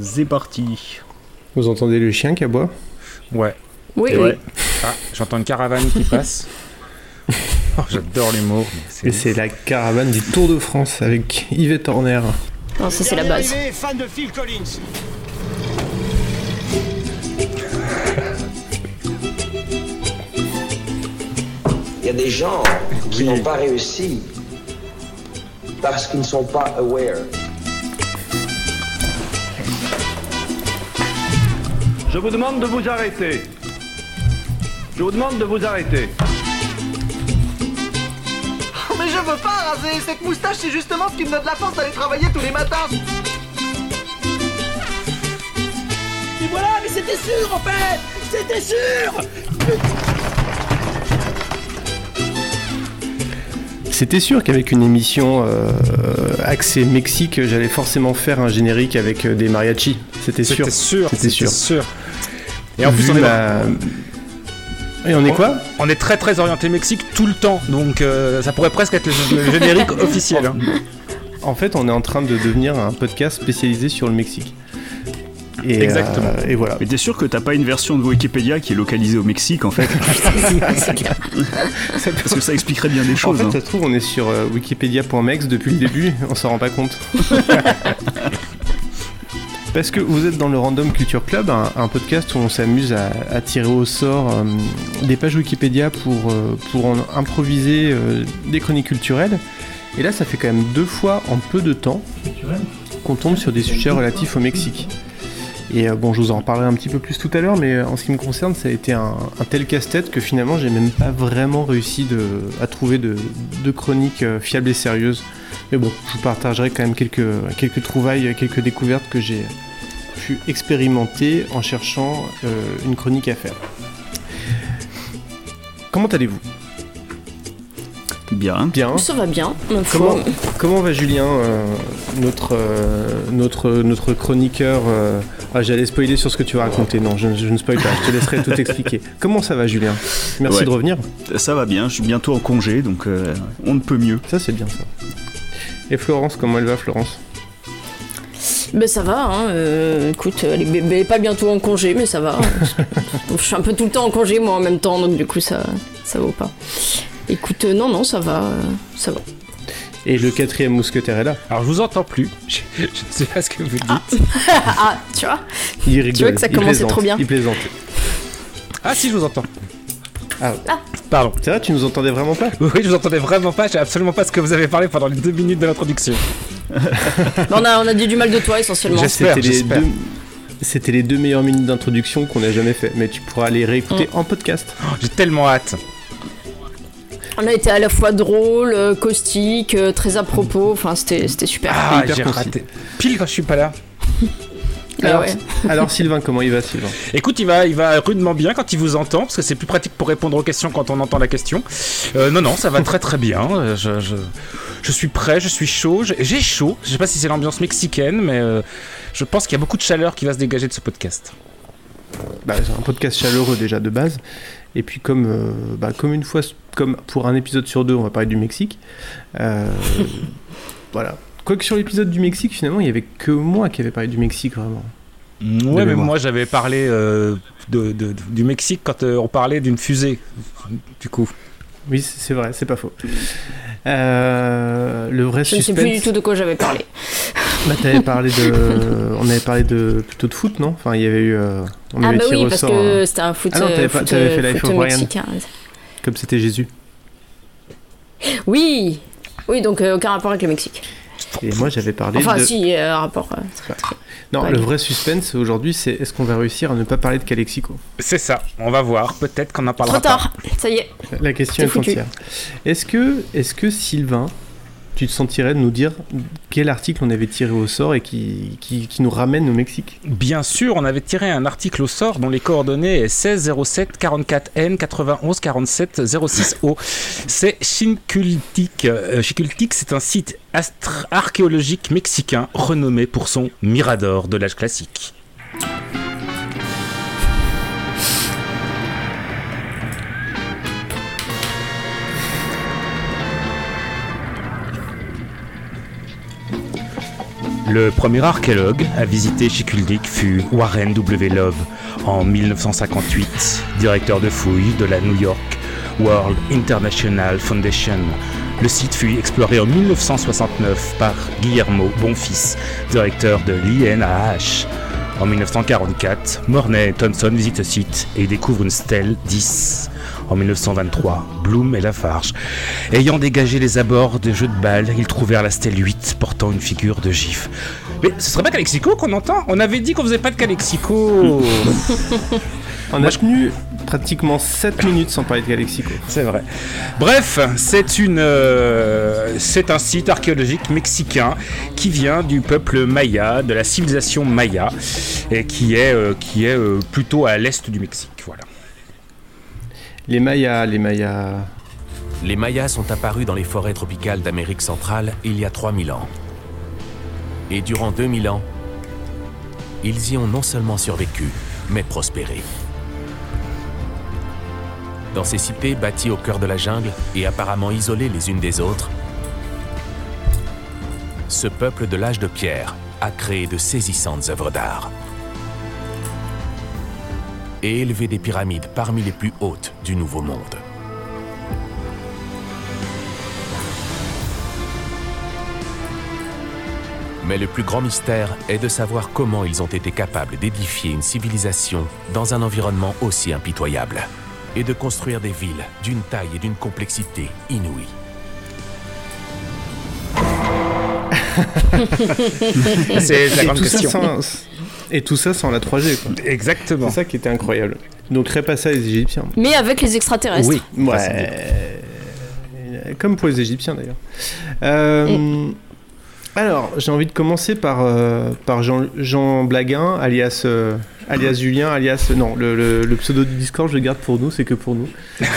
C'est parti. Vous entendez le chien qui aboie Ouais. Oui, ouais. Ah, j'entends une caravane qui passe. Oh, J'adore l'humour. Et c'est la caravane du Tour de France avec Yvette Horner. Non, ça c'est la base. fan de Phil Collins. Il y a des gens qui n'ont pas réussi parce qu'ils ne sont pas aware. Je vous demande de vous arrêter. Je vous demande de vous arrêter. Mais je veux pas raser Cette moustache, c'est justement ce qui me donne la force d'aller travailler tous les matins Et voilà, mais c'était sûr en fait C'était sûr C'était sûr qu'avec une émission euh, axée Mexique, j'allais forcément faire un générique avec euh, des mariachis. C'était sûr. C'était sûr. C'était sûr. sûr. Et en plus, on est, ma- Et on est quoi? on est très très orienté Mexique tout le temps, donc euh, ça pourrait presque être le, le générique officiel. hein. En fait, on est en train de devenir un podcast spécialisé sur le Mexique. Et, Exactement. euh, et voilà. Mais t'es sûr que t'as pas une version de Wikipédia qui est localisée au Mexique en fait Parce que ça expliquerait bien des En choses. fait, hein. ça se trouve, on est sur euh, wikipedia.mex depuis le début, on s'en rend pas compte. Parce que vous êtes dans le Random Culture Club, un, un podcast où on s'amuse à, à tirer au sort euh, des pages Wikipédia pour, euh, pour en improviser euh, des chroniques culturelles. Et là, ça fait quand même deux fois en peu de temps qu'on tombe sur des sujets relatifs au Mexique. Et euh, bon, je vous en reparlerai un petit peu plus tout à l'heure, mais euh, en ce qui me concerne, ça a été un, tel casse-tête que finalement, j'ai même pas vraiment réussi à trouver de, de chroniques euh, fiables et sérieuses. Mais bon, je vous partagerai quand même quelques, quelques trouvailles, quelques découvertes que j'ai pu expérimenter en cherchant une chronique à faire. Comment allez-vous? Bien. Bien Ça va bien. Comment, comment va Julien, euh, notre, euh, notre, notre chroniqueur euh, Ah, j'allais spoiler sur ce que tu vas raconter. Non, je, je ne spoil pas, je te laisserai tout expliquer. Comment ça va, Julien? Merci Ouais. de revenir. Ça va bien, je suis bientôt en congé donc euh, on ne peut mieux. Ça, c'est bien ça. Et Florence, comment elle va, Florence? Ben ça va, hein. euh, écoute, elle est bébé, pas bientôt en congé, mais ça va. je suis un peu tout le temps en congé moi en même temps, donc du coup ça, ça vaut pas. Écoute, euh, non, non, ça va, euh, ça va. Et le quatrième mousquetaire est là. Alors je vous entends plus. Je, je ne sais pas ce que vous dites. ah, tu vois Il rigole. vois que ça commençait plaisante, trop bien. Il plaisante. Ah si, je vous entends. Ah. Pardon. C'est vrai, tu nous entendais vraiment pas Oui, je vous entendais vraiment pas. Je sais absolument pas ce que vous avez parlé pendant les deux minutes de l'introduction. Ben, on, a, on a dit du mal de toi essentiellement. J'espère, C'était les j'espère. deux. C'était les deux meilleures minutes d'introduction qu'on a jamais fait, mais tu pourras les réécouter en podcast. J'ai tellement hâte. On a été à la fois drôle, euh, caustique, euh, très à propos, enfin c'était c'était super. Ah, hyper j'ai raté. Pile quand je suis pas là. Ah Alors, ouais. alors Sylvain, comment il va, Sylvain? Écoute, il va, il va rudement bien quand il vous entend, parce que c'est plus pratique pour répondre aux questions quand on entend la question. Euh, non, non, ça va très très bien. Je, je, je suis prêt, je suis chaud. je- J'ai chaud. Je sais pas si c'est l'ambiance mexicaine, mais euh, je pense qu'il y a beaucoup de chaleur qui va se dégager de ce podcast. bah, c'est un podcast chaleureux déjà de base. Et puis comme, euh, bah, comme une fois, comme pour un épisode sur deux, on va parler du Mexique. euh, voilà. Quoique sur l'épisode du Mexique, finalement, il y avait que moi qui avait parlé du Mexique vraiment. Ouais, mais moi j'avais parlé euh, de, de- du Mexique quand euh, on parlait d'une fusée. Du coup. Oui, c'est vrai, c'est pas faux. Euh, le vrai Je ne sais suspense. plus du tout de quoi j'avais parlé. Bah, t'avais parlé de, on avait parlé de plutôt de foot, non? Enfin, il y avait eu, euh, on Ah avait bah oui, parce sort, que hein, c'était un foot, Ah non, euh, pas- foot, t'avais fait euh, Life of Brian. comme c'était Jésus. Oui, oui, donc euh, aucun rapport avec le Mexique. Et moi, j'avais parlé Enfin, de. si, euh, un rapport. euh, très, très- Non, Ouais. le vrai suspense aujourd'hui, c'est est-ce qu'on va réussir à ne pas parler de Calexico? C'est ça, on va voir. Peut-être qu'on en parlera Trop tard, ça y est. La question est foutu. entière. Est-ce que, est-ce que Sylvain, tu te sentirais de nous dire quel article on avait tiré au sort et qui, qui, nous ramène au Mexique Bien sûr, on avait tiré un article au sort dont les coordonnées est 16 07 44 N 91 47 06 O. C'est Chincultic. Euh, Chincultic, c'est un site archéologique mexicain renommé pour son mirador de l'âge classique. Le premier archéologue à visiter Chikuldik fut Warren W. Love en 1958, directeur de fouilles de la New York World International Foundation. Le site fut exploré en 1969 par Guillermo Bonfils, directeur de l'INAH. En 1944, Mornay Thompson visite le site et découvre une stèle 10. En 1923, Bloom et Lafarge, ayant dégagé les abords des jeux de balles, ils trouvèrent la stèle 8 portant une figure de gif. Mais ce serait pas Calexico qu'on entend? On avait dit qu'on faisait pas de Calexico On a tenu pratiquement 7 minutes sans parler de Galexico. C'est vrai. Bref, c'est une, euh, c'est un site archéologique mexicain qui vient du peuple maya, de la civilisation maya, et qui est, euh, qui est euh, plutôt à l'est du Mexique. Voilà. Les Mayas, les Mayas. Les Mayas sont apparus dans les forêts tropicales d'Amérique centrale il y a 3000 ans. Et durant 2000 ans, ils y ont non seulement survécu, mais prospéré. Dans ces cités bâties au cœur de la jungle et apparemment isolées les unes des autres, ce peuple de l'âge de pierre a créé de saisissantes œuvres d'art et élevé des pyramides parmi les plus hautes du Nouveau Monde. Mais le plus grand mystère est de savoir comment ils ont été capables d'édifier une civilisation dans un environnement aussi impitoyable et de construire des villes d'une taille et d'une complexité inouïes. C'est la Et grande tout, ça question. sans, et tout ça sans la 3G, quoi. Exactement. C'est ça qui était incroyable. Donc, pas ça les Égyptiens. Mais avec les extraterrestres. Oui. Ouais. Comme pour les Égyptiens d'ailleurs. Euh, Alors, j'ai envie de commencer par, euh, par Jean, Jean Blaguin, alias, euh, alias Julien, alias. Non, le, le- le pseudo du Discord, je le garde pour nous, c'est que pour nous.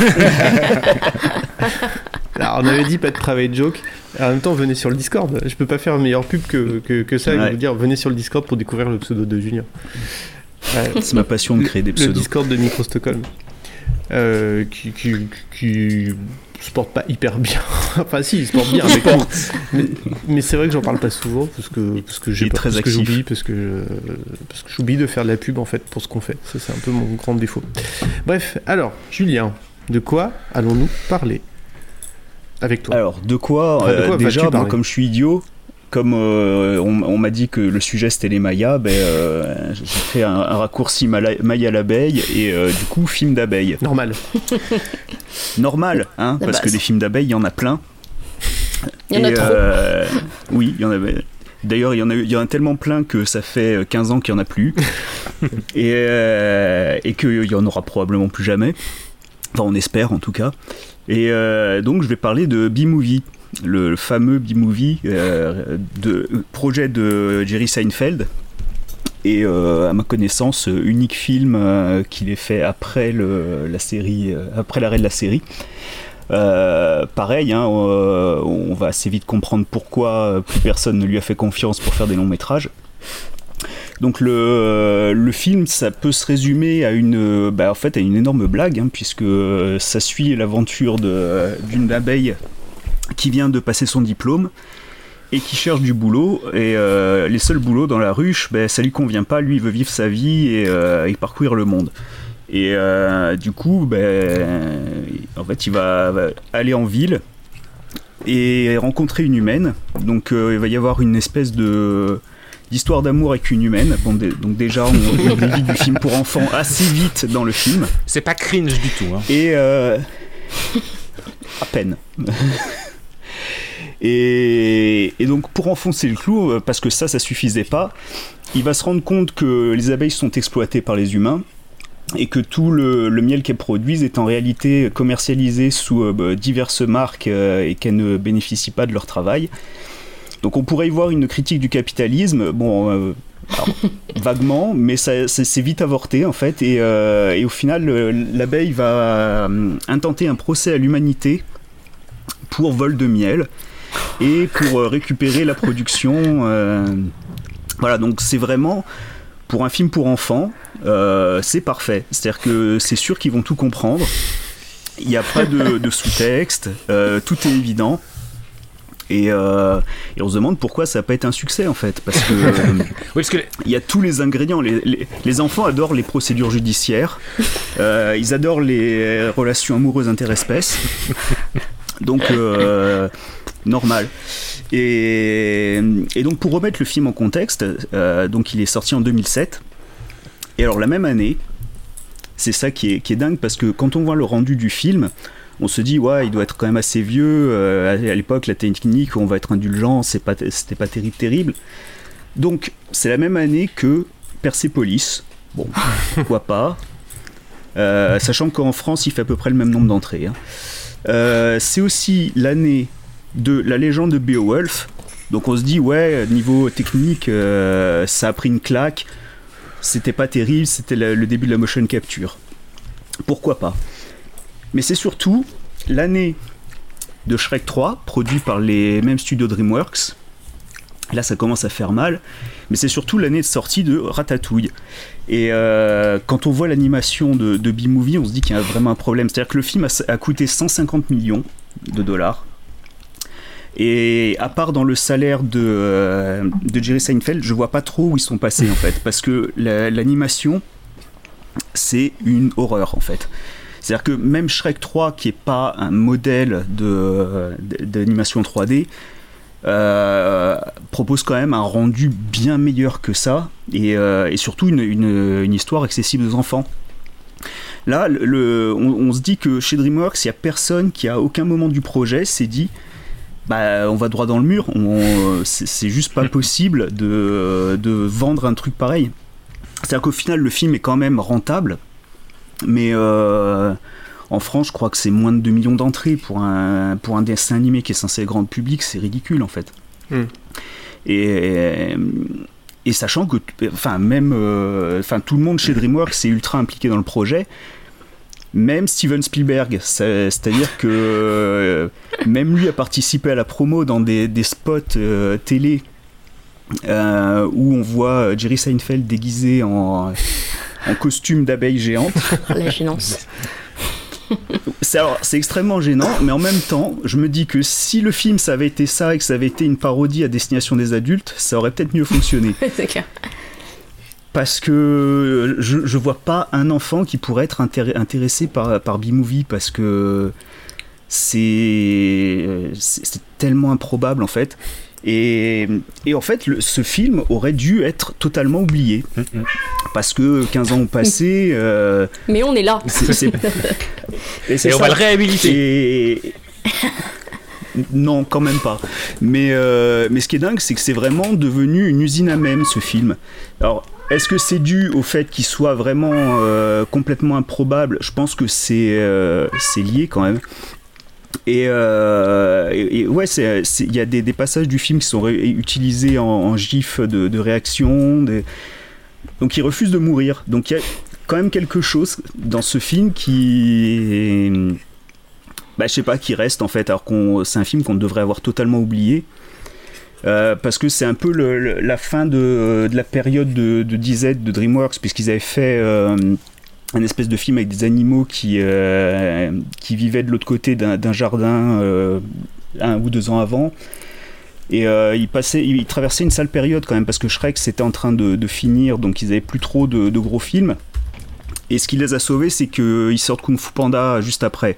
Alors, on avait dit pas de private joke. En même temps, venez sur le Discord. Je peux pas faire meilleure pub que, que, que ça et vous dire venez sur le Discord pour découvrir le pseudo de Julien. Ouais. C'est ma passion de créer des Le pseudos. Discord de Micro Stockholm. Euh, qui, qui, qui se porte pas hyper bien. enfin, si, il se porte bien. mais quand même. mais mais c'est vrai que j'en parle pas souvent parce que, parce que j'ai parce que j'oublie parce que je- parce que j'oublie de faire de la pub en fait pour ce qu'on fait. Ça c'est un peu mon grand défaut. Bref, alors Julien, de quoi allons-nous parler? Avec toi Alors, de quoi, Enfin, de euh, quoi Déjà, parler comme je suis idiot, comme euh, on, on m'a dit que le sujet c'était les Mayas, ben, euh, j'ai fait un, un raccourci Mala- Maya l'abeille et euh, du coup, film d'abeille. Normal. Normal, hein, La parce que des films d'abeilles, il y en a plein. Il y en a Et, trop. euh, oui, il y en avait. D'ailleurs, il y en a il y en a tellement plein que ça fait 15 ans qu'il n'y en a plus. et euh, et qu'il y en aura probablement plus jamais. Enfin, on espère en tout cas. Et euh, donc, je vais parler de B-Movie, le, fameux B-Movie, euh, de projet de Jerry Seinfeld. Et euh, à ma connaissance, unique film qu'il ait fait après la série, après l'arrêt de la série. Pareil, hein, on va assez vite comprendre pourquoi plus personne ne lui a fait confiance pour faire des longs métrages. Donc le, euh, le film, ça peut se résumer à une, euh, bah, en fait, à une énorme blague, hein, puisque euh, ça suit l'aventure d'une abeille qui vient de passer son diplôme et qui cherche du boulot. Et les seuls boulots dans la ruche, ben, ça lui convient pas. Lui, il veut vivre sa vie et, parcourir le monde. Et du coup, ben, en fait, il va, va aller en ville et rencontrer une humaine. Donc, il va y avoir une espèce de d'histoire d'amour avec une humaine. Bon, donc déjà, on on débute du film pour enfants assez vite dans le film. C'est pas cringe du tout. Hein. Et euh, à peine. et, et donc pour enfoncer le clou, euh, parce que ça, ça suffisait pas, il va se rendre compte que les abeilles sont exploitées par les humains et que tout le, le miel qu'elles produisent est en réalité commercialisé sous euh, bah, diverses marques euh, et qu'elles ne bénéficient pas de leur travail. Donc on pourrait y voir une critique du capitalisme, bon, euh, alors, vaguement, mais ça- c'est vite avorté en fait, et, euh, et au final le- l'abeille va euh, intenter un procès à l'humanité pour vol de miel et pour récupérer la production. euh, voilà, donc c'est vraiment pour un film pour enfants, euh, c'est parfait. C'est-à-dire que c'est sûr qu'ils vont tout comprendre. Il n'y a pas de, de sous-texte, tout est évident. Et, euh, et on se demande pourquoi ça n'a pas été un succès en fait. Parce que Oui, que il y a tous les ingrédients. Les, les- les enfants adorent les procédures judiciaires. Euh, ils adorent les relations amoureuses interespèces. Donc, euh, normal. Et, et donc, pour remettre le film en contexte, euh, donc il est sorti en 2007. Et alors, la même année, c'est ça qui est, qui est dingue parce que quand on voit le rendu du film, on se dit, ouais, il doit être quand même assez vieux. euh, à l'époque, la technique, on va être indulgent, c'est pas, c'était pas terrible, terrible. Donc, c'est la même année que Persepolis. Bon, pourquoi pas. Euh, sachant qu'en France, il fait à peu près le même nombre d'entrées. hein. Euh, c'est aussi l'année de La légende de Beowulf. Donc, on se dit, ouais, niveau technique, euh, ça a pris une claque. C'était pas terrible, c'était le début de la motion capture. Pourquoi pas Mais c'est surtout l'année de Shrek 3, produit par les mêmes studios DreamWorks. Là, ça commence à faire mal, mais c'est surtout l'année de sortie de Ratatouille. Et euh, quand on voit l'animation de, de B-Movie, on se dit qu'il y a vraiment un problème. C'est-à-dire que le film a, coûté 150 millions de dollars. Et à part dans le salaire de, euh, Jerry Seinfeld, je vois pas trop où ils sont passés en fait. Parce que la- l'animation, c'est une horreur en fait. C'est-à-dire que même Shrek 3, qui est pas un modèle de- d'animation 3D, euh, propose quand même un rendu bien meilleur que ça et, euh, et surtout une, une- une histoire accessible aux enfants. Là, le, on, on se dit que chez DreamWorks, il n'y a personne qui, à aucun moment du projet, s'est dit bah, on va droit dans le mur, c'est juste pas possible de, de vendre un truc pareil. C'est-à-dire qu'au final, le film est quand même rentable, mais euh, en France, je crois que c'est moins de 2 millions d'entrées pour un, pour un dessin animé qui est censé être grand public, c'est ridicule en fait. Hmm. Et, et sachant que, enfin, même, euh, enfin, tout le monde chez DreamWorks est ultra impliqué dans le projet. Même Steven Spielberg, c'est- c'est-à-dire que euh, même lui a participé à la promo dans des, des spots euh, télé euh, où on voit Jerry Seinfeld déguisé en, en costume d'abeille géante. La gênance. C'est alors, c'est extrêmement gênant, mais en même temps, je me dis que si le film ça avait été ça et que ça avait été une parodie à destination des adultes, ça aurait peut-être mieux fonctionné. c'est clair. Parce que je, je vois pas un enfant qui pourrait être intér- intéressé par, par B-Movie parce que c'est c'est c'est tellement improbable en fait. Et, et en fait, le- ce film aurait dû être totalement oublié. Parce que 15 ans ont passé. euh, Mais on est là. c'est- c'est- et c'est Et on va le réhabiliter. Et- Non, quand même pas. Mais, euh, mais ce qui est dingue, c'est que c'est vraiment devenu une usine à même, ce film. Alors, est-ce que c'est dû au fait qu'il soit vraiment euh, complètement improbable? Je pense que c'est euh, c'est lié quand même. Et, euh, et- ouais, il y a des, passages du film qui sont utilisés en, en gif de, de réaction. Donc il refuse de mourir. Donc il y a quand même quelque chose dans ce film qui... Bah, je sais pas, qui reste en fait, alors qu'on c'est un film qu'on devrait avoir totalement oublié. Euh, parce que c'est un peu la fin de, la période de, de de DreamWorks, puisqu'ils avaient fait euh, un espèce de film avec des animaux qui, euh, qui vivaient de l'autre côté d'un jardin euh, un ou deux ans avant. Et euh, ils, passaient, ils traversaient une sale période quand même, parce que Shrek c'était en train de, finir, donc ils avaient plus trop de, gros films. Et ce qui les a sauvés, c'est qu'ils sortent Kung Fu Panda juste après.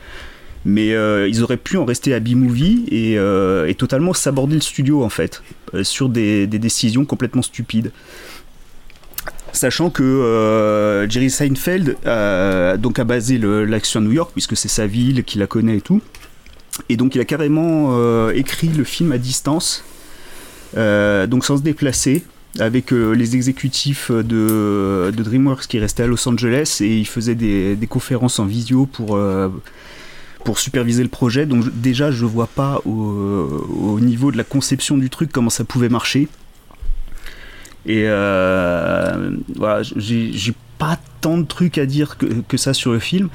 Mais ils auraient pu en rester à B-Movie et, totalement s'aborder le studio en fait, sur des décisions complètement stupides. Sachant que euh, Jerry Seinfeld euh, donc a basé l'action à New York, puisque c'est sa ville, qu'il la connaît et tout. Et donc il a carrément euh, écrit le film à distance, donc sans se déplacer, avec les exécutifs de, DreamWorks qui restaient à Los Angeles et il faisait des, conférences en visio pour, superviser le projet. Donc déjà je vois pas au niveau de la conception du truc comment ça pouvait marcher. Et euh, voilà, j'ai pas tant de trucs à dire que, que ça sur le film.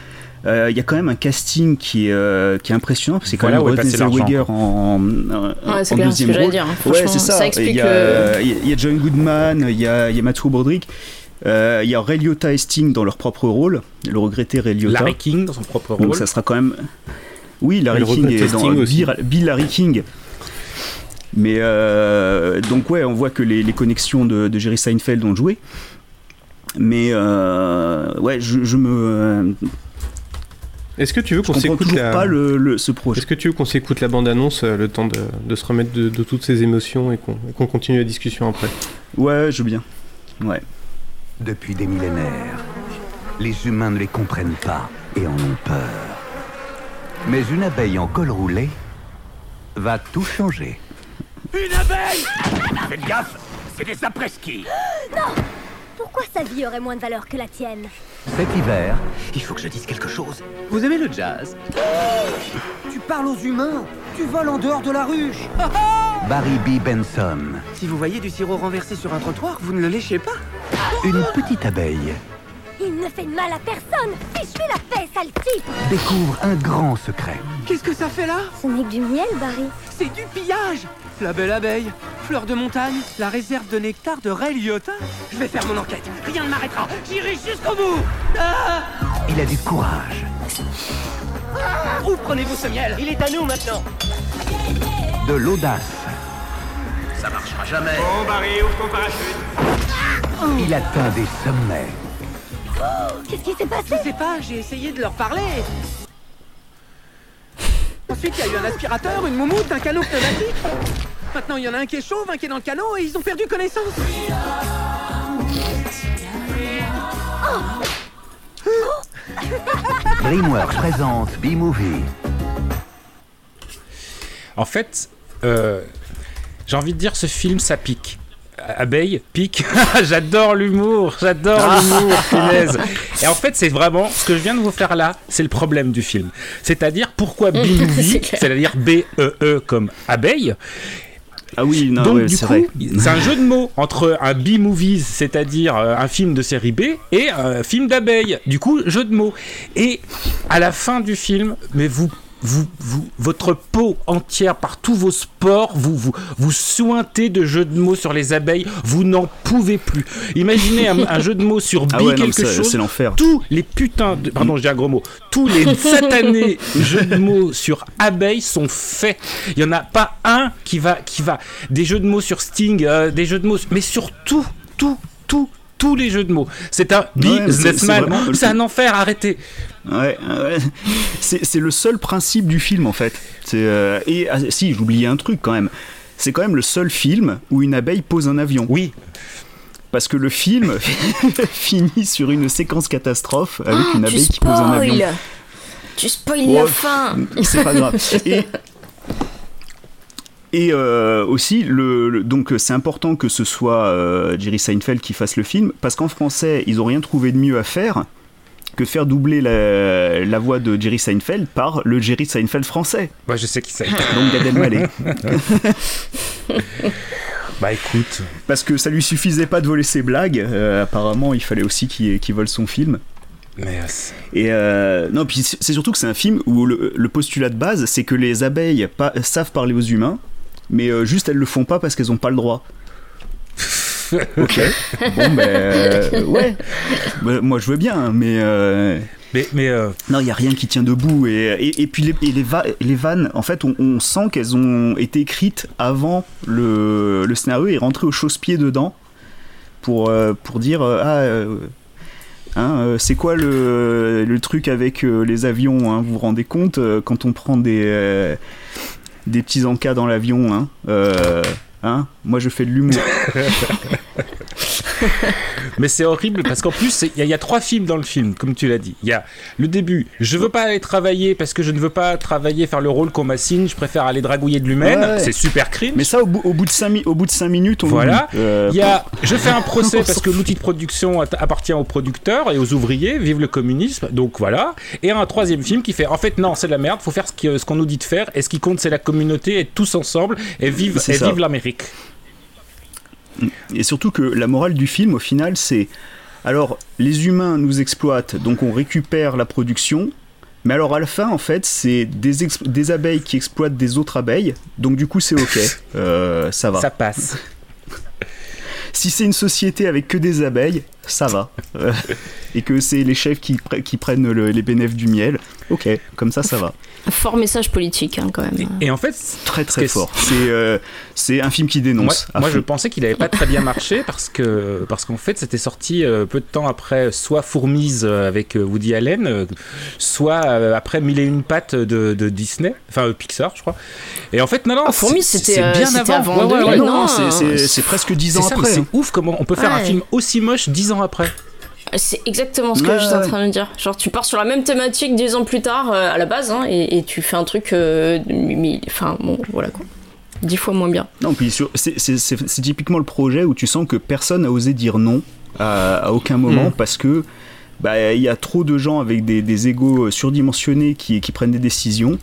Euh, Il y a quand même un casting qui est, euh, qui est impressionnant, parce que c'est quand Voilà même Renée Zellweger en, en, Ouais, c'est en deuxième que j'allais rôle. dire. hein. Ouais, c'est ça. ça Il explique. y, a, il y y a John Goodman, il y a, y a Matthew Broderick, euh, il y a Ray Liotta et Sting dans leur propre rôle, le regretté Ray Liotta. Larry King dans son propre Donc rôle. ça sera quand même. Oui, Larry le King est dans. Bill, Bill Larry King. Mais euh, donc ouais, on voit que les, les connexions de, de Jerry Seinfeld ont joué. Mais euh, ouais, je, je me Est-ce que tu veux qu'on s'écoute la... pas le, le- ce projet. Est-ce que tu veux qu'on s'écoute la bande-annonce euh, le temps de, de se remettre de, de toutes ces émotions et qu'on et qu'on continue la discussion après? Ouais, je veux bien. Ouais. Depuis des millénaires, les humains ne les comprennent pas et en ont peur. Mais une abeille en col roulé va tout changer. Une abeille Faites gaffe, c'est des après-ski Pourquoi sa vie aurait moins de valeur que la tienne? Cet hiver, Il faut que je dise quelque chose. Vous aimez le jazz? Tu parles aux humains Tu voles en dehors de la ruche. Barry B. Benson, Si vous voyez du sirop renversé sur un trottoir, vous ne le léchez pas. Une petite abeille, Il ne fait de mal à personne. Fiche-lui la paix, sale type. Découvre un grand secret. Qu'est-ce que ça fait là? Ce n'est que du miel, Barry. C'est du pillage La belle abeille, fleur de montagne, la réserve de nectar de Ray Liotta. Je vais faire mon enquête, rien ne m'arrêtera, j'irai jusqu'au bout. Ah Il a du courage, Où prenez-vous ce miel? Il est à nous maintenant. De l'audace. Ça marchera jamais. Bon, Barry, ouvre ton parachute. Il atteint des sommets. Qu'est-ce qui s'est passé? Je sais pas, j'ai essayé de leur parler. Ensuite, il y a eu un aspirateur, une moumoute, un canot pneumatique. Maintenant, il y en a un qui est chauve, un qui est dans le canot et ils ont perdu connaissance. DreamWorks présente B-Movie. En fait, euh, j'ai envie de dire ce film, ça pique. Abeille, pique. j'adore l'humour, j'adore Ah. l'humour, punaise. Et en fait, c'est vraiment ce que je viens de vous faire là, c'est le problème du film. C'est-à-dire pourquoi B-movie, c'est-à-dire B-E-E comme abeille. Ah oui, non, Donc ouais, du c'est coup, vrai. c'est un jeu de mots entre un B-movies, c'est-à-dire euh, un film de série B, et un film d'abeille. Du coup, jeu de mots. Et à la fin du film, mais vous, vous, vous, votre peau entière par tous vos sports, vous, vous, vous sointez de jeux de mots sur les abeilles. Vous n'en pouvez plus. Imaginez un, un jeu de mots sur B Ah ouais, non, quelque c'est chose c'est l'enfer. tous les putains de... Pardon, j'ai un gros mot. Tous les satanés jeux de mots sur abeilles sont faits. Il y en a pas un qui va... Qui va... Des jeux de mots sur Sting, euh, des jeux de mots... Mais sur tout, tout, tout, tous les jeux de mots. C'est un businessman. C'est un enfer, arrêtez. Ouais, ouais. C'est c'est le seul principe du film en fait. C'est, euh, et ah, si, j'oubliais un truc quand même. C'est quand même le seul film où une abeille pose un avion. Oui. Parce que le film finit sur une séquence catastrophe avec une Ah, tu abeille qui pose un avion. spoil Tu spoil Oh, la fin C'est pas grave. Et, et euh, aussi, le, le- donc c'est important que ce soit euh, Jerry Seinfeld qui fasse le film, parce qu'en français, ils ont rien trouvé de mieux à faire que de faire doubler la, la voix de Jerry Seinfeld par le Jerry Seinfeld français. Ouais, je sais qui c'est. Donc Gad Elmaleh. bah écoute. Parce que ça lui suffisait pas de voler ses blagues, euh, apparemment il fallait aussi qu'il qu'il vole son film. Mais... Et euh, non, puis c'est c'est surtout que c'est un film où le, le postulat de base, c'est que les abeilles pa- savent parler aux humains, mais euh, juste elles le font pas parce qu'elles ont pas le droit. ok. Bon, ben. euh, ouais. Bah, moi, je veux bien, mais. euh, Mais, mais Non, il y a rien qui tient debout. Et, et, et puis, les, et les, va- les vannes, en fait, on, on sent qu'elles ont été écrites avant le, le scénario et rentrées au chausse-pied dedans pour, pour dire Ah. hein, c'est quoi le, le truc avec les avions hein, Vous vous rendez compte quand on prend des, des petits encas dans l'avion hein, euh, hein Moi je fais de l'humour. Mais c'est horrible parce qu'en plus, il y, a- il y a trois films dans le film, comme tu l'as dit. Il y a le début, je veux pas aller travailler parce que je ne veux pas travailler, faire le rôle qu'on m'assigne, je préfère aller dragouiller de l'humaine. Ouais. C'est super cringe. Mais ça, au bout, au bout de 5 au bout de cinq minutes, on Voilà. Euh, Il y a, je fais un procès parce que l'outil de production appartient aux producteurs et aux ouvriers, vive le communisme, donc voilà. Et un troisième film qui fait, en fait non, c'est de la merde, faut faire ce ce qu'on nous dit de faire, et ce qui compte c'est la communauté, et tous ensemble, et vive, et vive l'Amérique. Et surtout que la morale du film, au final, c'est alors les humains nous exploitent, donc on récupère la production. Mais alors à la fin, en fait, c'est des, abeilles qui exploitent des autres abeilles, donc du coup c'est ok, Euh, ça va. Ça passe. Si c'est une société avec que des abeilles, ça va. Euh, et que c'est les chefs qui, pre- qui prennent le- les bénéfices du miel, ok, comme ça ça va. Fort message politique, hein, quand même. Et en fait, Très très c'est- fort. C'est euh, c'est un film qui dénonce. moi, je pensais qu'il avait pas très bien marché parce que parce qu'en fait c'était sorti euh, peu de temps après soit Fourmise euh, avec Woody Allen, soit euh, après Mille et une pattes de, de Disney, enfin euh, Pixar je crois. Et en fait non non, Ah, Fourmise, c'est- c'était, bien avant. avant Ouais, ouais, 2000, ouais. non, c'est- c'est presque dix ans ça, après. c'est hein. ouf comment on peut faire un film aussi moche dix ans après. C'est exactement ce que Ouais, j'étais en ouais. train de dire. Genre, tu pars sur la même thématique dix ans plus tard, euh, à la base, hein, et, et tu fais un truc. euh, Enfin, bon, voilà quoi. Dix fois moins bien. Non, puis c'est- typiquement le projet où tu sens que personne n'a osé dire non à, à aucun moment Mm. parce que bah, il y a trop de gens avec des, des égos surdimensionnés qui, qui prennent des décisions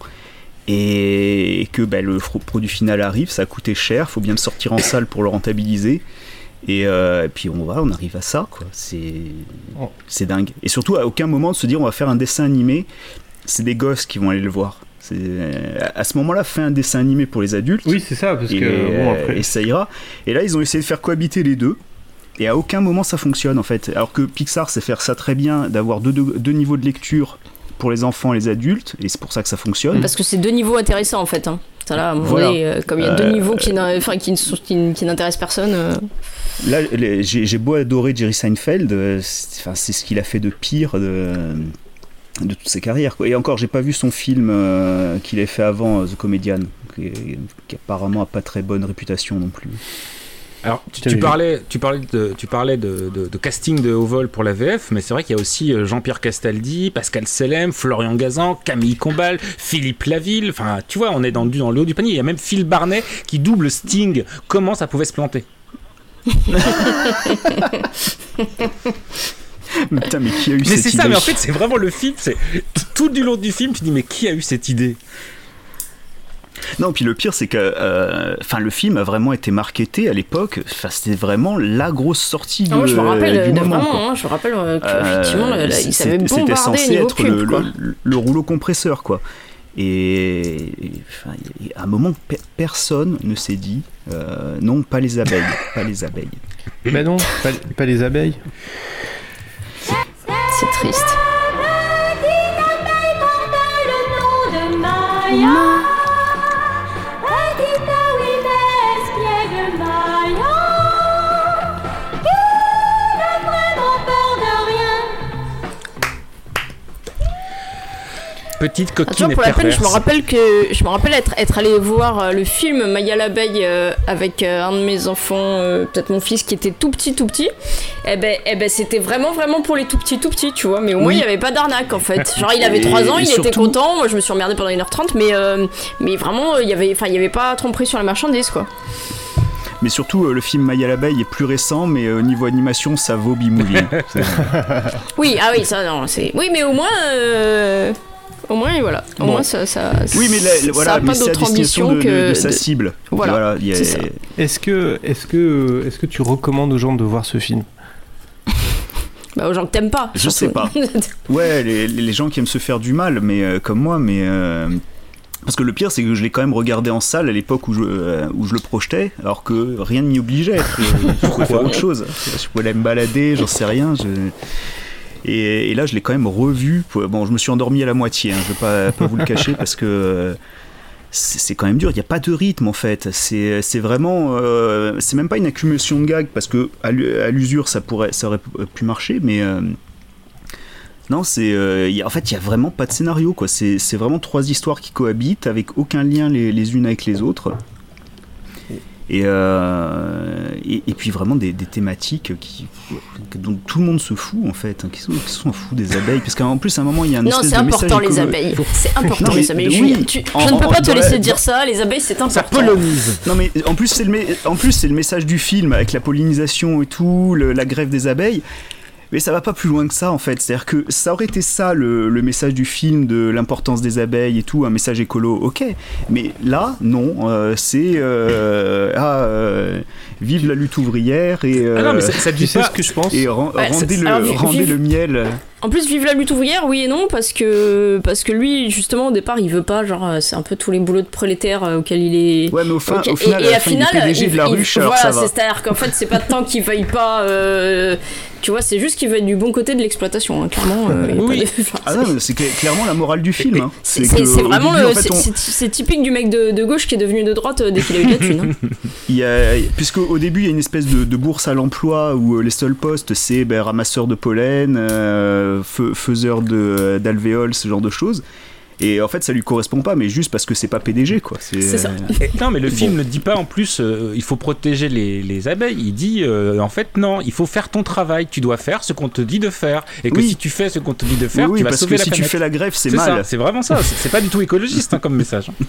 et que bah, le produit final arrive, ça a coûté cher, faut bien le sortir en salle pour le rentabiliser. Et, euh, et puis on va, on arrive à ça, quoi. C'est Oh. c'est dingue. Et surtout, à aucun moment de se dire on va faire un dessin animé, c'est des gosses qui vont aller le voir. C'est- À ce moment-là, fais un dessin animé pour les adultes Oui, c'est ça, parce et, que bon, après. et ça ira. Et là, ils ont essayé de faire cohabiter les deux. Et à aucun moment ça fonctionne en fait. Alors que Pixar sait faire ça très bien, d'avoir deux, deux, deux niveaux de lecture pour les enfants et les adultes, et c'est pour ça que ça fonctionne. Parce que c'est deux niveaux intéressants en fait. Hein. Ça, là, à un moment Voilà. donné, euh, comme il y a deux Euh, niveaux qui, enfin, n'intéressent personne. euh, Là, j'ai beau adorer Jerry Seinfeld, c'est ce qu'il a fait de pire de, de toute ses carrières. quoi. Et encore, j'ai pas vu son film euh, qu'il a fait avant, euh, The Comedian, qui, qui apparemment a pas très bonne réputation non plus. Alors, tu, parlais, tu parlais, de, tu parlais de, de- de casting de haut vol pour la VF, mais c'est vrai qu'il y a aussi euh, Jean-Pierre Castaldi, Pascal Selem, Florian Gazan, Camille Combal, Philippe Laville. Enfin, tu vois, on est dans, le haut du panier. Il y a même Phil Barnet qui double Sting. Comment ça pouvait se planter? Putain, mais qui a eu Mais cette c'est ça, idée mais en fait, c'est vraiment le film. C'est tout du long du film, tu dis, mais qui a eu cette idée? Non, puis le pire, c'est que euh, enfin, le film a vraiment été marketé à l'époque. Enfin, c'était vraiment la grosse sortie de, Ah, moi, je me rappelle du de moment. vraiment, hein, je me rappelle euh, Euh, qu'effectivement, là, c'est- il savait c'était censé être le, quoi. le- le rouleau compresseur, quoi. Et, et, à un moment, pe- personne ne s'est dit euh, non, pas les abeilles, pas les abeilles. Bah non, pas, pas les abeilles. C'est triste. le Petite coquine et pour la peine, je me rappelle que je me rappelle être, être allé voir euh, le film Maya l'abeille euh, avec euh, un de mes enfants, euh, peut-être mon fils qui était tout petit, tout petit. Et ben, eh ben c'était vraiment, vraiment pour les tout petits, tout petits, tu vois. Mais au moins, Oui. il n'y avait pas d'arnaque en fait. Genre, il avait Et- 3 ans, et il était surtout- content. Moi, je me suis emmerdé pendant 1h30, mais, euh, mais vraiment, il y avait, enfin, il y avait pas tromperie sur la marchandise, quoi. Mais surtout, euh, le film Maya l'abeille est plus récent, mais euh, au niveau animation, ça vaut B-Movie. Oui, ah oui, ça, non, c'est. Oui, mais au moins. euh, Au moins, voilà. Au Bon. moins, ça. ça oui, mais là, ça voilà, a mais pas d'autre ambition de, de- que. de sa cible. Voilà, a- ça. Est-ce que, est-ce que, est-ce que tu recommandes aux gens de voir ce film? Bah, aux gens que t'aimes pas. Je sais surtout. pas. Ouais, les, les gens qui aiment se faire du mal, mais euh, comme moi, mais. euh, Parce que le pire, c'est que je l'ai quand même regardé en salle à l'époque où je, euh, où je le projetais, alors que rien ne m'y obligeait. Je, je pouvais faire autre chose. Je pouvais aller me balader, j'en sais rien. je- Et, et là, je l'ai quand même revu. Bon, je me suis endormi à la moitié, hein, je vais pas, pas vous le cacher, parce que euh, c'est quand même dur. Il n'y a pas de rythme en fait. C'est vraiment. euh, c'est même pas une accumulation de gags, parce que à l'u- à l'usure, ça, pourrait, ça aurait pu marcher, mais. euh, non, c'est euh, en fait il y a vraiment pas de scénario quoi. C'est c'est vraiment trois histoires qui cohabitent avec aucun lien les, les unes avec les autres. Et, euh, et, et puis vraiment des, des thématiques qui dont tout le monde se fout en fait, hein, qui sont, qui sont fous des abeilles parce qu'en plus à un moment il y a un Non, c'est important les abeilles. C'est important Non, les abeilles. oui, Julien. Tu- en- je ne peux en- pas te la- laisser dire ça. Les abeilles, c'est important. Non mais en plus c'est le en plus c'est le message du film avec la pollinisation et tout, le- la grève des abeilles. Mais ça va pas plus loin que ça en fait. C'est-à-dire que ça aurait été ça le, le message du film de l'importance des abeilles et tout, un message écolo, ok. Mais là, non, euh, c'est euh, ah, euh, vive la lutte ouvrière et Ah non, mais euh, ça- ça dit pas- ce que je pense et ren- Ouais, rendez, le, rendez vive- le miel. En plus, vive la lutte ouvrière, oui et non, parce que parce que lui, justement, au départ, il veut pas, genre, euh, c'est un peu tous les boulots de prolétaire euh, auxquels il est. Ouais, mais au, fin, auquel- au final, et, à et la à fin, il PDG de la il- ruche, alors voilà, ça va. c'est- c'est-à-dire qu'en fait, c'est pas tant qu'il veuille pas. euh, tu vois, c'est juste qu'il veut être du bon côté de l'exploitation, hein, clairement. euh, il Oui. pas de- enfin, Ah non, c'est cla- clairement la morale du film. hein. c'est vraiment début, le. en fait, c'est- on- c'est- C'est typique du mec de, de gauche qui est devenu de droite dès qu'il a eu de la thune. hein. Il y a, puisque au début il y a une espèce de, de bourse à l'emploi où les seuls postes c'est ben, ramasseur de pollen, euh, faiseur de- d'alvéoles, ce genre de choses. Et en fait ça lui correspond pas, mais juste parce que c'est pas PDG quoi. Et- non, mais le film Bon. ne dit pas en plus euh, il faut protéger les, les abeilles. Il dit euh, en fait non, il faut faire ton travail. Tu dois faire ce qu'on te dit de faire. Et que Oui. si tu fais ce qu'on te dit de faire, Oui, oui, tu vas parce sauver que la si tu fais la grève, c'est ça, mal. C'est vraiment ça. C'est c'est pas du tout écologiste hein, comme message.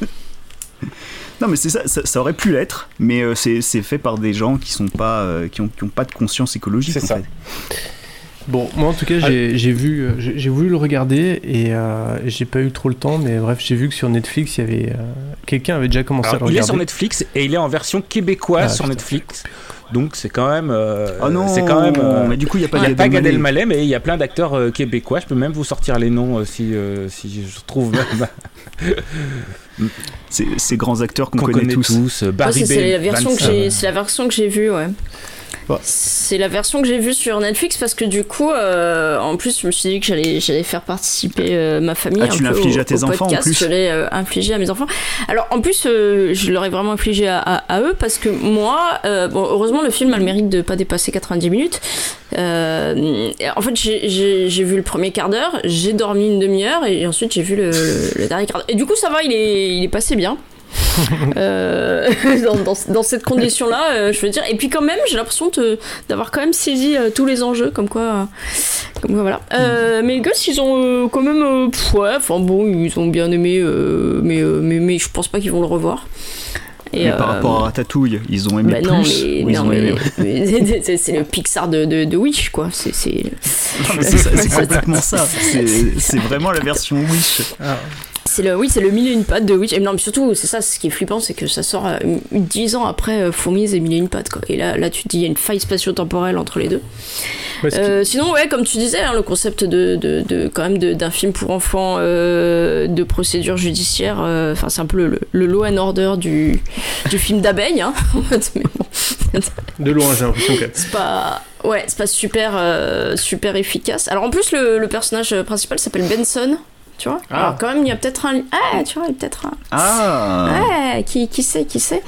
Non mais c'est ça, ça, ça aurait pu l'être, mais euh, c'est c'est fait par des gens qui sont pas, euh, qui ont, qui ont pas de conscience écologique. C'est ça. fait. Bon, moi en tout cas, j'ai j'ai vu, j'ai j'ai voulu le regarder et euh, j'ai pas eu trop le temps, mais bref, j'ai vu que sur Netflix, il y avait euh, quelqu'un avait déjà commencé Alors, à le il est regarder. sur Netflix et il est en version québécoise Ah, sur putain. Netflix. Donc c'est quand même. euh, Ah non, c'est quand même. euh, mais du coup, il y a pas il y a Gad pas Gad Elmaleh. Mais il y a plein d'acteurs euh, québécois. Je peux même vous sortir les noms euh, si, euh, si je trouve même. Ces, ces grands acteurs qu'on Qu'on connaît, connaît tous. tous, Ouais, Barry c'est- c'est la version que j'ai, c'est la version que j'ai vue, ouais. C'est la version que j'ai vue sur Netflix parce que du coup, euh, en plus, je me suis dit que j'allais, j'allais faire participer euh, ma famille. Ah, un tu peu au- à tes au enfants, en plus. Je l'ai euh, infligé à mes enfants. Alors en plus, je l'aurais vraiment infligé à, à- à eux parce que moi, bon, heureusement, le film a le mérite de pas dépasser 90 minutes. En fait, j'ai, j'ai- j'ai vu le premier quart d'heure, j'ai dormi une demi-heure et ensuite j'ai vu le, le dernier quart d'heure. Et du coup, ça va, il est, il est passé bien. Euh, dans, dans- dans cette condition-là, euh, je veux dire. Et puis quand même, j'ai l'impression de- d'avoir quand même saisi euh, tous les enjeux, comme quoi, euh, comme quoi voilà. Euh, mais les gosses, ils ont euh, quand même, euh, pff, ouais, enfin bon, ils ont bien aimé, euh, mais, euh, mais mais je pense pas qu'ils vont le revoir. Et, Mais par rapport à Ratatouille, ils ont aimé bah plus non, ou mais, ils non, ont mais- aimé mais c'est- c'est le Pixar de, de, de Wish, quoi. C'est complètement ça. C'est c'est vraiment la version Wish. C'est le, oui, c'est le mille et une pattes de Witch. Et non, mais surtout, c'est ça, ce qui est flippant, c'est que ça sort euh, dix ans après euh, Fourmise et mille et une pattes, quoi. Et là, là, tu te dis, il y a une faille spatio-temporelle entre les deux. Euh, sinon, ouais, comme tu disais, hein, le concept de, de, de- quand même d'un film pour enfants euh, de procédure judiciaire, euh, enfin, c'est un peu le, le law and order du, du film d'abeille, hein. Mais bon. De loin, j'ai l'impression que. c'est pas ouais c'est pas super super efficace alors en plus le, le personnage principal s'appelle Benson tu vois Ah. alors quand même il y a peut-être un ah tu vois il y a peut-être un Ah Ouais, qui, qui sait, qui sait.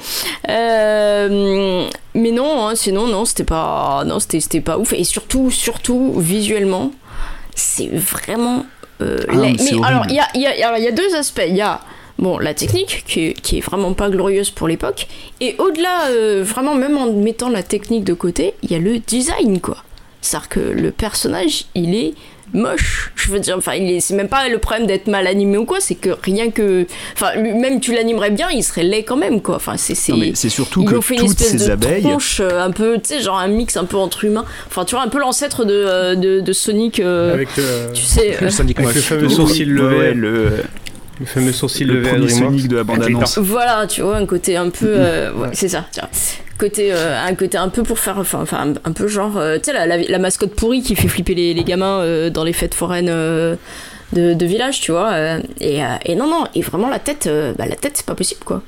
Euh, mais non, hein, sinon, non, c'était pas, non, c'était, pas ouf. Et surtout, surtout, visuellement, c'est vraiment. euh, Ah mais alors, il y a, y, a, y a deux aspects. Il y a. Bon, la technique, qui qui est vraiment pas glorieuse pour l'époque. Et au-delà, euh, vraiment, même en mettant la technique de côté, il y a le design, quoi. C'est-à-dire que le personnage, il est moche. Je veux dire, enfin, c'est même pas le problème d'être mal animé ou quoi, c'est que rien que. Enfin, même tu l'animerais bien, il serait laid quand même, quoi. Enfin, c'est. c'est- Non, mais c'est surtout que fait une toutes espèce ces de abeilles- tronche euh, un peu, tu sais, genre un mix un peu entre humain. Enfin, tu vois, un peu l'ancêtre de, euh, de, de Sonic. euh, Avec le, tu sais, euh, avec le fameux sourcil levé. ouais, le, le fameux sourcil le levé premier. Sonic de la bande-annonce. Voilà, tu vois, un côté un peu. euh, ouais, C'est ça, tu vois. Côté, euh, un côté un peu pour faire. Enfin, enfin, un, un peu genre. euh, tu sais, la, la, la mascotte pourrie qui fait flipper les, les gamins euh, dans les fêtes foraines. euh, de, de village, tu vois, euh, et, euh, et non, non, et vraiment la tête, euh, bah, la tête, c'est pas possible, quoi.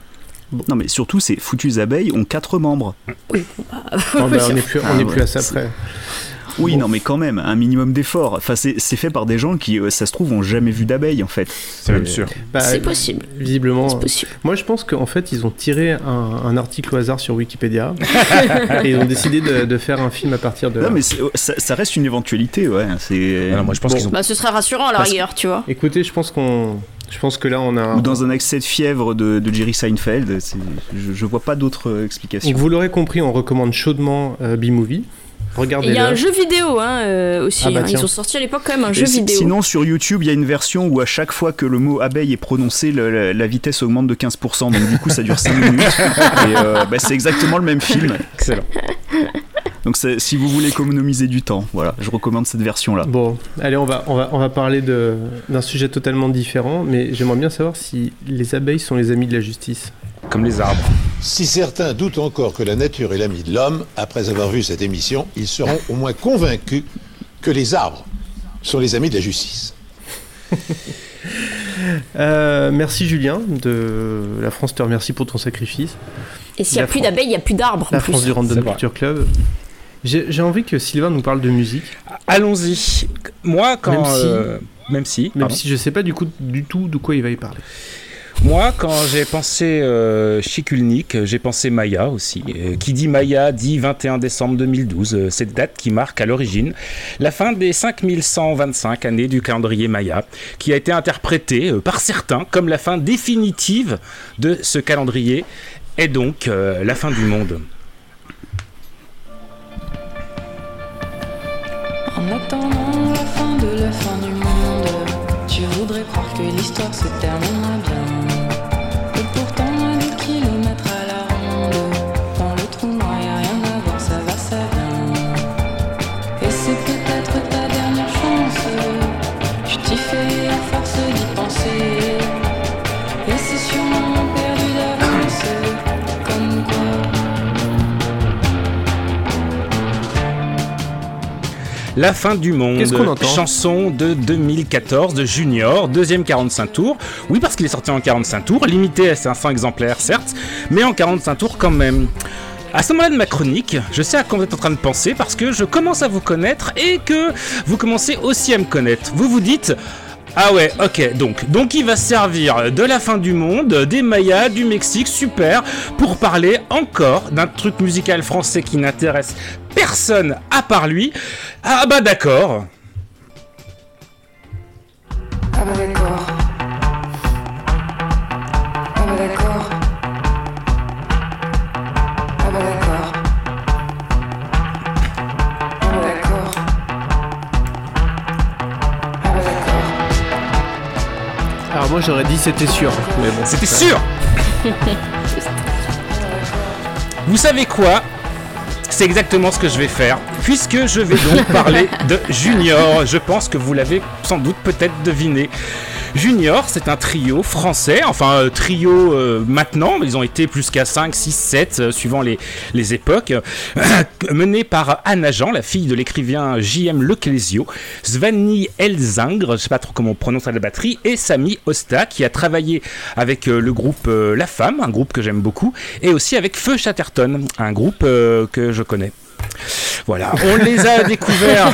Non, mais surtout, ces foutues abeilles ont quatre membres. Oh, bah, on n'est plus, on est plus à ça près. Oui, non, mais quand même, un minimum d'effort. Enfin, c'est fait par des gens qui, euh, ça se trouve, ont jamais vu d'abeilles, en fait. C'est même sûr. Bah, C'est possible. Visiblement. C'est possible. Moi, je pense qu'en fait, ils ont tiré un, un article au hasard sur Wikipédia et ils ont décidé de, de faire un film à partir de. Non, mais ça, ça reste une éventualité, ouais. C'est. moi, je pense qu'ils ont. Bah, ce serait rassurant à la Parce- rigueur, tu vois. Écoutez, je pense qu'on, je pense que là, on a. Ou dans un accès de fièvre de, de Jerry Seinfeld. Je, je vois pas d'autres euh, explications. Donc, vous l'aurez compris, on recommande chaudement euh, B-Movie. Il y a un jeu vidéo, hein, euh, aussi. Ah bah hein. Ils ont sorti à l'époque quand même un Et jeu si- vidéo. Sinon, sur YouTube, il y a une version où à chaque fois que le mot abeille est prononcé, le- la, la vitesse augmente de 15%. Donc, du coup, ça dure 5 minutes. Et euh, bah, c'est exactement le même film. Excellent. Donc, si vous voulez économiser du temps, voilà, je recommande cette version-là. Bon, allez, on va, on va, on va parler d'un sujet totalement différent, mais j'aimerais bien savoir si les abeilles sont les amis de la justice. Comme les arbres. Si certains doutent encore que la nature est l'ami de l'homme, après avoir vu cette émission, ils seront au moins convaincus que les arbres sont les amis de la justice. Euh, merci Julien de la France te remercie pour ton sacrifice. Et s'il n'y a La plus d'abeilles, il n'y a plus d'arbres. La plus. France du Random C'est vrai. Culture Club. J'ai j'ai envie que Sylvain nous parle de musique, Allons-y. Moi, quand. Même si- euh, même si. même pardon. si je sais pas du coup du tout de quoi il va y parler. Moi, quand j'ai pensé euh, Chikulnik, j'ai pensé Maya aussi. Euh, qui dit Maya dit 21 décembre 2012, euh, cette date qui marque à l'origine la fin des 5125 années du calendrier Maya, qui a été interprétée par certains comme la fin définitive de ce calendrier, et donc la fin du monde. En attendant la fin de la fin du monde, tu voudrais croire que l'histoire se bien. La fin du monde. Qu'est-ce qu'on entend Chanson de 2014 de Junior, deuxième 45 tours. Oui, parce qu'il est sorti en 45 tours, limité à 500 exemplaires, certes, mais en 45 tours quand même. À ce moment-là de ma chronique, je sais à quoi vous êtes en train de penser parce que je commence à vous connaître et que vous commencez aussi à me connaître. Vous vous dites. Ah ouais, ok, donc, donc il va se servir de la fin du monde, des Mayas, du Mexique, super, pour parler encore d'un truc musical français qui n'intéresse personne à part lui. Ah bah d'accord. Ah bah d'accord. Ah bah d'accord. Ah bah d'accord. Ah bah d'accord. Ah bah d'accord. Alors moi j'aurais dit c'était sûr, mais bon. C'était sûr Vous savez quoi? C'est exactement ce que je vais faire, puisque je vais donc parler de Junior. Je pense que vous l'avez sans doute peut-être deviné. Junior, c'est un trio français, enfin euh, trio euh, maintenant, mais ils ont été plus qu'à 5, 6, 7, euh, suivant les, les époques, mené par Anna Jean, la fille de l'écrivain J.M. Leclésio, Svani Elzingre, je sais pas trop comment on prononce la batterie, et Sami Osta, qui a travaillé avec euh, le groupe euh, La Femme, un groupe que j'aime beaucoup, et aussi avec Feu Chatterton, un groupe euh, que je connais. Voilà, on les a découverts.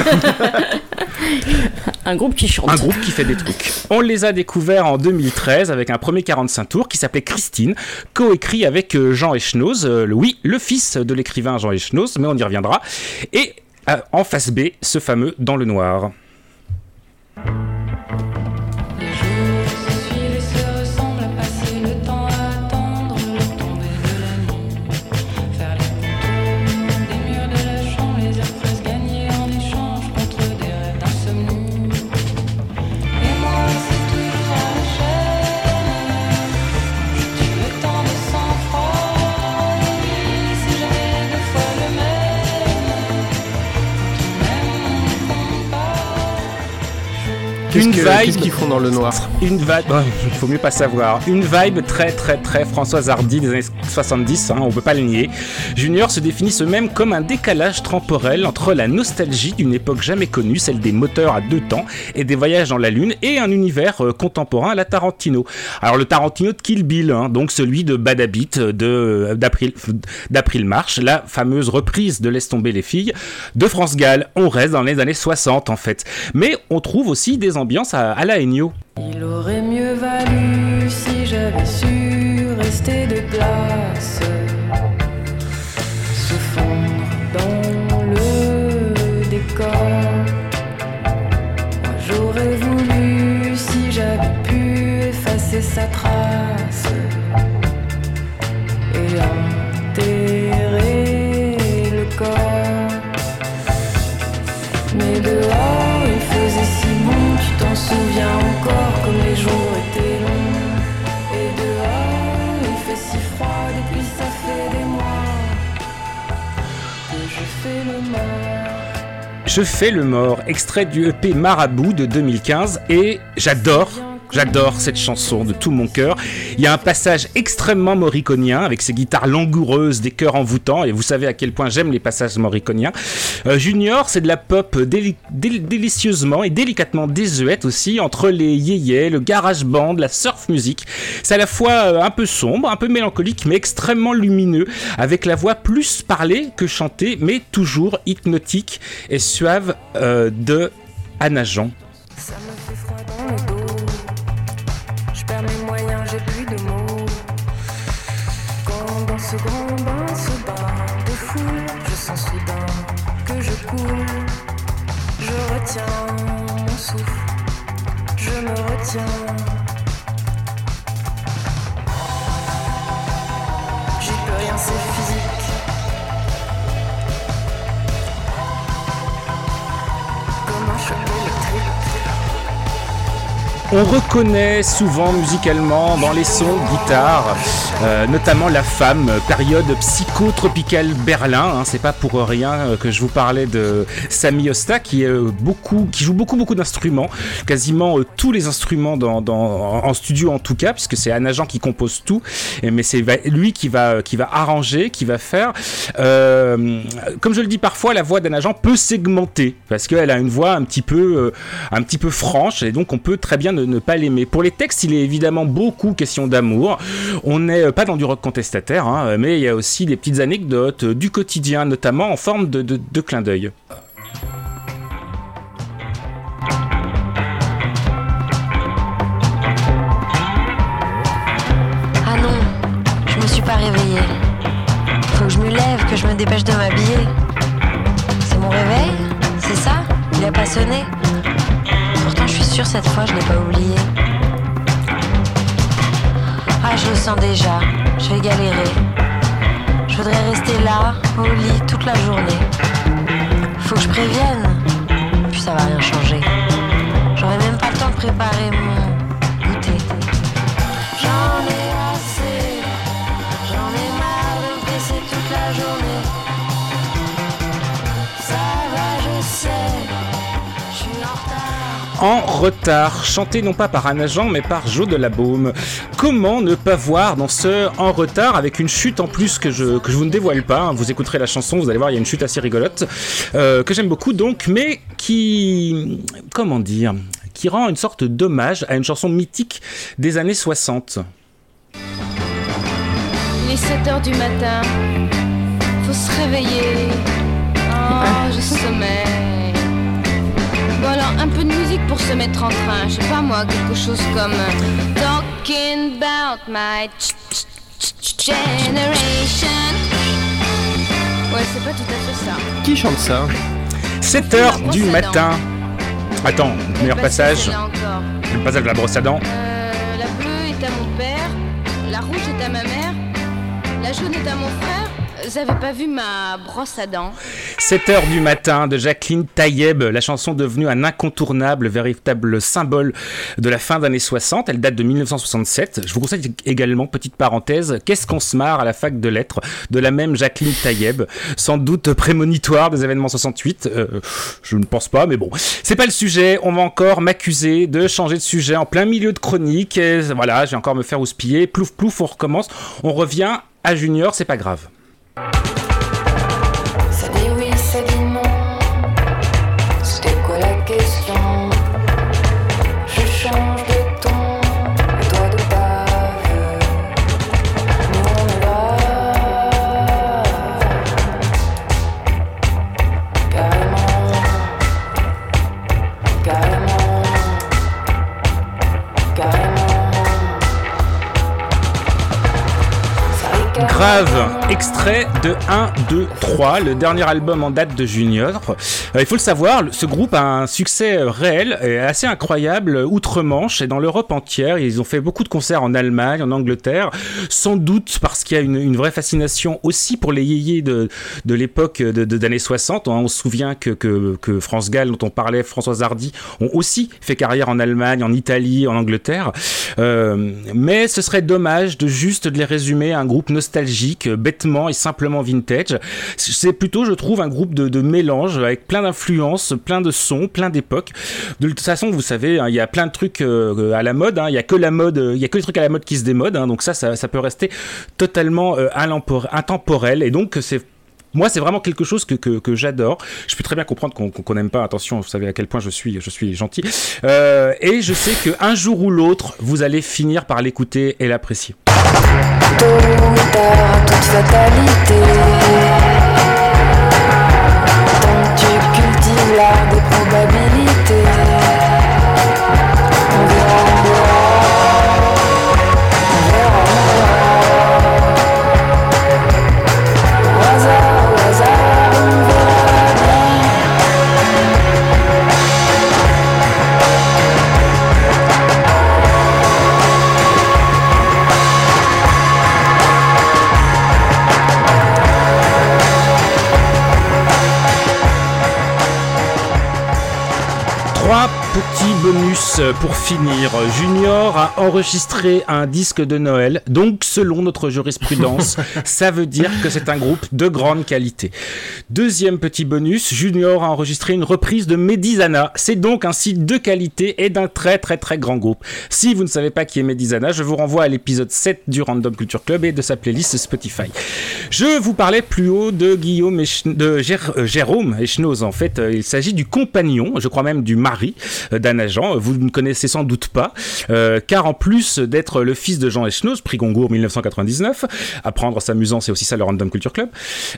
Un groupe qui chante. Un groupe qui fait des trucs. On les a découverts en 2013 avec un premier 45 tours qui s'appelait Christine, coécrit avec euh, Jean Echnoz, euh, le- oui, le fils de l'écrivain Jean Echnoz, mais on y reviendra. Et euh, en face B, ce fameux Dans le noir. Une que- vibe- qu'ils font dans le noir Une vibe, bon, il faut mieux pas savoir. Une vibe très très très Françoise Hardy des années 70, hein, on peut pas le nier. Junior se définit eux-mêmes comme un décalage temporel entre la nostalgie d'une époque jamais connue, celle des moteurs à deux temps et des voyages dans la lune, et un univers euh, contemporain à la Tarantino. Alors le Tarantino de Kill Bill, hein, donc celui de Bad Habit, de d'April d'April March, la fameuse reprise de Laisse tomber les filles de France Gall. On reste dans les années 60 en fait, mais on trouve aussi des ambiances à, la Ennio. Il aurait mieux valu si j'avais su rester de glace, se fondre dans le décor. J'aurais voulu si j'avais pu effacer sa trace Je fais le mort, extrait du EP Marabout de 2015 et j'adore J'adore cette chanson de tout mon cœur. Il y a un passage extrêmement morriconien avec ses guitares langoureuses, des chœurs envoûtants, et vous savez à quel point j'aime les passages morriconiens. Euh, Junior, c'est de la pop déli- déli- délicieusement et délicatement désuète aussi, entre les yéyés, le garage band, la surf music. C'est à la fois euh, un peu sombre, un peu mélancolique, mais extrêmement lumineux, avec la voix plus parlée que chantée, mais toujours hypnotique et suave euh, de Anna Jean. On reconnaît souvent musicalement dans les sons guitare, euh, notamment La Femme, période psychotropicale Berlin. hein. c'est pas pour rien euh, que je vous parlais de Sami Osta qui, est, euh, beaucoup, qui joue beaucoup beaucoup d'instruments, quasiment euh, tous les instruments dans, en studio en tout cas, puisque c'est Anna Jean qui compose tout, mais c'est lui qui va, qui va arranger, qui va faire. Euh, comme je le dis parfois, la voix d'Anna Jean peut segmenter parce qu'elle a une voix un petit peu, euh, un petit peu franche et donc on peut très bien ne, ne pas l'aimer. Pour les textes, il est évidemment beaucoup question d'amour. On n'est euh, pas dans du rock contestataire, hein, mais il y a aussi des petites anecdotes euh, du quotidien, notamment en forme de, de, de clin d'œil. Ah non, je me suis pas réveillée. Faut que je me lève, que je me dépêche de m'habiller. C'est mon réveil C'est ça? Il a pas sonné? Pourtant, je suis sûre cette fois, je l'ai pas oublié. Je le sens déjà, je vais galérer. Je voudrais rester là, au lit, toute la journée. Faut que je prévienne, puis ça va rien changer. J'aurai même pas le temps de préparer mon En retard, chanté non pas par Anna Jean mais par Jo de la Baume. Comment ne pas voir dans ce En retard avec une chute en plus que je, que je vous ne dévoile pas, hein. vous écouterez la chanson, vous allez voir, il y a une chute assez rigolote, euh, que j'aime beaucoup donc, mais qui, comment dire, qui rend une sorte d'hommage à une chanson mythique des années 60. Il est 7 heures du matin. Faut se réveiller. Oh, je sommeille. Bon alors, un peu de musique pour se mettre en train. Je sais pas moi, quelque chose comme euh, Talking about my generation. Ouais, c'est pas tout à fait ça. Qui chante ça? 7 heures du matin. Attends, meilleur passage. Le passage de la brosse à dents. Euh, la bleue est à mon père, la rouge est à ma mère, la jaune est à mon frère. Avez pas vu ma brosse à dents 7 heures du matin de Jacqueline Taïeb, la chanson devenue un incontournable, véritable symbole de la fin des années 60. Elle date de 1967. Je vous conseille également, petite parenthèse, Qu'est-ce qu'on se marre à la fac de lettres de la même Jacqueline Taïeb, sans doute prémonitoire des événements 68. Euh, je ne pense pas, mais bon, c'est pas le sujet. On va encore m'accuser de changer de sujet en plein milieu de chronique. Et voilà, je vais encore me faire houspiller. Plouf plouf, on recommence. On revient à Junior, c'est pas grave. Ça dit oui, ça dit non. C'était quoi la question? Je change de ton, et toi de bave. Nous on est là. Carrément. Carrément. Carrément. Ça. Grave, extrait de 1, 2, 3, le dernier album en date de Junior. Euh, il faut le savoir, ce groupe a un succès euh, réel et assez incroyable euh, outre-Manche et dans l'Europe entière. Ils ont fait beaucoup de concerts en Allemagne, en Angleterre, sans doute parce qu'il y a une, vraie fascination aussi pour les yéyés de, de l'époque de, d'années 60. On se souvient que, que, que France Gall, dont on parlait, Françoise Hardy, ont aussi fait carrière en Allemagne, en Italie, en Angleterre. Mais ce serait dommage de juste de les résumer à un groupe nostalgique, bête et simplement vintage. C'est plutôt, je trouve, un groupe de, mélange avec plein d'influences, plein de sons, plein d'époques. De toute façon, vous savez, hein, il y a plein de trucs euh, à la mode. hein. Il y a que la mode, euh, il y a que les trucs à la mode qui se démodent. hein. donc ça, ça, peut rester totalement euh, intemporel. Et donc, c'est moi, c'est vraiment quelque chose que, j'adore. Je peux très bien comprendre qu'on n'aime pas. Attention, vous savez à quel point je suis, je suis gentil. Euh, et je sais qu'un jour ou l'autre, vous allez finir par l'écouter et l'apprécier. Tôt ou tard, toute fatalité. Tant que tu cultives l'art des probabilités. Trois petits bonus pour finir. Junior a enregistré un disque de Noël, donc selon notre jurisprudence, ça veut dire que c'est un groupe de grande qualité. Deuxième petit bonus, Junior a enregistré une reprise de Medizana. C'est donc un site de qualité et d'un très très très grand groupe. Si vous ne savez pas qui est Medizana, je vous renvoie à l'épisode 7 du Random Culture Club et de sa playlist Spotify. Je vous parlais plus haut de Guillaume Ech- de euh, Jérôme Echnoz. En fait, euh, il s'agit du compagnon, je crois même du mari euh, d'Anna Jean. Vous ne connaissez sans doute pas, euh, car en plus d'être le fils de Jean Echnoz, prix Goncourt 1999, apprendre s'amusant, c'est aussi ça le Random Culture Club.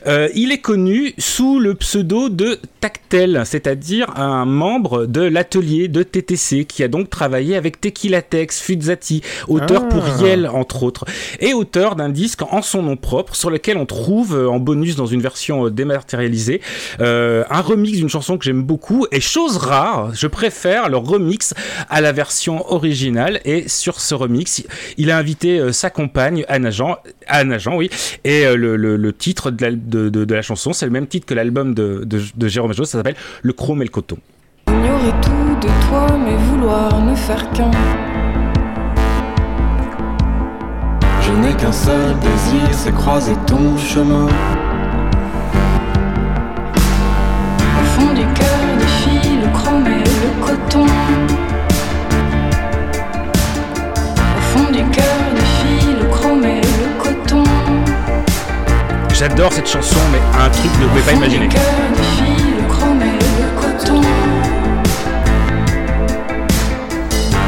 euh, il est connu sous le pseudo de Tactel, c'est-à-dire un membre de l'atelier de TTC qui a donc travaillé avec Tequila Tex, Fuzzati, auteur Ah. pour Yel entre autres, et auteur d'un disque en son nom propre sur lequel on trouve euh, en bonus dans une version dématérialisée euh, un remix d'une chanson que j'aime beaucoup et chose rare, je préfère le remix à la version originale et sur ce remix, il a invité euh, sa compagne Anna Jean, Anna Jean oui, et euh, le, le- le titre de la, de- de- de la chanson, c'est le même titre que l'album de, de, de Jérôme Jos, ça s'appelle Le Chrome et le Coton. Ignorer tout de toi, mais vouloir ne faire qu'un. Je n'ai qu'un seul désir, c'est croiser ton chemin. Coton. Au fond du cœur défie le chrome et le coton. J'adore cette chanson, mais un truc que vous ne pouvez pas imaginer. Au fond du cœur défie le chrome et le coton.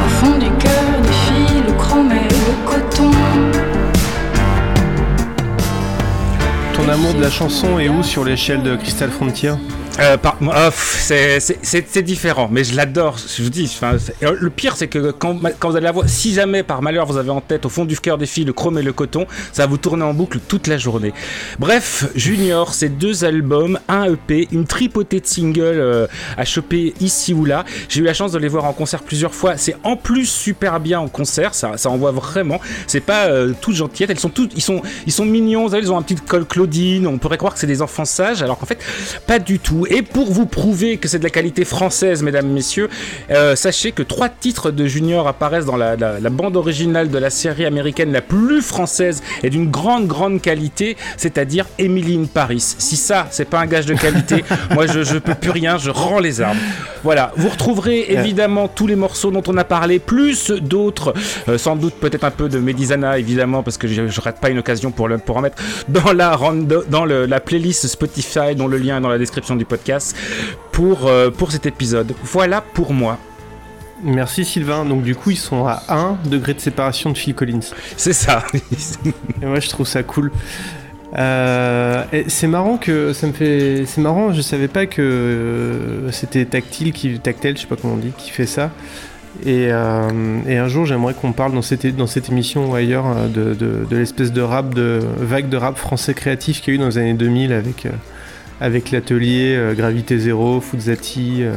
Au fond du cœur défie le chrome et le coton. Ton amour de la chanson est où sur l'échelle de Crystal Frontier? Euh, ah, c'est- différent, mais je l'adore. Je vous dis, euh, le pire, c'est que quand, vous allez la voir, si jamais par malheur vous avez en tête au fond du cœur des filles le chrome et le coton, ça va vous tourner en boucle toute la journée. Bref, Junior, c'est deux albums, un EP, une tripotée de singles euh, à choper ici ou là. J'ai eu la chance de les voir en concert plusieurs fois. C'est en plus super bien en concert, ça, ça envoie vraiment. C'est pas toutes gentillettes, elles sont toutes, ils sont, mignons. Vous ils ont un petit col Claudine. On pourrait croire que c'est des enfants sages, alors qu'en fait, pas du tout. Et pour vous prouver que c'est de la qualité française, mesdames, messieurs, euh, sachez que trois titres de Junior apparaissent dans la, la- la bande originale de la série américaine la plus française et d'une grande, grande qualité, c'est-à-dire Emily in Paris. Si ça, c'est pas un gage de qualité, moi je, je peux plus rien, je rends les armes. Voilà, vous retrouverez évidemment tous les morceaux dont on a parlé, plus d'autres, euh, sans doute peut-être un peu de Medizana évidemment, parce que je, je rate pas une occasion pour, le, pour en mettre dans la, dans le- la playlist Spotify, dont le lien est dans la description du podcast, pour, euh, pour cet épisode. Voilà pour moi. Merci Sylvain. Donc du coup, ils sont à 1 degré de séparation de Phil Collins. C'est ça. et moi, je trouve ça cool. Euh, c'est marrant que ça me fait. C'est marrant. Je savais pas que euh, c'était Tactile qui Tactile, je sais pas comment on dit, qui fait ça. Et, euh, et un jour, j'aimerais qu'on parle dans cette, dans cette émission ou ailleurs de, de, de l'espèce de rap, de vague de rap français créatif qu'il y a eu dans les années 2000 avec, euh, avec l'atelier euh, Gravité Zéro, Fuzzati, euh,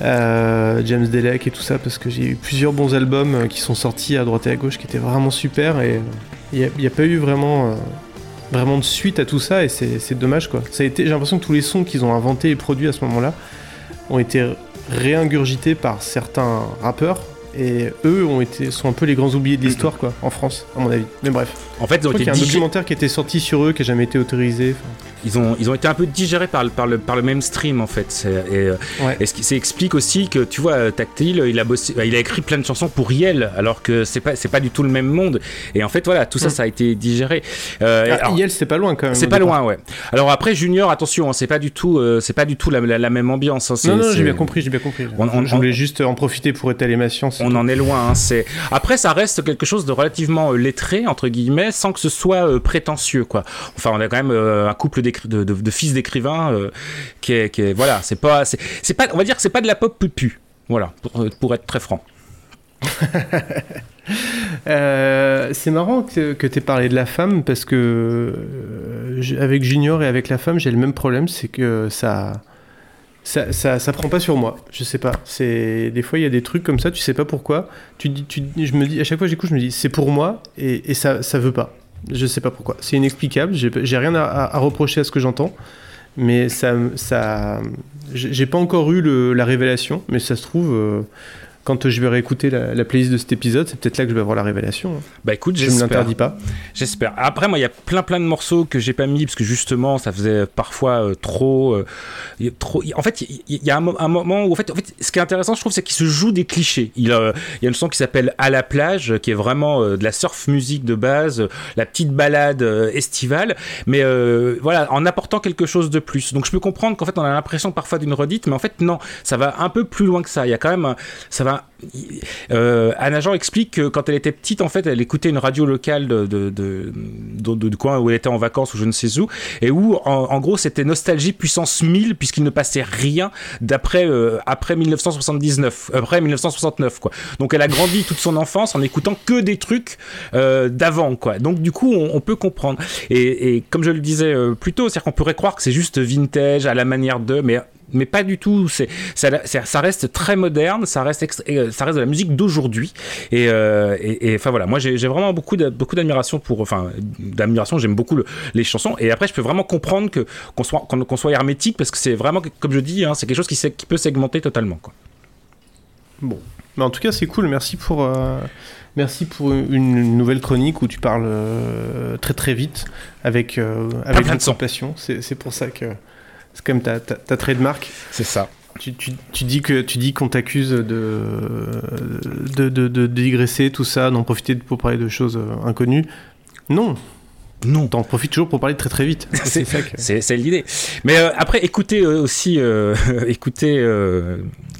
euh, James Delec et tout ça, parce que j'ai eu plusieurs bons albums qui sont sortis à droite et à gauche qui étaient vraiment super et il n'y a, pas eu vraiment, vraiment de suite à tout ça et c'est dommage quoi. Ça a été, j'ai l'impression que tous les sons qu'ils ont inventés et produits à ce moment-là ont été réingurgités par certains rappeurs et eux ont été, sont un peu les grands oubliés de l'histoire, quoi, en France, à mon avis. Mais bref. En fait, ils Je ont crois été qu'il y a un documentaire qui était sorti sur eux, qui a jamais été autorisé. Ils ont, ils ont été un peu digérés par, le- par, le, par le mainstream en fait. C'est- Et, euh, et ce qui explique aussi que tu vois, Tactile, il a, bossé, il a écrit plein de chansons pour Riel, alors que c'est pas, c'est pas du tout le même monde. Et en fait, voilà, tout ça, Mm. ça a été digéré. Euh, Ah, Yel, c'était pas loin quand même. c'est pas départ. loin, ouais. Alors après, Junior, attention, hein, c'est pas du tout, euh, c'est pas du tout la, la- la même ambiance. hein, c'est- Non, non, c'est- j'ai bien compris, j'ai bien compris. On- on- je voulais juste en profiter pour étaler ma science. On en est loin. hein, c'est après ça reste quelque chose de relativement euh, lettré entre guillemets, sans que ce soit euh, prétentieux quoi. Enfin, on a quand même un couple d'écri- de, fils d'écrivains euh, qui, voilà, c'est pas, c'est pas, on va dire que c'est pas de la pop pupu. Voilà, pour, euh, pour être très franc. Euh, c'est marrant que, que tu aies parlé de la femme parce que avec Junior et avec la femme, j'ai le même problème, c'est que ça, ça, ça, ça prend pas sur moi. Je sais pas. C'est des fois il y a des trucs comme ça, tu sais pas pourquoi. Tu tu, je me dis à chaque fois j'écoute, je me dis c'est pour moi et, et ça, ça veut pas. Je sais pas pourquoi. C'est inexplicable. J'ai rien à, reprocher à ce que j'entends, mais ça, ça, j'ai pas encore eu la révélation, mais ça se trouve. euh, quand je vais réécouter la, la playlist de cet épisode, c'est peut-être là que je vais avoir la révélation. hein. Bah écoute, je ne l'interdis pas. J'espère. Après, moi, il y a plein plein de morceaux que j'ai pas mis parce que justement, ça faisait parfois euh, trop, euh, trop. En fait, il y, a un, mo- un moment où, en fait, en fait, ce qui est intéressant, je trouve, c'est qu'il se joue des clichés. Il, euh, y a une chanson qui s'appelle À la plage, qui est vraiment de la surf musique de base, la petite balade estivale, mais voilà, en apportant quelque chose de plus. Donc, je peux comprendre qu'en fait, on a l'impression parfois d'une redite, mais en fait, non, ça va un peu plus loin que ça. Il y a quand même, ça va. Euh, Anna Jean explique que quand elle était petite, en fait, elle écoutait une radio locale de, de, de, coin où elle était en vacances ou je ne sais où, et où, en, gros, c'était nostalgie puissance 1000, puisqu'il ne passait rien d'après euh, après 1979, après 1969, quoi. Donc, elle a grandi toute son enfance en écoutant que des trucs euh, d'avant, quoi. Donc, du coup, on, peut comprendre. Et, et comme je le disais euh, plus tôt, c'est-à-dire qu'on pourrait croire que c'est juste vintage à la manière de, mais mais pas du tout. C'est ça, reste très moderne, ça reste extra- euh, ça reste de la musique d'aujourd'hui. Et, euh, et, et, enfin voilà, moi j'ai vraiment beaucoup de, beaucoup d'admiration pour enfin d'admiration. J'aime beaucoup le- les chansons. Et après, je peux vraiment comprendre que qu'on soit qu'on soit hermétique parce que c'est vraiment comme je dis, hein, c'est quelque chose qui, peut segmenter totalement. Quoi. Bon. Mais en tout cas, c'est cool. Merci pour, euh, merci pour une nouvelle chronique où tu parles euh, très très vite avec, euh, avec passion. C'est c'est pour ça que c'est comme ta, ta, ta trademark. C'est ça. Tu, tu, tu dis que tu dis qu'on t'accuse de de, de, de digresser tout ça, d'en profiter pour parler de choses euh, inconnues. Non. Non. T'en profites toujours pour parler très très vite. C'est c'est- c'est l'idée. Mais euh, après, écoutez euh, aussi, euh, écoutez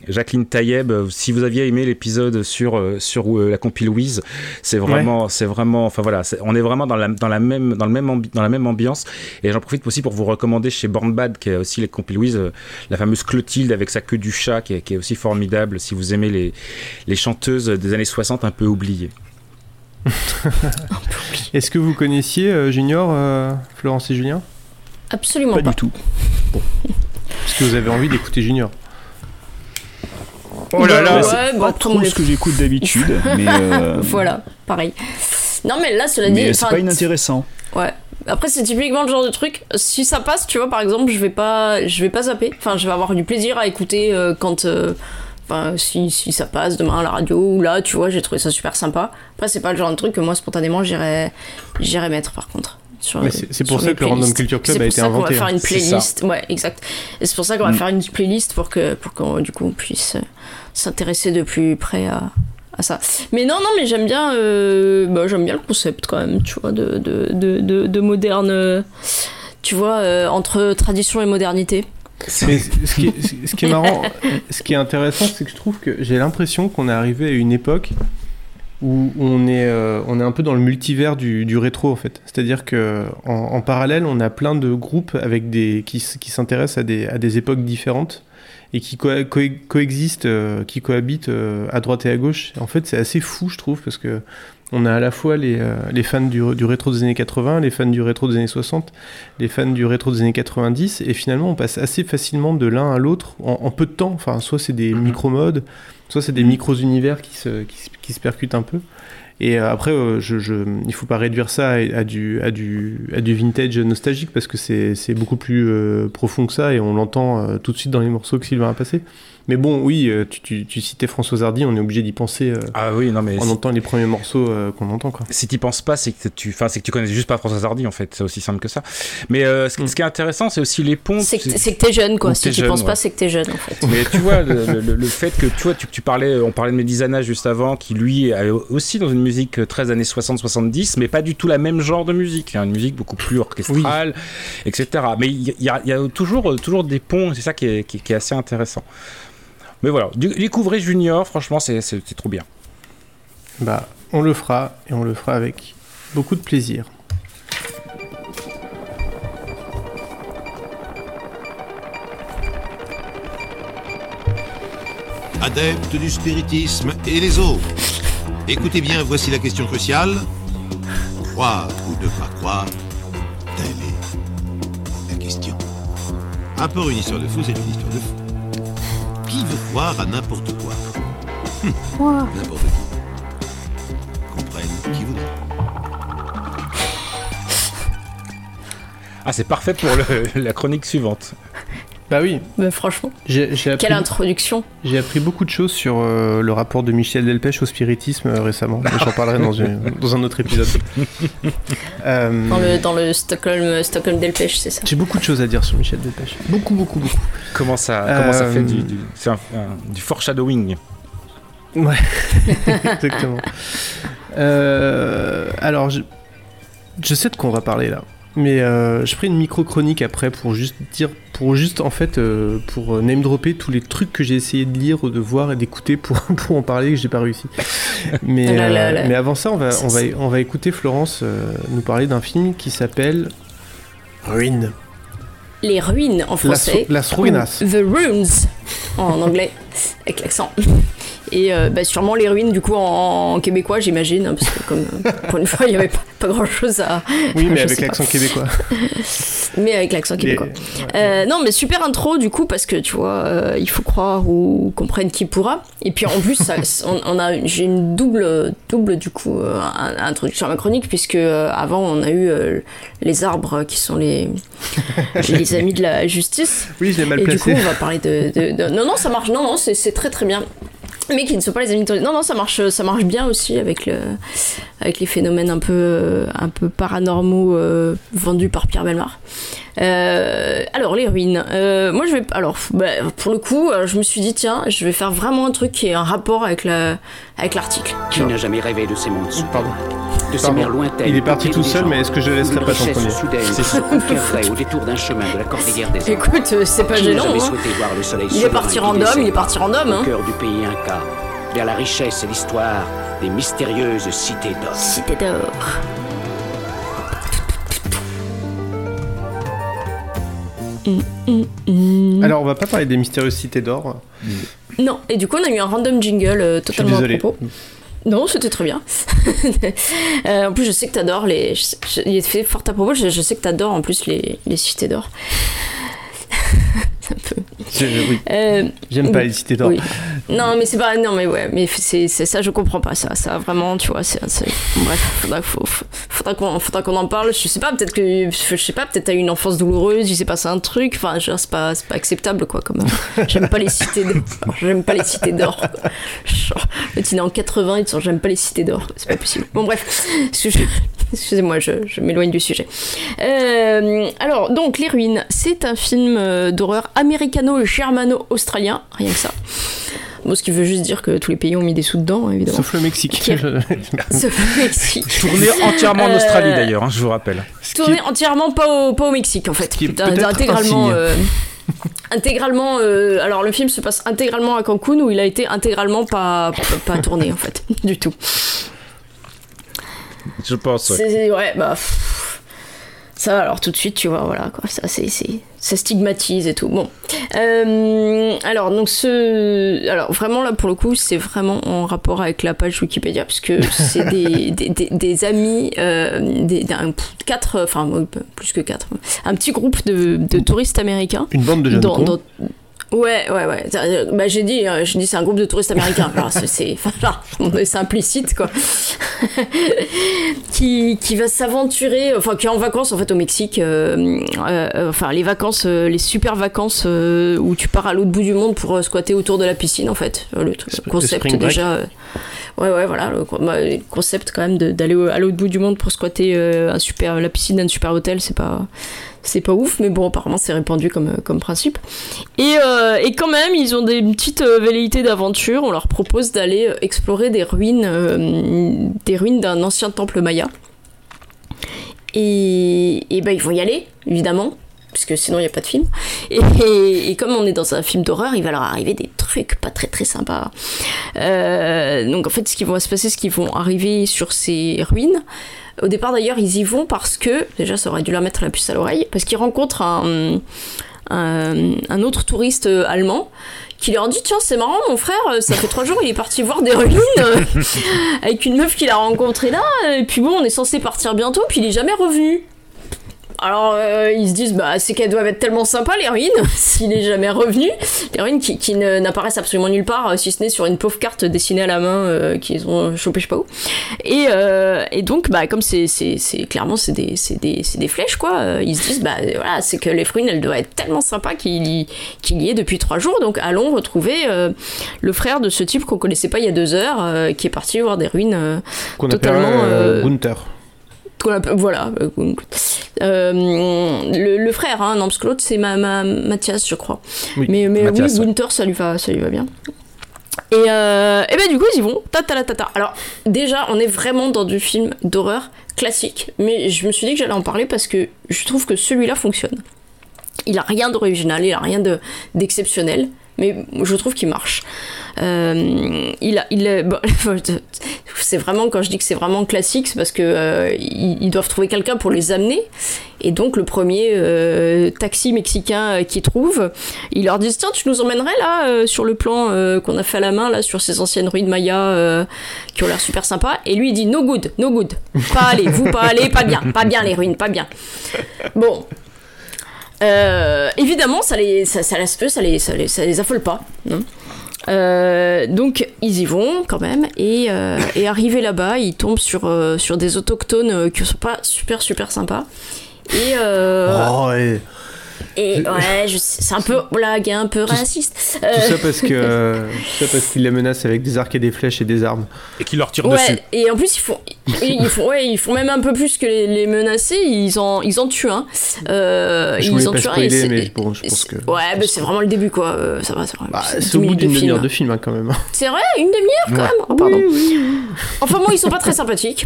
Jacqueline Taïeb. Si vous aviez aimé l'épisode sur sur la compile Wiz, c'est vraiment, c'est vraiment, enfin voilà, c'est- on est vraiment dans la dans la même dans le même ambi- dans la même ambiance. Et j'en profite aussi pour vous recommander chez Born Bad, qui est aussi les compile Wiz, euh, la fameuse Clotilde avec sa queue du chat, qui est, qui est aussi formidable. Si vous aimez les les chanteuses des années 60 un peu oubliées. Est-ce que vous connaissiez euh, Junior, euh, Florence et Julien? Absolument pas. du tout. Est-ce que vous avez envie d'écouter Junior? Oh là là, Ouais, c'est bah, pas trop ce que j'écoute d'habitude, mais, euh, voilà, pareil. Non, mais là, cela dit. mais c'est enfin, pas inintéressant. Ouais. Après, c'est typiquement le genre de truc. Si ça passe, tu vois, par exemple, je vais pas, je vais pas zapper. Enfin, je vais avoir du plaisir à écouter euh, quand. euh, Enfin, si, si ça passe demain à la radio ou là, tu vois, j'ai trouvé ça super sympa. Après, c'est pas le genre de truc que moi, spontanément, j'irais j'irais mettre par contre. c'est- c'est pour ça que le Random. Culture Club C'est a pour été ça qu'on inventé, va faire hein. une C'est playlist. Ouais, exact. Et c'est pour ça qu'on va Mm. faire une playlist pour que, pour qu'on, du coup, on puisse euh, s'intéresser de plus près à, à ça. Mais non, non, mais j'aime bien, euh, bah, j'aime bien le concept quand même, tu vois, de, de, de, de, de moderne, euh, tu vois, euh, entre tradition et modernité. Ce qui, est, marrant, ce qui est intéressant, c'est que je trouve que j'ai l'impression qu'on est arrivé à une époque où on est, euh, on est un peu dans le multivers du, rétro en fait. C'est-à-dire que en, parallèle, on a plein de groupes avec des qui, s'intéressent à des, époques différentes et qui co- co- coexistent, euh, qui cohabitent euh, à droite et à gauche. En fait, c'est assez fou, je trouve, parce que on a à la fois les, euh, les fans du, du rétro des années 80, les fans du rétro des années 60, les fans du rétro des années 90, et finalement on passe assez facilement de l'un à l'autre en, en peu de temps. Enfin, soit c'est des micro-modes, soit c'est des micro-univers qui se, qui, se- qui se percutent un peu. Et euh, après, euh, je, je, il faut pas réduire ça à, à du, à, du, à du vintage nostalgique parce que c'est c'est beaucoup plus euh, profond que ça et on l'entend euh, tout de suite dans les morceaux que Sylvain a passé. Mais bon, oui, euh, tu, tu, tu citais Françoise Hardy, on est obligé d'y penser euh, Ah oui, non mais en si- entendant les premiers morceaux euh, qu'on entend. Quoi. si tu penses pas, c'est que tu, enfin, c'est que tu connais juste pas François Hardy en fait. C'est aussi simple que ça. Mais euh, ce, qui- ce qui est intéressant, c'est aussi les ponts. C'est que t'es jeune, quoi. Si tu penses ouais. pas, c'est que t'es jeune, en fait. Mais tu vois, le, le- le fait que tu vois, tu, tu parlais, on parlait de Médisana juste avant, qui lui est aussi dans une musique très années 60-70, mais pas du tout la même genre de musique. hein, une musique beaucoup plus orchestrale, etc. Mais il y, a- il y a toujours, toujours des ponts, c'est ça qui est, qui- qui est assez intéressant. Mais voilà, du- découvrez Junior, franchement, c'est c'est- c'est trop bien. Bah, on le fera et on le fera avec beaucoup de plaisir. Adeptes du spiritisme et les autres. Écoutez bien, voici la question cruciale. Croire ou ne pas croire, telle est la question. Un peu une histoire de fou, c'est une histoire de fou. Qui veut croire à n'importe quoi Hum. N'importe qui. Comprenne qui voudra. Ah, c'est parfait pour le- la chronique suivante. Bah oui. Mais franchement, J'ai j'ai appris, quelle introduction. j'ai appris beaucoup de choses sur euh, le rapport de Michel Delpech au spiritisme euh, récemment. J'en parlerai dans, une- dans un autre épisode. Euh, Dans le, dans le Stockholm, Stockholm Delpech, c'est ça. J'ai beaucoup de choses à dire sur Michel Delpech. Beaucoup, beaucoup, beaucoup. Comment ça, comment ça fait du, du- c'est un- un- du foreshadowing Ouais, exactement. Euh, alors, je, je sais de quoi on va parler là. Mais euh, je ferai une micro-chronique après pour juste dire, pour juste en fait, euh, pour euh, name dropper tous les trucs que j'ai essayé de lire, de voir et d'écouter pour, pour en parler et que j'ai pas réussi. Mais, là là euh, là. mais avant ça, on va, Ça, on va, c'est- on va écouter Florence nous parler d'un film qui s'appelle Ruine. Les ruines en français. Las ruinas. Ou The Runes en anglais, avec l'accent. Et euh, bah, sûrement les ruines, du coup, en, en québécois, j'imagine, hein, parce que comme euh, pour une fois, il n'y avait pas, pas grand chose à. Oui, mais avec l'accent québécois. Mais avec l'accent québécois. Euh, non, mais super intro du coup parce que tu vois, euh, il faut croire ou comprendre qui pourra. Et puis en plus, ça, on, on a, j'ai une double, double du coup introduction à ma chronique puisque avant on a eu les arbres qui sont les, les amis de la justice. Oui, je l'ai mal Et placé. du coup, on va parler de, de- de- non non ça marche, non non c'est très très bien. Mais qui ne sont pas les amis de Non, non, ça marche, ça marche bien aussi avec, le, avec les phénomènes un peu, un peu paranormaux euh, vendus par Pierre Belmar. Euh, alors, les ruines. Euh, moi, je vais. Alors, bah, pour le coup, euh, je me suis dit, tiens, je vais faire vraiment un truc qui ait un rapport avec, la, avec l'article. Qui n'a jamais rêvé de ces mondes Pardon. De ces Pardon. mers lointaines. Il est parti tout seul, mais est-ce que je laisserai pas ton premier soudaine C'est se sûr. conquerrait au détour d'un chemin de la cordillère des Andes. Écoute, euh, c'est pas gênant. hein. souhaité voir le soleil Il est parti random, il est parti random. Au Hein. cœur du pays Inca, vers la richesse et l'histoire des mystérieuses cités d'or. Cité d'or. Alors, on va pas parler des mystérieuses cités d'or. Non, et du coup, on a eu un random jingle euh, totalement à désolé. propos. Non, c'était très bien. Euh, en plus, je sais que t'adores les. il est fait fort à propos, je, je sais que t'adores en plus les, les cités d'or. C'est un peu. Je- je- oui. Euh, J'aime pas les cités d'or. oui. Non, mais c'est pas. Non, mais ouais, mais c'est c'est ça, je comprends pas ça. Ça, vraiment, tu vois, c'est. c'est- Bref, faudra, faudra qu'on qu'on en parle. Je sais pas, peut-être que. Je sais pas, peut-être t'as eu une enfance douloureuse, il s'est passé un truc. Enfin, je dire, c'est pas, c'est pas acceptable, quoi. Comme, j'aime pas les cités d'or. J'aime pas les cités d'or. Genre, le il est en 80, il te sent, j'aime pas les cités d'or. C'est pas possible. Bon, bref. Excuse- Excusez-moi, je, je m'éloigne du sujet. Euh, alors, donc, Les Ruines, c'est un film euh, d'horreur américano-germano-australien, rien que ça. Bon, ce qui veut juste dire que tous les pays ont mis des sous dedans, évidemment. Sauf le Mexique. Qui- Sauf le Mexique. Tourné entièrement en Euh, Australie d'ailleurs, hein, je vous rappelle. Tourné entièrement pas au, pas au Mexique, en fait. qui est Putain, peut-être un intégralement. signe. euh, intégralement. euh, alors, le film se passe intégralement à Cancun, où il a été intégralement pas, pas, pas tourné, en fait, du tout. Je pense. ouais. C'est ouais, bah pff, ça alors tout de suite tu vois voilà quoi. Ça c'est ça stigmatise et tout. Bon. Euh, alors donc ce alors vraiment là pour le coup c'est vraiment en rapport avec la page Wikipédia puisque c'est des, des, des, des amis euh, des, quatre enfin plus que quatre un petit groupe de, de touristes américains. Une bande de jeunes dans- cons. dans- Ouais, ouais, ouais. Euh, Bah, j'ai dit, euh, j'ai dit, c'est un groupe de touristes américains. C'est, on est- implicite, quoi. qui, qui va s'aventurer, enfin, qui est en vacances, en fait, au Mexique. euh, euh, enfin, les vacances, euh, les super vacances euh, où tu pars à l'autre bout du monde pour squatter autour de la piscine, en fait. Le, truc- concept, déjà. ouais, ouais, voilà. Le, bah, concept, quand même, d'aller à l'autre bout du monde pour squatter euh, un super, la piscine d'un super hôtel, c'est pas. C'est pas ouf, mais bon, apparemment c'est répandu comme, comme principe. Et, euh, et quand même, ils ont des petites euh, velléités d'aventure. On leur propose d'aller euh, explorer des ruines, euh, des ruines d'un ancien temple maya. Et, et ben ils vont y aller, évidemment, puisque sinon il n'y a pas de film. Et, et- comme on est dans un film d'horreur, il va leur arriver des trucs pas très très sympas. Euh, donc en fait, ce qui va se passer, c'est qu'ils vont arriver sur ces ruines. Au départ d'ailleurs, ils y vont parce que, déjà ça aurait dû leur mettre la puce à l'oreille, parce qu'ils rencontrent un, un, un autre touriste allemand qui leur dit tiens c'est marrant mon frère ça fait trois jours il est parti voir des ruines avec une meuf qu'il a rencontrée là et puis bon on est censé partir bientôt puis il est jamais revenu alors euh, ils se disent bah c'est qu'elles doivent être tellement sympas les ruines s'il est jamais revenu. Les ruines qui, qui n'apparaissent absolument nulle part euh, si ce n'est sur une pauvre carte dessinée à la main euh, qu'ils ont chopé je sais pas où. Et, euh, et donc bah comme c'est clairement c'est des, des, des flèches quoi ils se disent bah voilà c'est que les ruines elles doivent être tellement sympas qu'il y, y est depuis trois jours. Donc allons retrouver le frère de ce type qu'on connaissait pas il y a deux heures qui est parti voir des ruines totalement appelle Gunther. Voilà. euh, euh, le, le frère, hein, non, parce que l'autre c'est ma, ma- Mathias, je crois. Oui, mais mais Mathias, oui, ouais. Gunther, ça lui va, ça lui va bien. Et, euh, et ben du coup ils y vont, ta ta ta ta ta. Alors déjà on est vraiment dans du film d'horreur classique, mais je me suis dit que j'allais en parler parce que je trouve que celui-là fonctionne. Il a rien d'original, il a rien de d'exceptionnel, mais je trouve qu'il marche. Euh, il a, il bon, c'est vraiment quand je dis que c'est vraiment classique, c'est parce que euh, ils, doivent trouver quelqu'un pour les amener. Et donc le premier euh, taxi mexicain qu'ils trouvent, ils leur disent tiens tu nous emmènerais là sur le plan qu'on a fait à la main là sur ces anciennes ruines mayas euh, qui ont l'air super sympas. Et lui il dit no good, no good, pas aller, vous pas aller, pas bien, pas bien les ruines, pas bien. Bon, évidemment, ça les, ça, ça les, ça les, ça les affole pas. hein. Euh, donc ils y vont quand même et, euh, arrivés là-bas, ils tombent sur, euh, sur des autochtones euh, qui sont pas super super sympas. Et, Oh. Et ouais, c'est un peu blague, un peu raciste. Euh, Tout ça parce que euh, tout ça parce qu'il les menace avec des arcs et des flèches et des armes. Et qu'il leur tire Ouais, et en plus ils font, ils, font, ouais, ils font même un peu plus que les, les menacés. Ils en, ils en tuent un. Euh, Je ils en tuent un et mais bon, je pense que. Ouais, mais c'est vraiment le début quoi. Euh, ça va. Bah, C'est c'est au 10 bout d'une de demi-heure de film hein, quand même. C'est vrai, une demi-heure quand Ouais. même. Oh, pardon. Enfin bon, ils sont pas très sympathiques.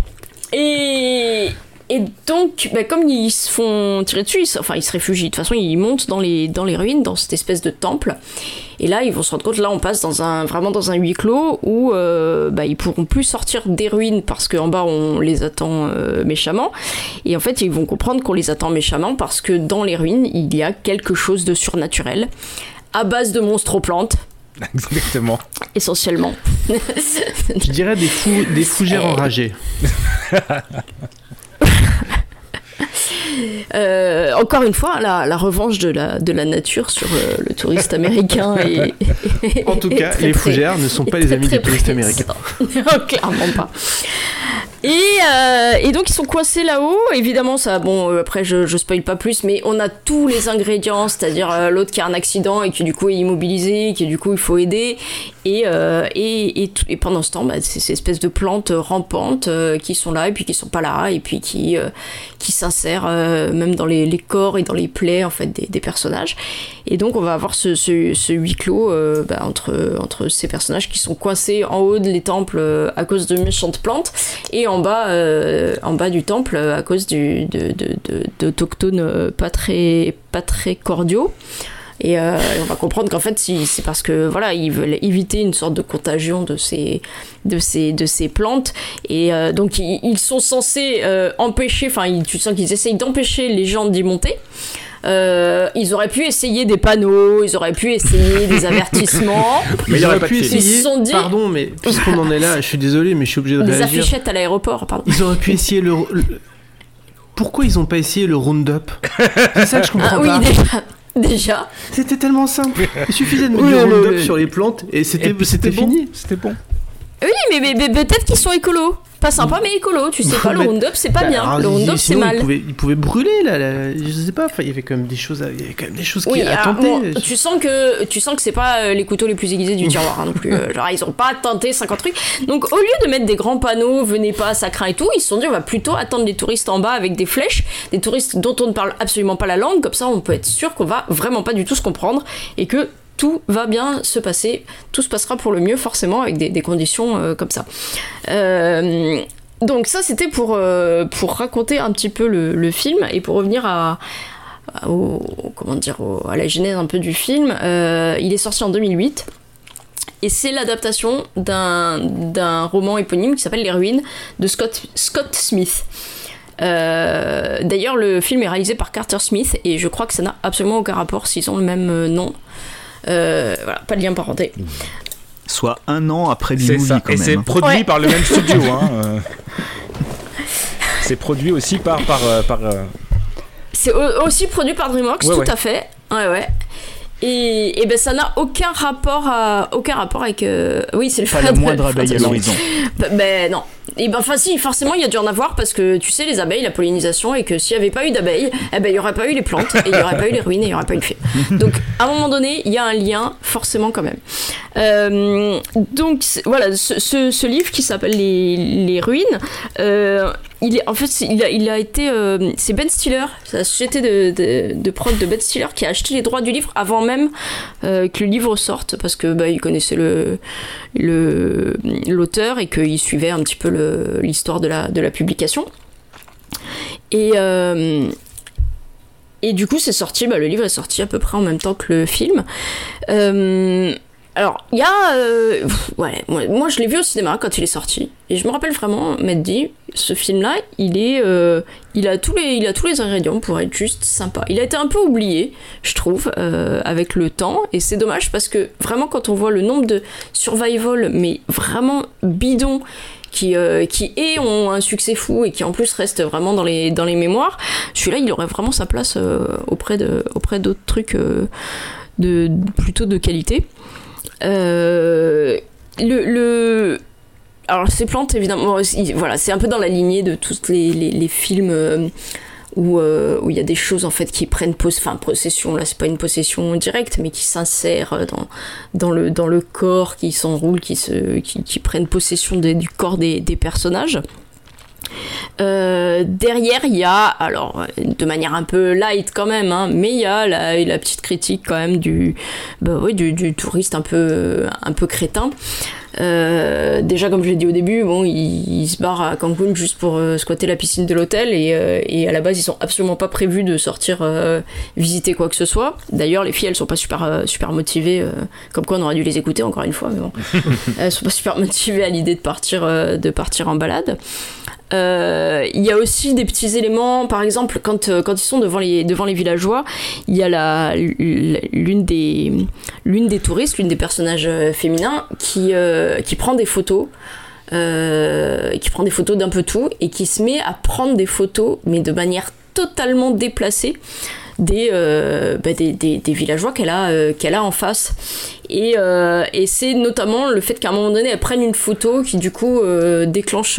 Et et donc, bah, comme ils se font tirer dessus, ils se, enfin ils se réfugient. De toute façon, ils montent dans les dans les ruines, dans cette espèce de temple. Et là, ils vont se rendre compte. Là, on passe dans un vraiment dans un huis clos où euh, bah, ils pourront plus sortir des ruines parce qu'en bas on les attend euh, méchamment. Et en fait, ils vont comprendre qu'on les attend méchamment parce que dans les ruines, il y a quelque chose de surnaturel à base de monstres aux plantes Exactement. essentiellement. Je dirais des des fougères enragées. Euh, encore une fois, la, la revanche de la, de la nature sur euh, le touriste américain est, En tout cas, très, les très- fougères ne sont pas les amis touristes présent. américains. Non, clairement pas. Et, euh, et donc ils sont coincés là-haut. Évidemment, ça, bon, euh, après je, je spoil pas plus, mais on a tous les ingrédients, c'est-à-dire euh, l'autre qui a un accident et qui du coup est immobilisé, qui du coup il faut aider. Et, et, et, pendant ce temps, bah, c'est ces espèces de plantes rampantes qui sont là et puis qui sont pas là et puis qui, qui s'insèrent même dans les, corps et dans les plaies en fait des, personnages. Et donc on va avoir ce, ce, huis clos bah, entre, entre ces personnages qui sont coincés en haut des temples à cause de méchantes plantes et en bas, euh, en bas du temple euh, à cause du, de, de, d'autochtones euh, pas très, pas très cordiaux. Et, on va comprendre qu'en fait, c'est parce que voilà, ils veulent éviter une sorte de contagion de ces, de ces, de ces plantes. Et donc, ils, ils sont censés empêcher, enfin, tu sens qu'ils essayent d'empêcher les gens d'y monter. Euh, ils auraient pu essayer des panneaux, ils auraient pu essayer des avertissements. ils auraient pu Ils essayer. se sont dit Pardon, mais puisqu'on en est là, je suis désolé, mais je suis obligé de des réagir. affichettes à l'aéroport, pardon. Ils auraient pu essayer le. le- Pourquoi ils ont pas essayé le Roundup? C'est ça que je comprends Ah oui, pas. déjà. déjà. C'était tellement simple. Il suffisait de mettre Oui, du le- Roundup sur les plantes et c'était fini. C'était bon. Oui, mais, mais- mais peut-être qu'ils sont écolos. Pas sympa, mais écolo. Tu sais pas, le Roundup, c'est pas Bah, bien. alors, Le Roundup, c'est mal. Il pouvait, il pouvait brûler là, là, je sais pas. enfin, il y avait quand même des choses, à- il y avait quand même des choses Oui, qui alors, tenter. bon, tu sens que tu sens que c'est pas euh, les couteaux les plus aiguisés du tiroir hein, non plus. Euh, genre ils ont pas tenté 50 trucs. Donc au lieu de mettre des grands panneaux, venez pas, ça craint et tout, ils se sont dit on va plutôt attendre les touristes en bas avec des flèches, des touristes dont on ne parle absolument pas la langue, comme ça on peut être sûr qu'on va vraiment pas du tout se comprendre et que tout va bien se passer, tout se passera pour le mieux forcément avec des, conditions euh, comme ça. Euh, donc ça c'était pour, euh, pour raconter un petit peu le, film et pour revenir à, comment dire, à la genèse un peu du film. Il est sorti en 2008 et c'est l'adaptation d'un roman éponyme qui s'appelle Les Ruines de Scott, Smith. D'ailleurs, le film est réalisé par Carter Smith et je crois que ça n'a absolument aucun rapport s'ils ont le même nom. Euh, voilà, pas de lien parenté. Soit un an après ça. quand Et c'est produit Ouais. par le même studio. hein, euh. C'est produit aussi par. par, euh, par euh, C'est au- aussi produit par DreamWorks, Ouais, tout ouais. à fait. Ouais, ouais. Et, et ben ça n'a aucun rapport à aucun rapport avec euh, oui c'est le Pas la moindre abeille à l'horizon. Bah, ben non. Et ben enfin si, forcément il y a dû en avoir parce que tu sais les abeilles, la pollinisation et que s'il n'y avait pas eu d'abeilles, eh ben il y aurait pas eu les plantes et il y aurait pas eu les ruines et il y aurait pas eu le film. Donc à un moment donné, il y a un lien forcément quand même. Euh, donc voilà, ce, ce- ce livre qui s'appelle les, les ruines, euh, il est en fait il a, il a été euh, c'est Ben Stiller, la société de, de, de prod de Ben Stiller qui a acheté les droits du livre avant même euh, que le livre sorte parce que bah, il connaissait le le l'auteur et qu'il suivait un petit peu l'histoire de la de la publication. Et euh, et du coup, c'est sorti, bah, le livre est sorti à peu près en même temps que le film. Alors, il y a. euh, moi, je l'ai vu au cinéma quand il est sorti. Et je me rappelle vraiment m'être ce film-là, il est. euh, il, a tous les, il a tous les ingrédients pour être juste sympa. Il a été un peu oublié, je trouve, euh, avec le temps. Et c'est dommage parce que vraiment, quand on voit le nombre de survival, mais vraiment bidon, qui, euh, qui et ont un succès fou et qui en plus restent vraiment dans les, dans les mémoires, celui-là il aurait vraiment sa place auprès auprès d'autres trucs de, plutôt de qualité. Euh, le, le- alors ces plantes évidemment il- voilà c'est un peu dans la lignée de tous les, les- films euh, où euh, où il y a des choses en fait qui prennent pos- enfin possession. Là c'est pas une possession directe mais qui s'insèrent dans dans le dans le corps qui s'enroulent qui se qui, qui prennent possession du corps des, des personnages euh, derrière, il y a, alors de manière un peu light quand même, hein, mais il y a la, la petite critique quand même du, bah oui, du, du touriste un peu, un peu crétin. Euh, déjà, comme je l'ai dit au début, bon, ils, ils se barrent à Cancun juste pour euh, squatter la piscine de l'hôtel et, euh, et à la base, ils sont absolument pas prévus de sortir visiter quoi que ce soit. D'ailleurs, les filles, elles sont pas super, super motivées, comme quoi on aurait dû les écouter encore une fois, mais bon, elles sont pas super motivées à l'idée de partir, de partir en balade. Euh, il y a aussi des petits éléments, par exemple, quand, euh, quand ils sont devant les, devant les villageois, il y a l'une, des, des touristes, l'une des personnages euh, féminins, qui, qui prend des photos. qui prend des photos d'un peu tout et qui se met à prendre des photos mais de manière totalement déplacée des, euh, bah, des, des- des villageois qu'elle a, euh, qu'elle a en face. Et, euh, et c'est notamment le fait qu'à un moment donné, elle prenne une photo qui du coup déclenche,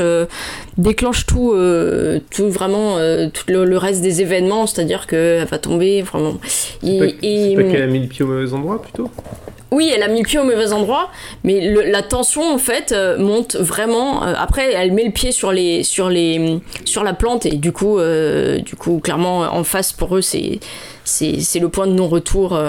déclenche tout, tout vraiment, tout le, le reste des événements, c'est-à-dire qu'elle va tomber vraiment. Et- C'est pas, et- c'est pas qu'elle a mis le pied au mauvais endroit plutôt? Oui, elle a mis le pied au mauvais endroit, mais la tension en fait euh, monte vraiment. euh, après, elle met le pied sur les sur les sur la plante et du coup euh, du coup clairement en face pour eux c'est c'est le point de non retour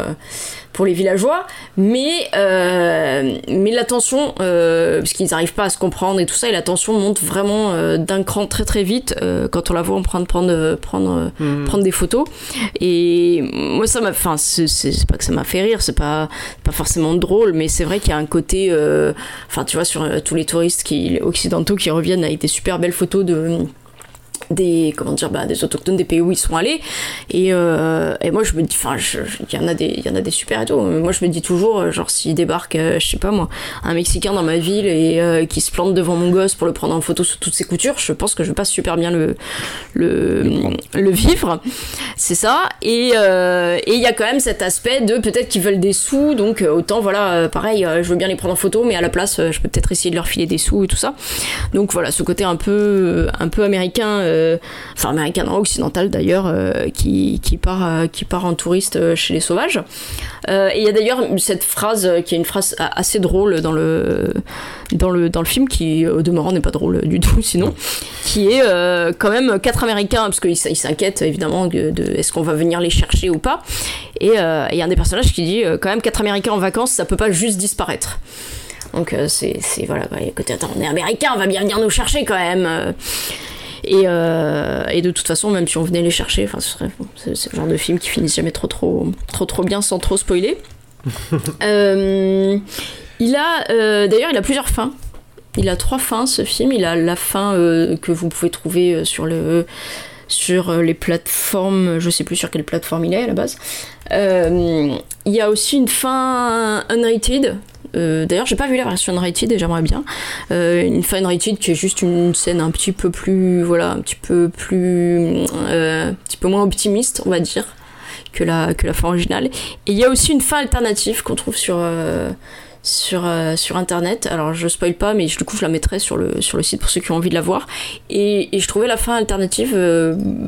pour les villageois. Mais euh, mais la tension euh, parce qu'ils n'arrivent pas à se comprendre et tout ça et la tension monte vraiment euh, d'un cran très très vite euh, quand on la voit en train de prendre prendre Mhm. prendre des photos. Et moi, ça m'a. Enfin, c'est pas que ça m'a fait rire, c'est pas, pas forcément drôle, mais c'est vrai qu'il y a un côté. euh, Enfin, tu vois, sur euh, tous les touristes qui, occidentaux qui reviennent avec des super belles photos de des comment dire bah, des autochtones des pays où ils sont allés. Et, euh, et moi je me dis enfin il y en a des il y en a des super et tout. Moi je me dis toujours euh, genre s'il débarque euh, je sais pas moi un mexicain dans ma ville et euh, qui se plante devant mon gosse pour le prendre en photo sous toutes ses coutures je pense que je vais pas super bien le le, le vivre. C'est ça. Et euh, et il y a quand même cet aspect de peut-être qu'ils veulent des sous. Donc autant voilà pareil je veux bien les prendre en photo mais à la place je peux peut-être essayer de leur filer des sous et tout ça. Donc voilà ce côté un peu un peu américain euh, enfin américain occidental d'ailleurs euh, qui, part euh, qui part en touriste chez les sauvages. Et il y a d'ailleurs cette phrase qui est une phrase assez drôle dans le dans le dans le film qui au demeurant n'est pas drôle du tout sinon qui est quand même quatre américains parce qu'ils s'inquiètent évidemment de, est-ce qu'on va venir les chercher ou pas. Et il y a un des personnages qui dit quand même quatre américains en vacances ça peut pas juste disparaître. Donc c'est voilà bah, écoutez attends on est américain on va bien venir nous chercher quand même. Et, euh, et de toute façon, même si on venait les chercher, enfin, ce serait, c'est, le genre de film qui finissent jamais trop trop trop trop bien sans trop spoiler. Euh, il a euh, d'ailleurs il a plusieurs fins. Il a trois fins ce film. Il a la fin que vous pouvez trouver sur le sur les plateformes. Je sais plus sur quelle plateforme il est à la base. Il y a aussi une fin unrated. Euh, D'ailleurs, j'ai pas vu la version unrated et j'aimerais bien. Euh, une fin unrated qui est juste une scène un petit peu plus, voilà, un petit peu plus, euh, un petit peu moins optimiste, on va dire, que la fin originale. Et il y a aussi une fin alternative qu'on trouve sur internet. Alors je spoil pas, mais du coup je la mettrai sur le, sur le site pour ceux qui ont envie de la voir. Et, je trouvais la fin alternative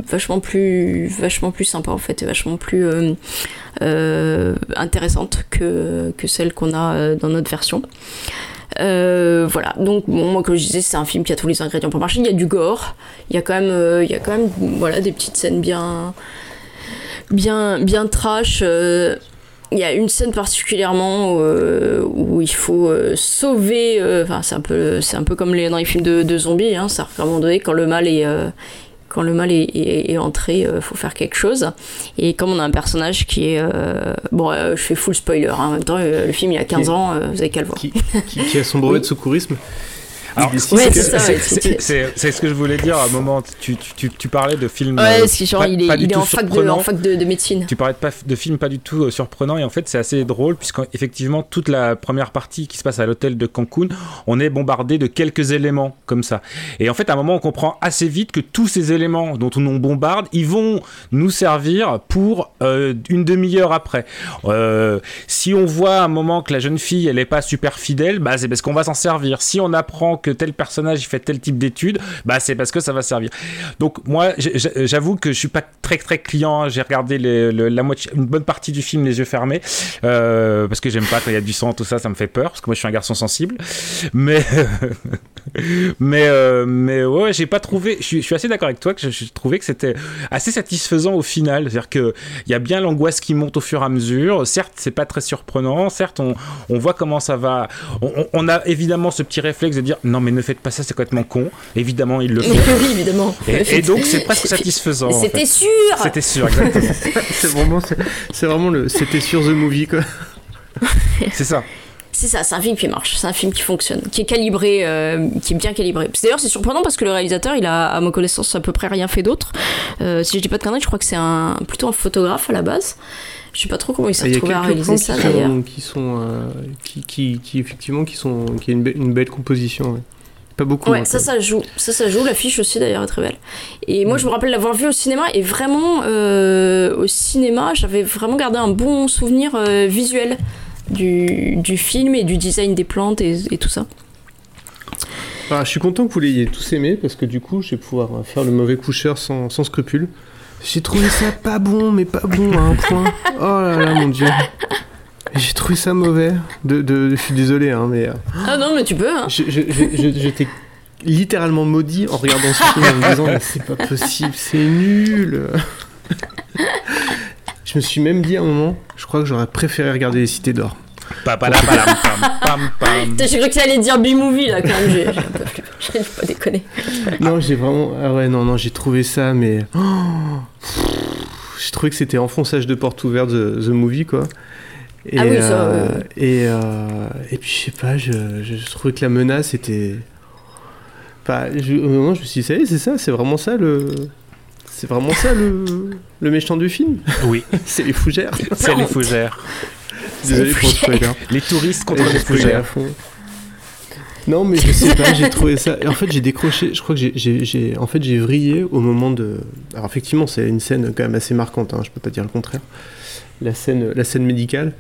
vachement, plus, vachement plus sympa en fait, vachement plus intéressante que, que celle qu'on a euh, dans notre version. Euh, voilà, donc moi comme je disais, c'est un film qui a tous les ingrédients pour marcher. Il y a du gore, il y a quand même, euh, il y a quand même voilà, des petites scènes bien, bien, bien trash. euh, il y a une scène particulièrement euh, où il faut euh, sauver. euh, Enfin, c'est un peu, un peu comme dans les films de, zombies. Hein, ça, à un donné, quand le mal est euh, quand le mal est, est- est entré, il faut faire quelque chose. Et comme on a un personnage qui est euh, bon, euh, je fais full spoiler. hein, en même temps, euh, le film il y a 15 Qui- ans, euh, vous avez qu'à le voir. qui, qui a son brevet de secourisme. C'est ouais, ce que je voulais dire à un moment. Tu, tu, tu, tu parlais de films. Ouais, euh, genre pas- il est, pas du il est tout en fac, de, surprenants. en fac de, de médecine. Tu parlais de, de films pas du tout euh, surprenants et en fait c'est assez drôle puisqu'effectivement toute la première partie qui se passe à l'hôtel de Cancun, on est bombardé de quelques éléments comme ça. Et en fait à un moment on comprend assez vite que tous ces éléments dont on nous bombarde, ils vont nous servir pour euh, une demi-heure après. Euh, si on voit à un moment que la jeune fille elle est pas super fidèle, bah c'est parce qu'on va s'en servir. Si on apprend que tel personnage il fait tel type d'études, bah c'est parce que ça va servir. Donc moi j'avoue que je suis pas très très client. J'ai regardé la moitié, une bonne partie du film les yeux fermés euh, parce que j'aime pas quand il y a du sang tout ça, ça me fait peur parce que moi je suis un garçon sensible. Mais mais euh, mais ouais, j'ai pas trouvé. Je suis, assez d'accord avec toi que j'ai trouvé que c'était assez satisfaisant au final. C'est-à-dire que il y a bien l'angoisse qui monte au fur et à mesure. Certes, c'est pas très surprenant. Certes, on, voit comment ça va. On- on a évidemment ce petit réflexe de dire non mais ne faites pas ça, c'est complètement con. Évidemment, il le fait. oui, évidemment. Et, et donc c'est presque satisfaisant. en C'était fait. sûr C'était sûr, exactement. c'est vraiment, c'est, c'est vraiment le. C'était sur The Movie quoi. c'est ça. C'est ça, c'est un film qui marche, c'est un film qui fonctionne, qui est calibré, euh, qui est bien calibré. D'ailleurs, c'est surprenant parce que le réalisateur, il a, à ma connaissance, à peu près rien fait d'autre. Euh, si je dis pas de conneries, je crois que c'est un, plutôt un photographe à la base. Je sais pas trop comment il s'est Il y a retrouvé à réaliser ça qui d'ailleurs. sont, qui sont euh, qui, qui, qui effectivement qui sont qui a une, be- une belle composition. ouais. Pas beaucoup. Ouais, hein, ça, ça joue. Ça, ça joue. L'affiche aussi, d'ailleurs, est très belle. Et moi, je me rappelle l'avoir vu au cinéma. Et vraiment, euh, au cinéma, j'avais vraiment gardé un bon souvenir euh, visuel du, du film et du design des plantes et, et tout ça. Alors, je suis content que vous l'ayez tous aimé parce que du coup, je vais pouvoir faire le mauvais coucheur sans, sans scrupule. J'ai trouvé ça pas bon, mais pas bon à un point. Oh là là, mon dieu. J'ai trouvé ça mauvais. De, de- je suis désolé, hein, mais. euh, Ah non, mais tu peux. Hein. je- je- je- je- J'étais littéralement maudit en regardant ce film en me disant mais c'est pas possible, c'est nul. je me suis même dit à un moment, je crois que j'aurais préféré regarder Les Cités d'Or. Pam, pam, pam. Putain, J'ai cru que ça allait dire B-movie là quand même. J'ai un peu pas déconner. Non, j'ai vraiment. Ah ouais, non, non, j'ai trouvé ça, mais. Oh j'ai trouvé que c'était enfonçage de porte ouverte The, the Movie, quoi. Et, Ah oui, ça, euh, ouais. et, euh, et puis, je sais pas, je, je trouvais que la menace était. Enfin, je, au moment, je me suis dit, ça y est, c'est ça, c'est vraiment ça le. C'est vraiment ça le, le méchant du film Oui. c'est les fougères. C'est les fougères. Désolé pour le spoiler. Les touristes contre Et les fougères. à fond. Non, mais je sais pas, j'ai trouvé ça. En fait, j'ai décroché. Je crois que j'ai- en fait, j'ai vrillé au moment de. Alors, effectivement, c'est une scène quand même assez marquante. Hein, je peux pas dire le contraire. La scène, la scène médicale.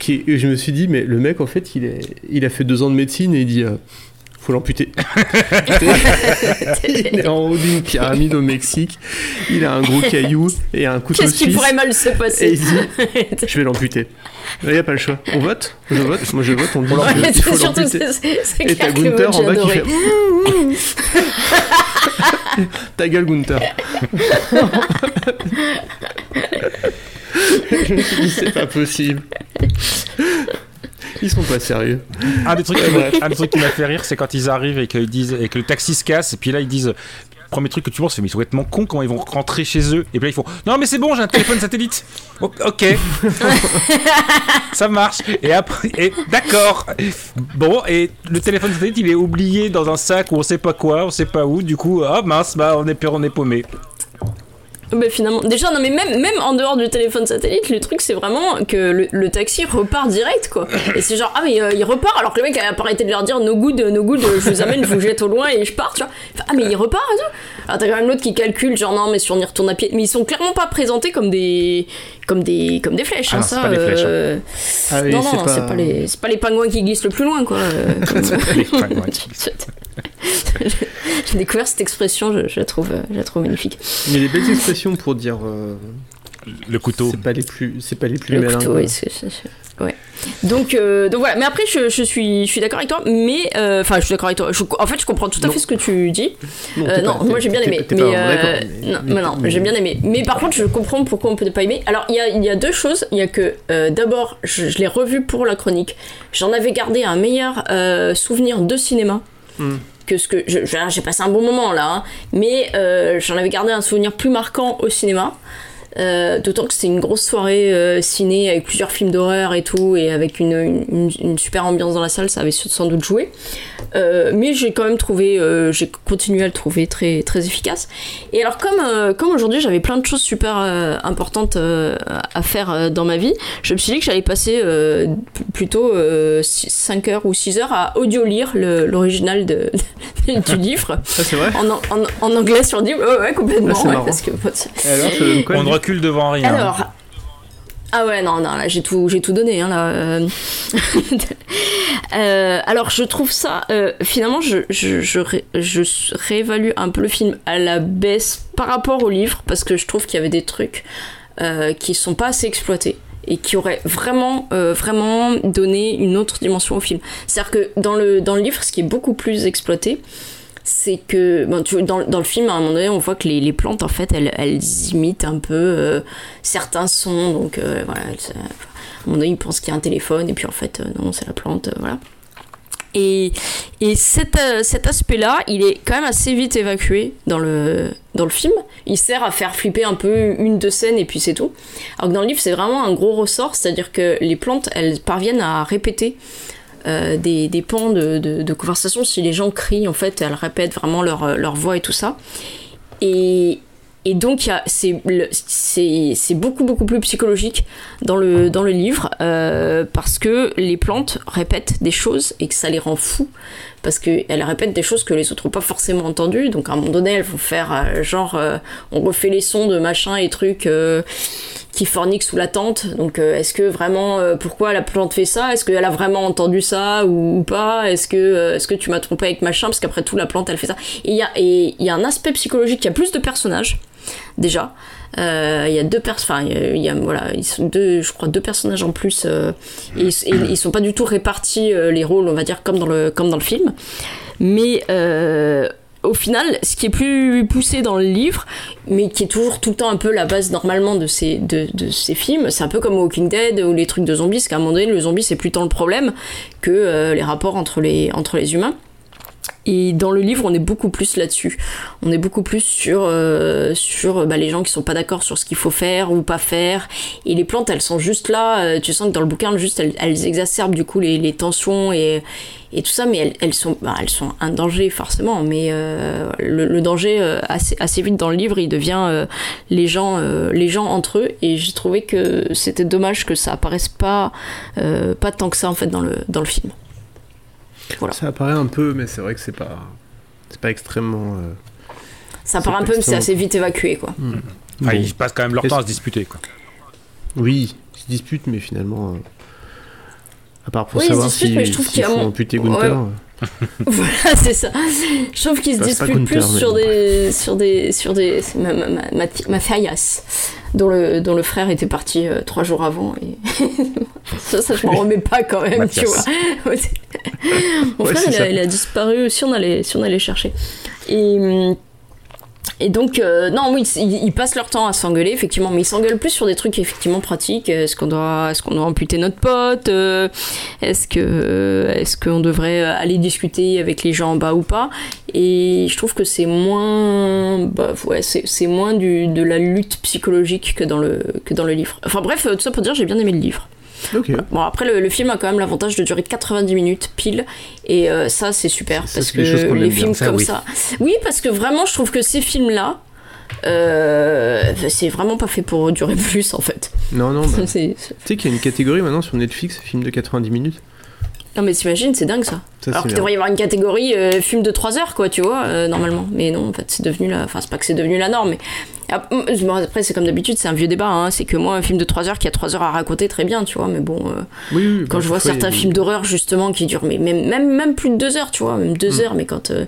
Qui, et je me suis dit, mais le mec, en fait, il, est, il a fait deux ans de médecine et il dit. euh, faut l'amputer. il est en haut d'une pyramide au Mexique. Il a un gros caillou et un couteau Qu'est-ce qui pourrait mal se Et passer il dit, je vais l'amputer. Il n'y a pas le choix. On vote Je vote Moi je vote, on dit Ouais, il faut l'amputer. Et t'as Gunther vote, en bas qui fait. Ta gueule Gunther. je me suis dit c'est pas possible. Ils sont pas sérieux. Un des trucs, qui m'a- bref. un des trucs qui m'a fait rire, c'est quand ils arrivent et qu'ils disent et que le taxi se casse, et puis là ils disent. Premier truc que tu penses, c'est mais ils sont complètement cons quand ils vont rentrer chez eux. Et puis là ils font Non, mais c'est bon, j'ai un téléphone satellite. O- ok. Ça marche. Et après, et d'accord. Bon, et le téléphone satellite il est oublié dans un sac où on sait pas quoi, on sait pas où. Du coup, ah mince, bah on est peur, on est paumé. Mais finalement, déjà, non, mais même, même en dehors du téléphone satellite, le truc c'est vraiment que le, le taxi repart direct quoi. Et c'est genre, ah, mais euh, il repart alors que le mec a pas arrêté de leur dire no good, no good, je vous amène, je vous jette au loin et je pars, tu vois. Ah, mais il repart et tout. Alors t'as quand même l'autre qui calcule, genre, non, mais si on y retourne à pied. Mais ils sont clairement pas présentés comme des, comme des, comme des flèches, Ah hein, non, c'est ça. pas des flèches, hein. euh, Ah oui, non, c'est non, pas- c'est pas... les, c'est pas les pingouins qui glissent le plus loin quoi. euh, comme- Les pingouins J'ai découvert cette expression, je, je la trouve, euh, je la trouve magnifique. Mais les belles expressions pour dire. euh, Le couteau. C'est pas les plus, c'est pas les plus Le malins. couteau, oui, ouais. Donc, euh, donc voilà. Mais après, je, je suis, je suis d'accord avec toi. Mais euh, enfin, je suis d'accord avec toi. Je- en fait, je comprends tout à Non. fait ce que tu dis. Non, Euh, t'es non, pas- moi j'ai bien aimé. Mais, euh, non, mais- non, j'ai bien aimé. Mais par contre, je comprends pourquoi on peut pas aimer. Alors, il y a, il y a deux choses. Il y a que euh, d'abord, je, je l'ai revu pour la chronique. J'en avais gardé un meilleur euh, souvenir de cinéma Que ce que j'ai passé un bon moment là, hein. mais euh, j'en avais gardé un souvenir plus marquant au cinéma. Euh, D'autant que c'était une grosse soirée euh, ciné avec plusieurs films d'horreur et tout, et avec une, une- une super ambiance dans la salle, ça avait sans doute joué. Euh, mais j'ai quand même trouvé, euh, j'ai continué à le trouver très, très efficace. Et alors, comme, euh, comme aujourd'hui j'avais plein de choses super euh, importantes euh, à faire euh, dans ma vie, je me suis dit que j'allais passer euh, plutôt 5 heures ou 6 heures à audio-lire le- l'original de, du livre. Ça, c'est vrai En, an- en, en anglais sur Audible, ouais, ouais, complètement. C'est ouais, marrant. parce que, bon, alors, quoi On le devant rien. alors. Ah ouais, non, non, là j'ai tout, j'ai tout donné. Hein, là. euh. Euh, alors je trouve ça, euh, finalement, je, je, je, je réévalue un peu le film à la baisse par rapport au livre, parce que je trouve qu'il y avait des trucs qui sont pas assez exploités et qui auraient vraiment, vraiment donné une autre dimension au film. C'est-à-dire que dans le, dans le livre, ce qui est beaucoup plus exploité, c'est que tu, dans, le film, à un moment donné, on voit que les, plantes, en fait, elles, imitent un peu euh, certains sons. Donc euh, voilà, euh, à un moment donné, ils pensent qu'il y a un téléphone, et puis en fait, non, c'est la plante, voilà. Et, et cet, cet aspect-là, il est quand même assez vite évacué dans le, dans le film. Il sert à faire flipper un peu une, deux scènes, et puis c'est tout. Alors que dans le livre, c'est vraiment un gros ressort, c'est-à-dire que les plantes, elles parviennent à répéter euh, des, pans de, de, conversation. Si les gens crient, en fait, elles répètent vraiment leur, leur voix et tout ça. Et, et donc, c'est beaucoup, beaucoup plus psychologique dans le, dans le livre euh, parce que les plantes répètent des choses et que ça les rend fous parce qu'elles répètent des choses que les autres n'ont pas forcément entendues. Donc, à un moment donné, elles vont faire euh, genre, euh, on refait les sons de machin et trucs. euh, qui forniquent sous la tente. Donc, est-ce que vraiment, pourquoi la plante fait ça? Est-ce qu'elle a vraiment entendu ça ou, pas? Est-ce que, est-ce que tu m'as trompé avec machin? Parce qu'après tout, la plante, elle fait ça. Il y a, il y a un aspect psychologique. Il y a plus de personnages déjà. Euh, Il y a deux personnes, enfin, il y a- voilà, deux, je crois, deux personnages en plus. euh, et, et ils sont pas du tout répartis euh, les rôles, on va dire, comme dans le, comme dans le film. Mais au final, ce qui est plus poussé dans le livre, mais qui est toujours tout le temps un peu la base normalement de ces, de, de ces films, c'est un peu comme Walking Dead ou les trucs de zombies, parce qu'à un moment donné, le zombie c'est plus tant le problème que les rapports entre les, entre les humains. Et dans le livre, on est beaucoup plus là-dessus. On est beaucoup plus sur, euh, sur bah, les gens qui sont pas d'accord sur ce qu'il faut faire ou pas faire. Et les plantes, elles sont juste là. euh, tu sens que dans le bouquin, juste, elles, elles exacerbent du coup les, tensions et, et tout ça, mais elles, sont, bah, elles sont un danger forcément. Mais euh, le, danger, euh, assez, vite dans le livre, il devient euh, les, gens, euh, les gens entre eux. Et j'ai trouvé que c'était dommage que ça apparaisse pas, euh, pas tant que ça en fait dans le, dans le film. Voilà. Ça apparaît un peu, mais c'est vrai que c'est pas, c'est pas extrêmement. euh, Ça C'est paraît un peu, mais c'est assez vite évacué quoi. hmm. Enfin, Bon. ils passent quand même leur temps à se disputer, quoi. Oui, ils se disputent, mais finalement. euh, À part pour Oui, ils se savoir disputent, si, mais je trouve s'il qu'il y a faut mon- amputer Ouais. Gunther. voilà, c'est ça. Je trouve qu'ils se disputent plus Gunther, sur bon. des, sur des, sur des, c'est ma, ma, ma, Mathias, dont le, dont le frère était parti euh, trois jours avant et ça, ça je m'en remets pas quand même, tu vois. Mon frère, a, il a disparu si on allait, si on allait chercher. Et hum, et donc, euh, non, oui, ils, passent leur temps à s'engueuler, effectivement, mais ils s'engueulent plus sur des trucs effectivement pratiques. Est-ce qu'on doit, est-ce qu'on doit amputer notre pote Euh, Est-ce que, est-ce qu'on devrait aller discuter avec les gens en bas ou pas? Et je trouve que c'est moins, bah, ouais, c'est moins du, de la lutte psychologique que dans le, que dans le livre. Enfin bref, tout ça pour dire, j'ai bien aimé le livre. Bon, après, le, le film a quand même l'avantage de durer 90 minutes pile, et euh, ça, c'est super. Parce que qu'on les films Ça, comme oui. ça. Oui, parce que vraiment, je trouve que ces films-là, euh, c'est vraiment pas fait pour durer plus en fait. Non, non, bah, tu sais qu'il y a une catégorie maintenant sur Netflix, film de 90 minutes. Non, mais t'imagines, c'est dingue ça. Ça, Alors qu'il devrait y avoir une catégorie euh, film de 3 heures, quoi, tu vois, euh, normalement. Mais non, en fait, c'est devenu la. Enfin, c'est pas que c'est devenu la norme, mais. Ah, mm, bon, Après, c'est comme d'habitude, c'est un vieux débat. Hein. C'est que moi, un film de 3 heures qui a 3 heures à raconter, très bien, tu vois. Mais bon, euh, Oui, oui, quand bah, je vois certains films d'horreur, justement, qui durent mais même, même, même plus de 2 heures, tu vois, même 2 Mm. heures, mais quand. euh,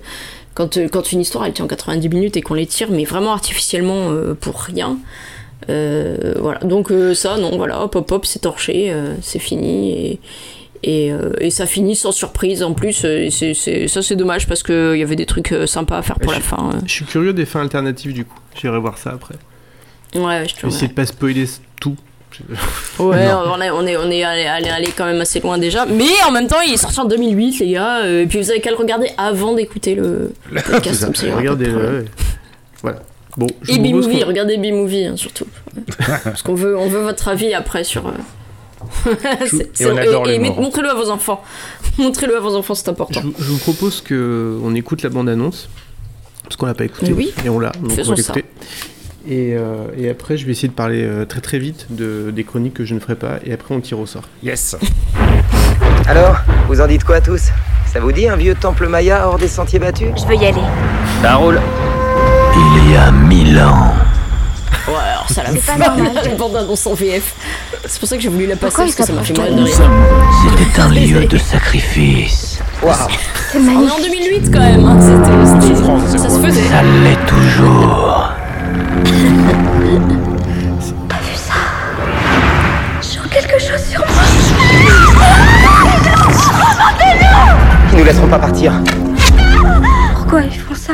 quand, quand une histoire elle tient 90 minutes et qu'on les tire, mais vraiment artificiellement pour rien, euh, voilà. Donc euh, ça, non, voilà, hop hop hop, c'est torché, euh, c'est fini et, et, euh, et ça finit sans surprise en plus. euh, c'est- ça c'est dommage parce qu'il y avait des trucs euh, sympas à faire pour la fin. euh. Je suis curieux des fins alternatives du coup. J'irai voir ça après. Ouais, je essayer de pas spoiler tout. Ouais, on est, on est, on est allé, allé- allé quand même assez loin déjà. Mais en même temps, il est sorti en 2008, les gars. euh, et puis vous avez qu'à le regarder avant d'écouter le, le podcast. Regardez, ouais. Voilà. Bon, je Et B-Movie, regardez B-Movie hein, surtout. Parce qu'on veut, on veut votre avis après sur. euh, Et on c'est- adore et- les et morts. montrez-le à vos enfants. montrez-le à vos enfants, c'est important. Je, vous- je vous propose que on écoute la bande-annonce. Parce qu'on l'a pas écouté. Oui. Et on l'a. Donc Faisons on va ça. l'écouter. Et, euh, et après, je vais essayer de parler euh, très très vite de, des chroniques que je ne ferai pas. Et après, on tire au sort. Yes. Alors, vous en dites quoi tous? Ça vous dit un vieux temple maya hors des sentiers battus? Je veux y aller. Ça roule. Il y a mille ans, Ça la C'est pas normal. La bande-annonce en VF. C'est pour ça que j'ai voulu la passer Pourquoi parce que ça m'a fait mourir de rire. c'était un lieu de sacrifice. Waouh On est en 2008 quand même. hein, C'était, c'était- ça se faisait. Ça l'est toujours. Sur quelque chose sur moi. Ils nous laisseront pas partir. Pourquoi ils font ça?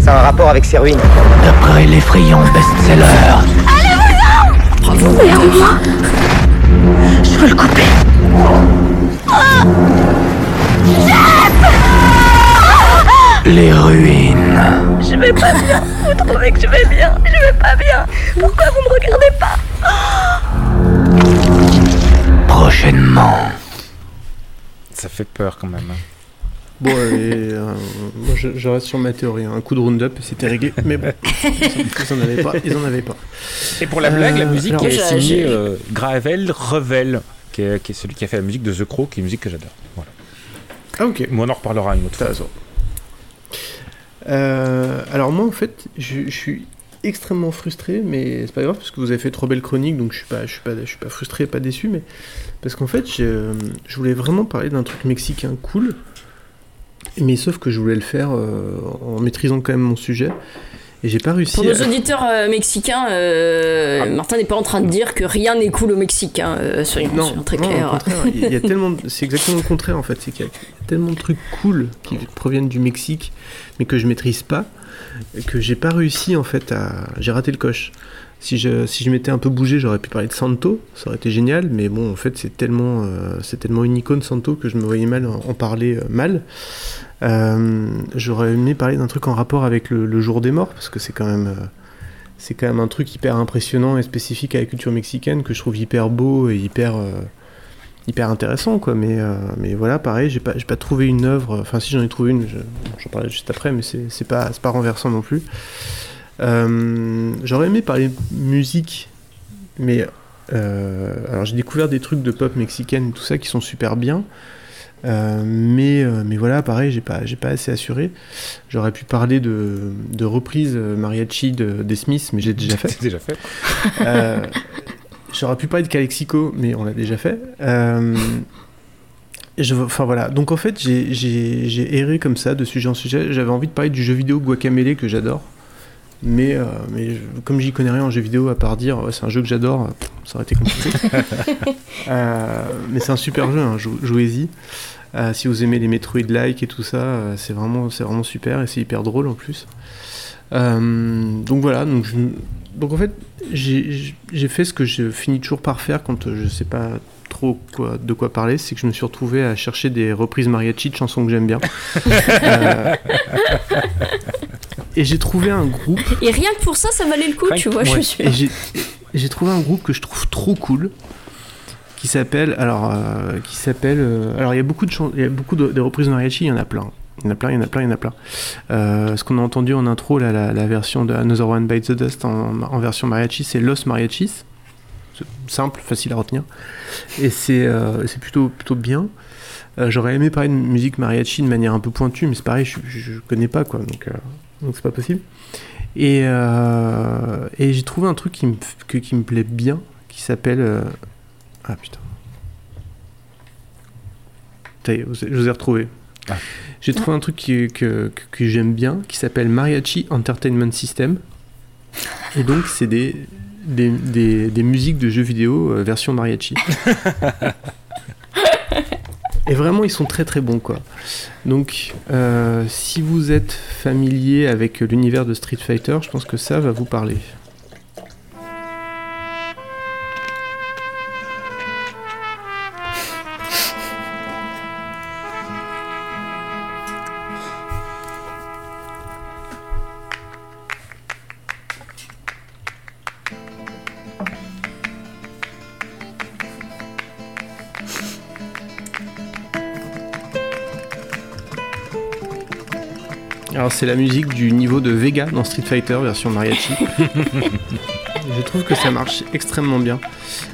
Ça a un rapport avec ces ruines. D'après l'effrayant best-seller, Et au moins, je veux le couper. les ruines. Je vais pas bien. Vous trouvez que je vais bien Je vais pas bien. Pourquoi vous me regardez pas? Prochainement. Ça fait peur quand même. Bon, et, euh, moi je, je reste sur ma théorie. hein. Un coup de round-up, c'était réglé. Mais bon, ils en avaient pas. Ils en avaient pas. Et pour la blague, la Euh, musique alors- est signée euh, Gravel Revel, qui est, qui est celui qui a fait la musique de The Crow, qui est une musique que j'adore. Voilà. Ah ok. Mais on en reparlera une autre fois. Euh, alors moi en fait, je, je suis extrêmement frustré, mais c'est pas grave parce que vous avez fait trop belle chronique, donc je suis pas, je suis pas, je suis pas frustré, pas déçu, mais parce qu'en fait, je, je voulais vraiment parler d'un truc mexicain cool, mais sauf que je voulais le faire euh, en maîtrisant quand même mon sujet, et j'ai pas réussi. Pour nos à- auditeurs euh, mexicains, euh, Martin n'est pas en train de dire que rien n'est cool au Mexique. hein, soyons, Non, soyons très clairs. il y a tellement, de- c'est exactement le contraire en fait, c'est qu'il y a tellement de trucs cool qui proviennent du Mexique, mais que je maîtrise pas, que j'ai pas réussi en fait à, j'ai raté le coche. Si je, si je m'étais un peu bougé, j'aurais pu parler de Santo, ça aurait été génial, mais bon, en fait, c'est tellement, euh, tellement une icône Santo que je me voyais mal en, parler euh, mal. Euh, j'aurais aimé parler d'un truc en rapport avec le, jour des morts, parce que c'est quand même. quand même un truc hyper impressionnant et spécifique à la culture mexicaine que je trouve hyper beau et hyper hyper intéressant quoi mais mais voilà pareil j'ai pas pas trouvé une œuvre enfin si j'en ai trouvé une je- j'en parlerai juste après mais c'est pas c'est pas renversant non plus Euh, j'aurais aimé parler musique mais euh, alors j'ai découvert des trucs de pop mexicaine tout ça qui sont super bien euh, mais, mais voilà, pareil, j'ai pas, pas assez assuré. J'aurais pu parler de, de reprise mariachi de, des Smiths, mais j'ai déjà fait. Déjà fait. J'aurais pu parler de Calexico, mais on l'a déjà fait. Je, enfin voilà, donc en fait, j'ai erré comme ça de sujet en sujet. J'avais envie de parler du jeu vidéo Guacamele que j'adore. Mais, euh, mais je- comme j'y connais rien en jeu vidéo, à part dire ouais, c'est un jeu que j'adore, ça aurait été compliqué. Euh, mais c'est un super jeu, hein, jou- jouez-y. Euh, si vous aimez les Metroid-like et tout ça, c'est vraiment, vraiment super et c'est hyper drôle en plus. Donc voilà, donc, je- donc en fait, j'ai fait ce que je finis toujours par faire quand je sais pas trop quoi, de quoi parler, c'est que je me suis retrouvé à chercher des reprises mariachi de chansons que j'aime bien. Et j'ai trouvé un groupe. Et rien que pour ça, ça valait le coup, tu vois, je suis. et j'ai- et j'ai trouvé un groupe que je trouve trop cool qui s'appelle alors euh, qui s'appelle euh, alors il y a beaucoup de il y a beaucoup de, de reprises de mariachi il y en a plein. Il y en a plein il y en a plein il y en a plein. Euh, ce qu'on a entendu en intro là, la, la version de Another One Bites the Dust en, en version mariachi c'est Los Mariachis. C'est simple facile à retenir. Et c'est euh, c'est plutôt plutôt bien. Euh, j'aurais aimé parler de musique mariachi de manière un peu pointue mais c'est pareil je, je, je connais pas quoi. Donc euh, donc c'est pas possible et, euh, et j'ai trouvé un truc qui me, que- qui me plaît bien, qui s'appelle... euh, Ah putain. Je vous ai retrouvé. J'ai trouvé un truc qui- que, que, que j'aime bien, qui s'appelle Mariachi Entertainment System. Et donc c'est des, des, des, des musiques de jeux vidéo euh, version mariachi. Et vraiment, ils sont très très bons quoi. Donc, euh, si vous êtes familier avec l'univers de Street Fighter, je pense que ça va vous parler. C'est la musique du niveau de Vega dans Street Fighter version mariachi. Je trouve que ça marche extrêmement bien.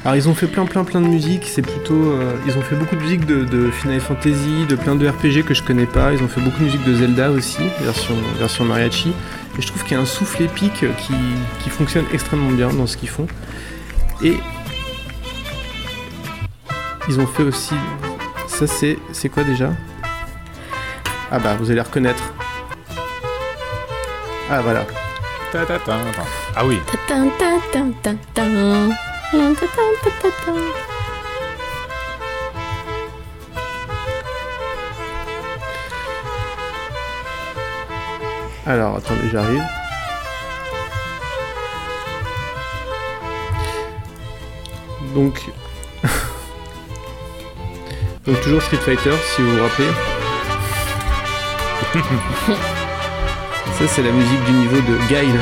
Alors ils ont fait plein plein plein de musique, c'est plutôt... euh, ils ont fait beaucoup de musique de, de Final Fantasy, de plein de RPG que je connais pas, ils ont fait beaucoup de musique de Zelda aussi, version, version mariachi. Et je trouve qu'il y a un souffle épique qui, qui fonctionne extrêmement bien dans ce qu'ils font. Et ils ont fait aussi... Ça c'est... C'est quoi déjà? Ah bah vous allez reconnaître. Ah voilà. Ah oui. Tan, tan, tan, tan, tan. Alors, attendez, j'arrive. Donc... Donc toujours Street Fighter, si vous vous rappelez. Ça, c'est la musique du niveau de Guile.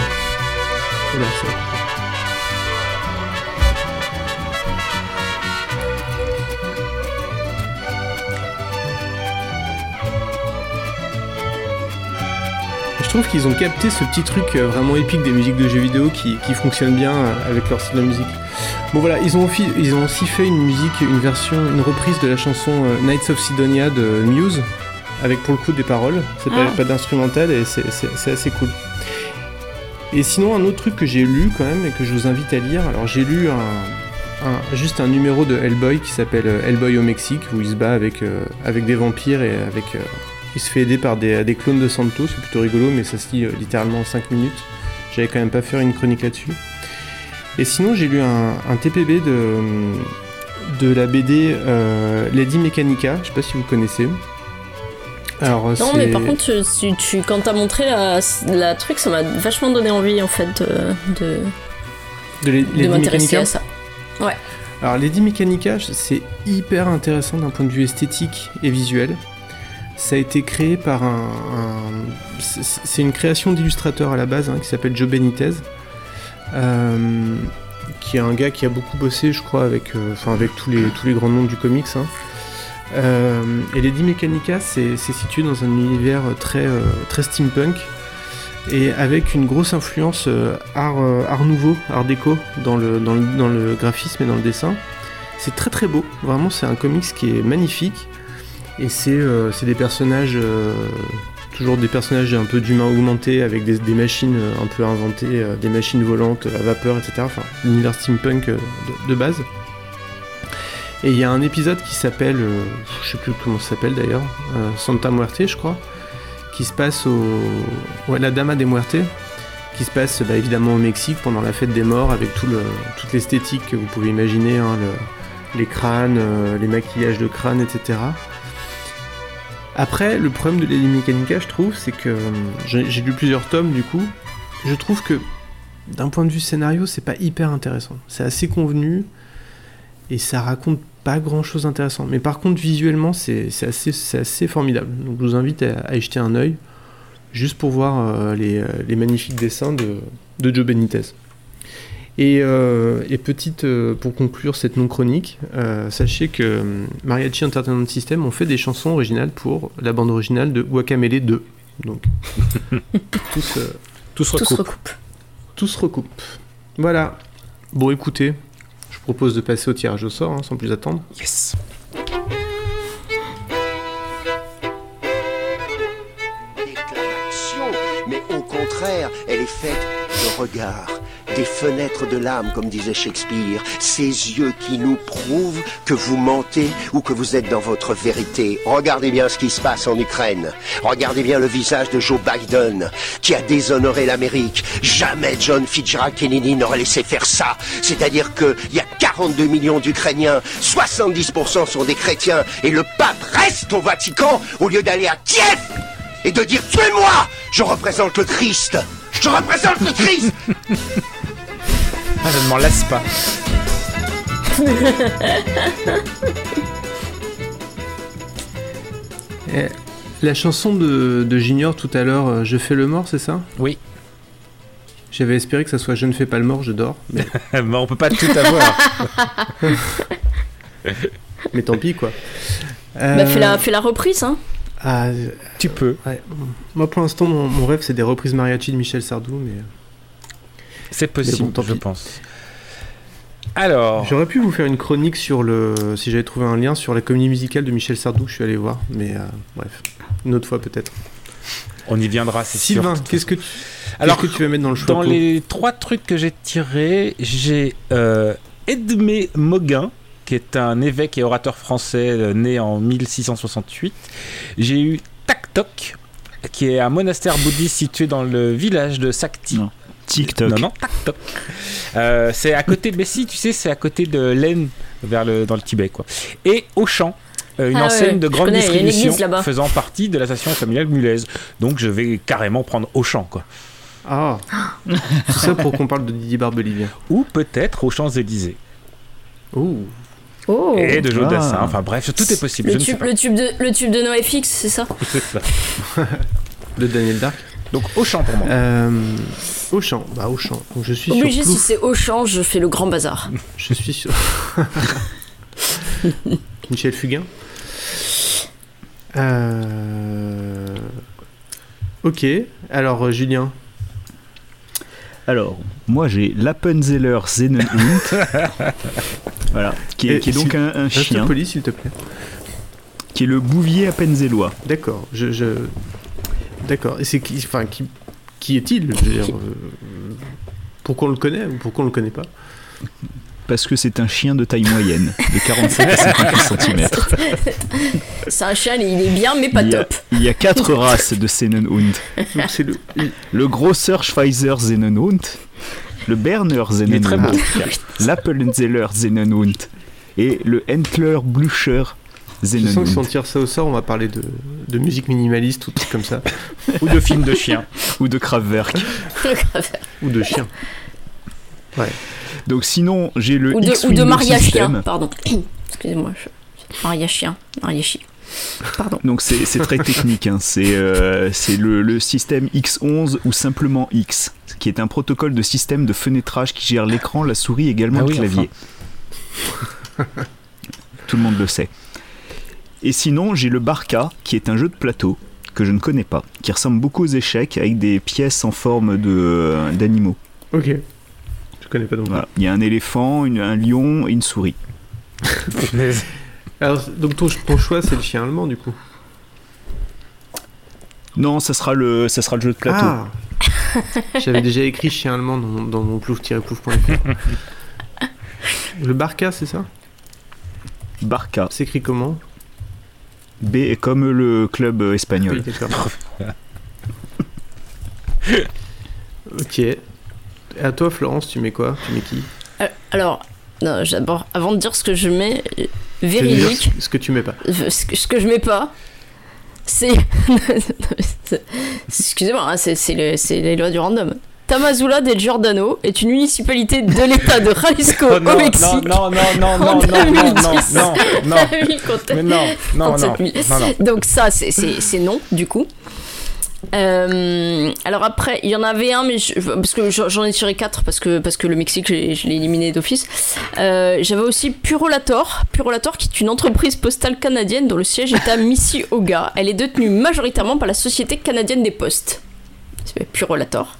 Je trouve qu'ils ont capté ce petit truc euh, vraiment épique des musiques de jeux vidéo qui, qui fonctionne bien euh, avec leur style de musique. Bon voilà, ils ont, aussi, ils ont aussi fait une musique, une version, une reprise de la chanson euh, Knights of Sidonia de Muse, avec pour le coup des paroles. C'est pas, Ah. pas d'instrumental et c'est- assez cool. Et sinon, un autre truc que j'ai lu quand même et que je vous invite à lire, alors j'ai lu un, un- juste un numéro de Hellboy qui s'appelle euh, Hellboy au Mexique, où il se bat avec, euh, avec des vampires et avec. euh, il se fait aider par des, des clones de Santo, c'est plutôt rigolo, mais ça se lit euh, littéralement en 5 minutes. J'avais quand même pas faire une chronique là-dessus. Et sinon, j'ai lu un, un TPB de, de la BD Lady Mechanica, je sais pas si vous connaissez. Alors, Non, mais par contre, tu, quand t'as montré la, la truc, ça m'a vachement donné envie en fait de. de- De, les- de Lady m'intéresser à ça. Ouais. Alors Lady Mechanica, c'est hyper intéressant d'un point de vue esthétique et visuel. Ça a été créé par un... un- c'est- c'est une création d'illustrateur à la base hein, qui s'appelle Joe Benitez. euh, qui est un gars qui a beaucoup bossé, je crois, avec, euh, enfin, avec tous, les, tous les grands noms du comics. hein. Euh, et Lady Mechanica, c'est situé dans un univers très, euh, très steampunk et avec une grosse influence euh, art, nouveau, art déco dans le, graphisme et dans le dessin. C'est très très beau, vraiment c'est un comics qui est magnifique et c'est des personnages, toujours des personnages un peu d'humains augmentés avec des, machines un peu inventées, des machines volantes à vapeur, etc. Enfin, l'univers steampunk de base. Et il y a un épisode qui s'appelle, euh, je sais plus comment ça s'appelle d'ailleurs, euh, Santa Muerte je crois, qui se passe au... Ouais, la Dama des Muertes, qui se passe bah, évidemment au Mexique pendant la fête des morts avec tout le, toute l'esthétique que vous pouvez imaginer, hein, le- les crânes, euh, les maquillages de crâne, etc. Après, le problème de Lady Mechanica, je trouve, c'est que euh, j'ai lu plusieurs tomes du coup, je trouve que d'un point de vue scénario, c'est pas hyper intéressant. C'est assez convenu et ça raconte pas grand chose d'intéressant. Mais par contre, visuellement, c'est assez, formidable. Donc je vous invite à, à y jeter un œil juste pour voir euh, les, euh, les magnifiques dessins de, de Joe Benitez. Et, euh, et petite, euh, pour conclure cette non-chronique, sachez que Mariachi Entertainment System ont fait des chansons originales pour la bande originale de Guacamele 2. Donc, tout se, recoupe. tout se recoupe. Voilà. Bon, écoutez, propose de passer au tirage au sort, hein, sans plus attendre. Yes. déclamation, mais au contraire, elle est faite de regards, des fenêtres de l'âme, comme disait Shakespeare, ces yeux qui nous prouvent que vous mentez ou que vous êtes dans votre vérité. Regardez bien ce qui se passe en Ukraine. Regardez bien le visage de Joe Biden, qui a déshonoré l'Amérique. Jamais John Fitzgerald Kennedy n'aurait laissé faire ça. C'est-à-dire qu'il y a 42 millions d'Ukrainiens, 70% sont des chrétiens, et le pape reste au Vatican au lieu d'aller à Kiev et de dire tuez-moi Je représente le Christ Je représente le Christ Ah, je ne m'en lasse pas. Eh, la chanson de, de Junior tout à l'heure, euh, Je fais le mort, c'est ça? Oui. J'avais espéré que ça soit Je ne fais pas le mort, je dors. Mais, Mais on peut pas tout avoir. mais tant pis, quoi. Bah, fais, Euh, la, fais la reprise, hein. ah, tu peux. ouais. Moi, pour l'instant, mon, mon rêve, c'est des reprises mariachi de Michel Sardou, mais... C'est possible, bon, je pense. Alors, J'aurais pu vous faire une chronique sur le... Si j'avais trouvé un lien sur la comédie musicale de Michel Sardou, je suis allé voir, mais euh, bref. Une autre fois, peut-être. on y viendra, c'est sûr. Sylvain, qu'est-ce que tu... Alors, qu'est-ce que tu vas mettre dans le choix Dans les trois trucs que j'ai tirés, j'ai euh, Edmé Moguin, qui est un évêque et orateur français euh, né en 1668. J'ai eu Taktok, qui est un monastère bouddhiste situé dans le village de Sakti. Non. TikTok. Non, non, Taktok. Euh, c'est à côté, mais si, tu sais, c'est à côté de l'Aisne, vers le, dans le Tibet, quoi. Et Auchan. euh, Une Ah ouais, enseigne de grande connais, distribution faisant partie de l'association familiale Mulaise. Donc je vais carrément prendre Auchan, quoi. Ah Tout ça pour qu'on parle de Didier Barbelivien. Ou peut-être aux Champs-Élysées. Ouh Oh. Et de Joe Ah. Dassin. Enfin bref, tout est possible. Le je ne sais tube, pas. le, tube de, le tube de NoFX, c'est ça? C'est ça. De Daniel Dark. Donc Auchan pour moi. Euh, Auchan, bah Auchan. Donc je suis Obligé, sur si c'est Auchan, je fais le grand bazar. Je suis sur. Michel Fugain. Euh... Ok, alors euh, Julien. Alors, moi j'ai l'Appenzeller Sennenhund. voilà, qui est, Et qui est donc un, un chien, poli s'il te plaît. qui est le bouvier appenzellois. D'accord, je. je... D'accord, et c'est qui. Enfin, qui, qui est-il euh, Pourquoi on le connaît ou pourquoi on le connaît pas Parce que c'est un chien de taille moyenne, de 45 à 50 cm. C'est un chien, il est bien, mais pas il, y a, top. il y a quatre races de Sennenhund. C'est le. Le Grosser Schweizer Sennenhund, le Berner Sennenhund, l'Appenzeller Sennenhund et le Entler Blücher Je sens que si on tire ça au sort, on va parler de, de musique minimaliste ou trucs comme ça. Ou de films de chiens. Ou de Kraftwerk. ou de chiens. Ouais. Donc sinon, j'ai le Ou de, X ou de Maria System. Chien, pardon. Excusez-moi. je- Maria Chien. Maria Chien. Pardon. Donc c'est très technique, hein. c'est euh, c'est le, le système X11 ou simplement X, qui est un protocole de système de fenêtrage qui gère l'écran, la souris et également Ah le oui, clavier. Tout le monde le sait. Et sinon, j'ai le Barca, qui est un jeu de plateau que je ne connais pas, qui ressemble beaucoup aux échecs avec des pièces en forme de euh, d'animaux. Ok. Je connais pas donc. Voilà. Il y a un éléphant, une- un lion et une souris. Alors, donc ton, ton choix, c'est le chien allemand, du coup. Non, ça sera le, ça sera le jeu de plateau. Ah J'avais déjà écrit chien allemand dans mon, dans mon plouf-plouf.fr. le Barca, c'est ça? Barca. C'est écrit comment? B est comme le club euh, espagnol. Oui, ok. Et à toi, Florence, tu mets quoi? Tu mets qui? Euh, Alors, non, d'abord, avant de dire ce que je mets, euh, véridique, Ce que tu mets pas? ce que, ce que je mets pas, c'est. c'est- Excusez-moi, hein, c'est c'est le- c'est les lois du random. Tamazula del Giordano est une municipalité de l'état de Jalisco Oh non, au Mexique. non, non, non, non, non, non, non, 2010. non, non. Non, non, 37 000. non, non, non. Donc ça, c'est- non, du coup. Euh, alors après, il y en avait un, mais je- parce que j'en ai tiré quatre parce que parce que le Mexique, je l'ai éliminé d'office. Euh, J'avais aussi Purolator, Purolator qui est une entreprise postale canadienne dont le siège est à Mississauga. Elle est détenue majoritairement par la Société canadienne des postes. C'est Purolator.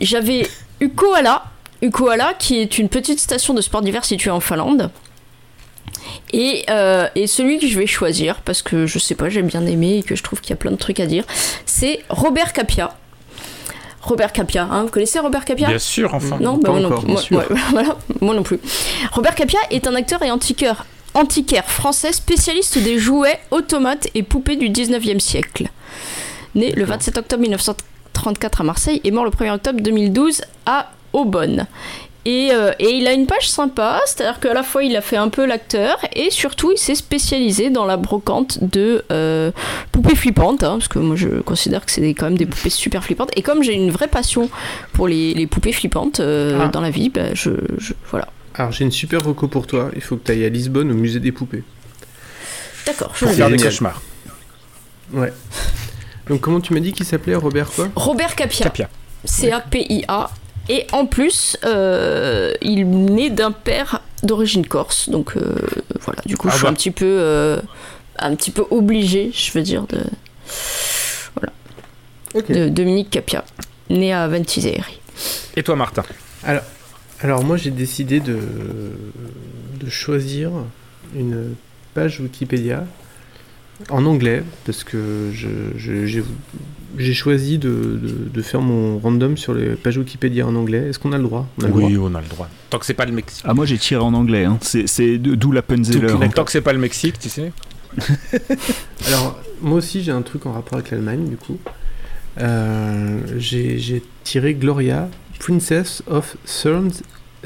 J'avais Ukoala, Ukoala qui est une petite station de sport d'hiver située en Finlande. Et, euh, et celui que je vais choisir, parce que je sais pas, j'ai bien aimé et que je trouve qu'il y a plein de trucs à dire, c'est Robert Capia. Robert Capia, hein, vous connaissez Robert Capia? Bien sûr, enfin. Non, Pas bah, moi, non encore, plus. bien Moi- sûr. ouais, voilà, moi non plus. Robert Capia est un acteur et antiquaire, antiquaire français spécialiste des jouets, automates et poupées du 19e siècle. Né le 27 octobre 1934 à Marseille et mort le 1er octobre 2012 à Aubonne. Et, euh, et il a une page sympa, c'est-à-dire qu'à la fois il a fait un peu l'acteur et surtout il s'est spécialisé dans la brocante de euh, poupées flippantes, hein, parce que moi je considère que c'est des- quand même des poupées super flippantes. Et comme j'ai une vraie passion pour les, les poupées flippantes euh, Ah. dans la vie, bah, je, je- voilà. Alors, j'ai une super reco pour toi. Il faut que tu ailles à Lisbonne au musée des poupées. D'accord, je Pour le faire des cauchemars. Ouais. Donc, comment tu m'as dit qu'il s'appelait Robert quoi? Robert Capia. Capia. C-A-P-I-A. Et en plus, euh, il naît d'un père d'origine corse. Donc euh, voilà, du coup, Ah je suis bah. un petit peu, euh, un petit peu obligé, je veux dire, de. Voilà. De Dominique Capia, né à Ventiseri. Et toi, Martin? Alors, alors moi j'ai décidé de, de choisir une page Wikipédia en anglais parce que je- je- j'ai choisi de, de- de faire mon random sur les pages Wikipédia en anglais. Est-ce qu'on a le droit? On a le Oui, droit on a le droit. Tant que c'est pas le Mexique. Ah moi j'ai tiré en anglais, hein. c'est d'où la Punzeller. Tout- Tant que c'est pas le Mexique, tu sais. Alors, moi aussi, j'ai un truc en rapport avec l'Allemagne, du coup. Euh, j'ai tiré Gloria, Princess of Cern,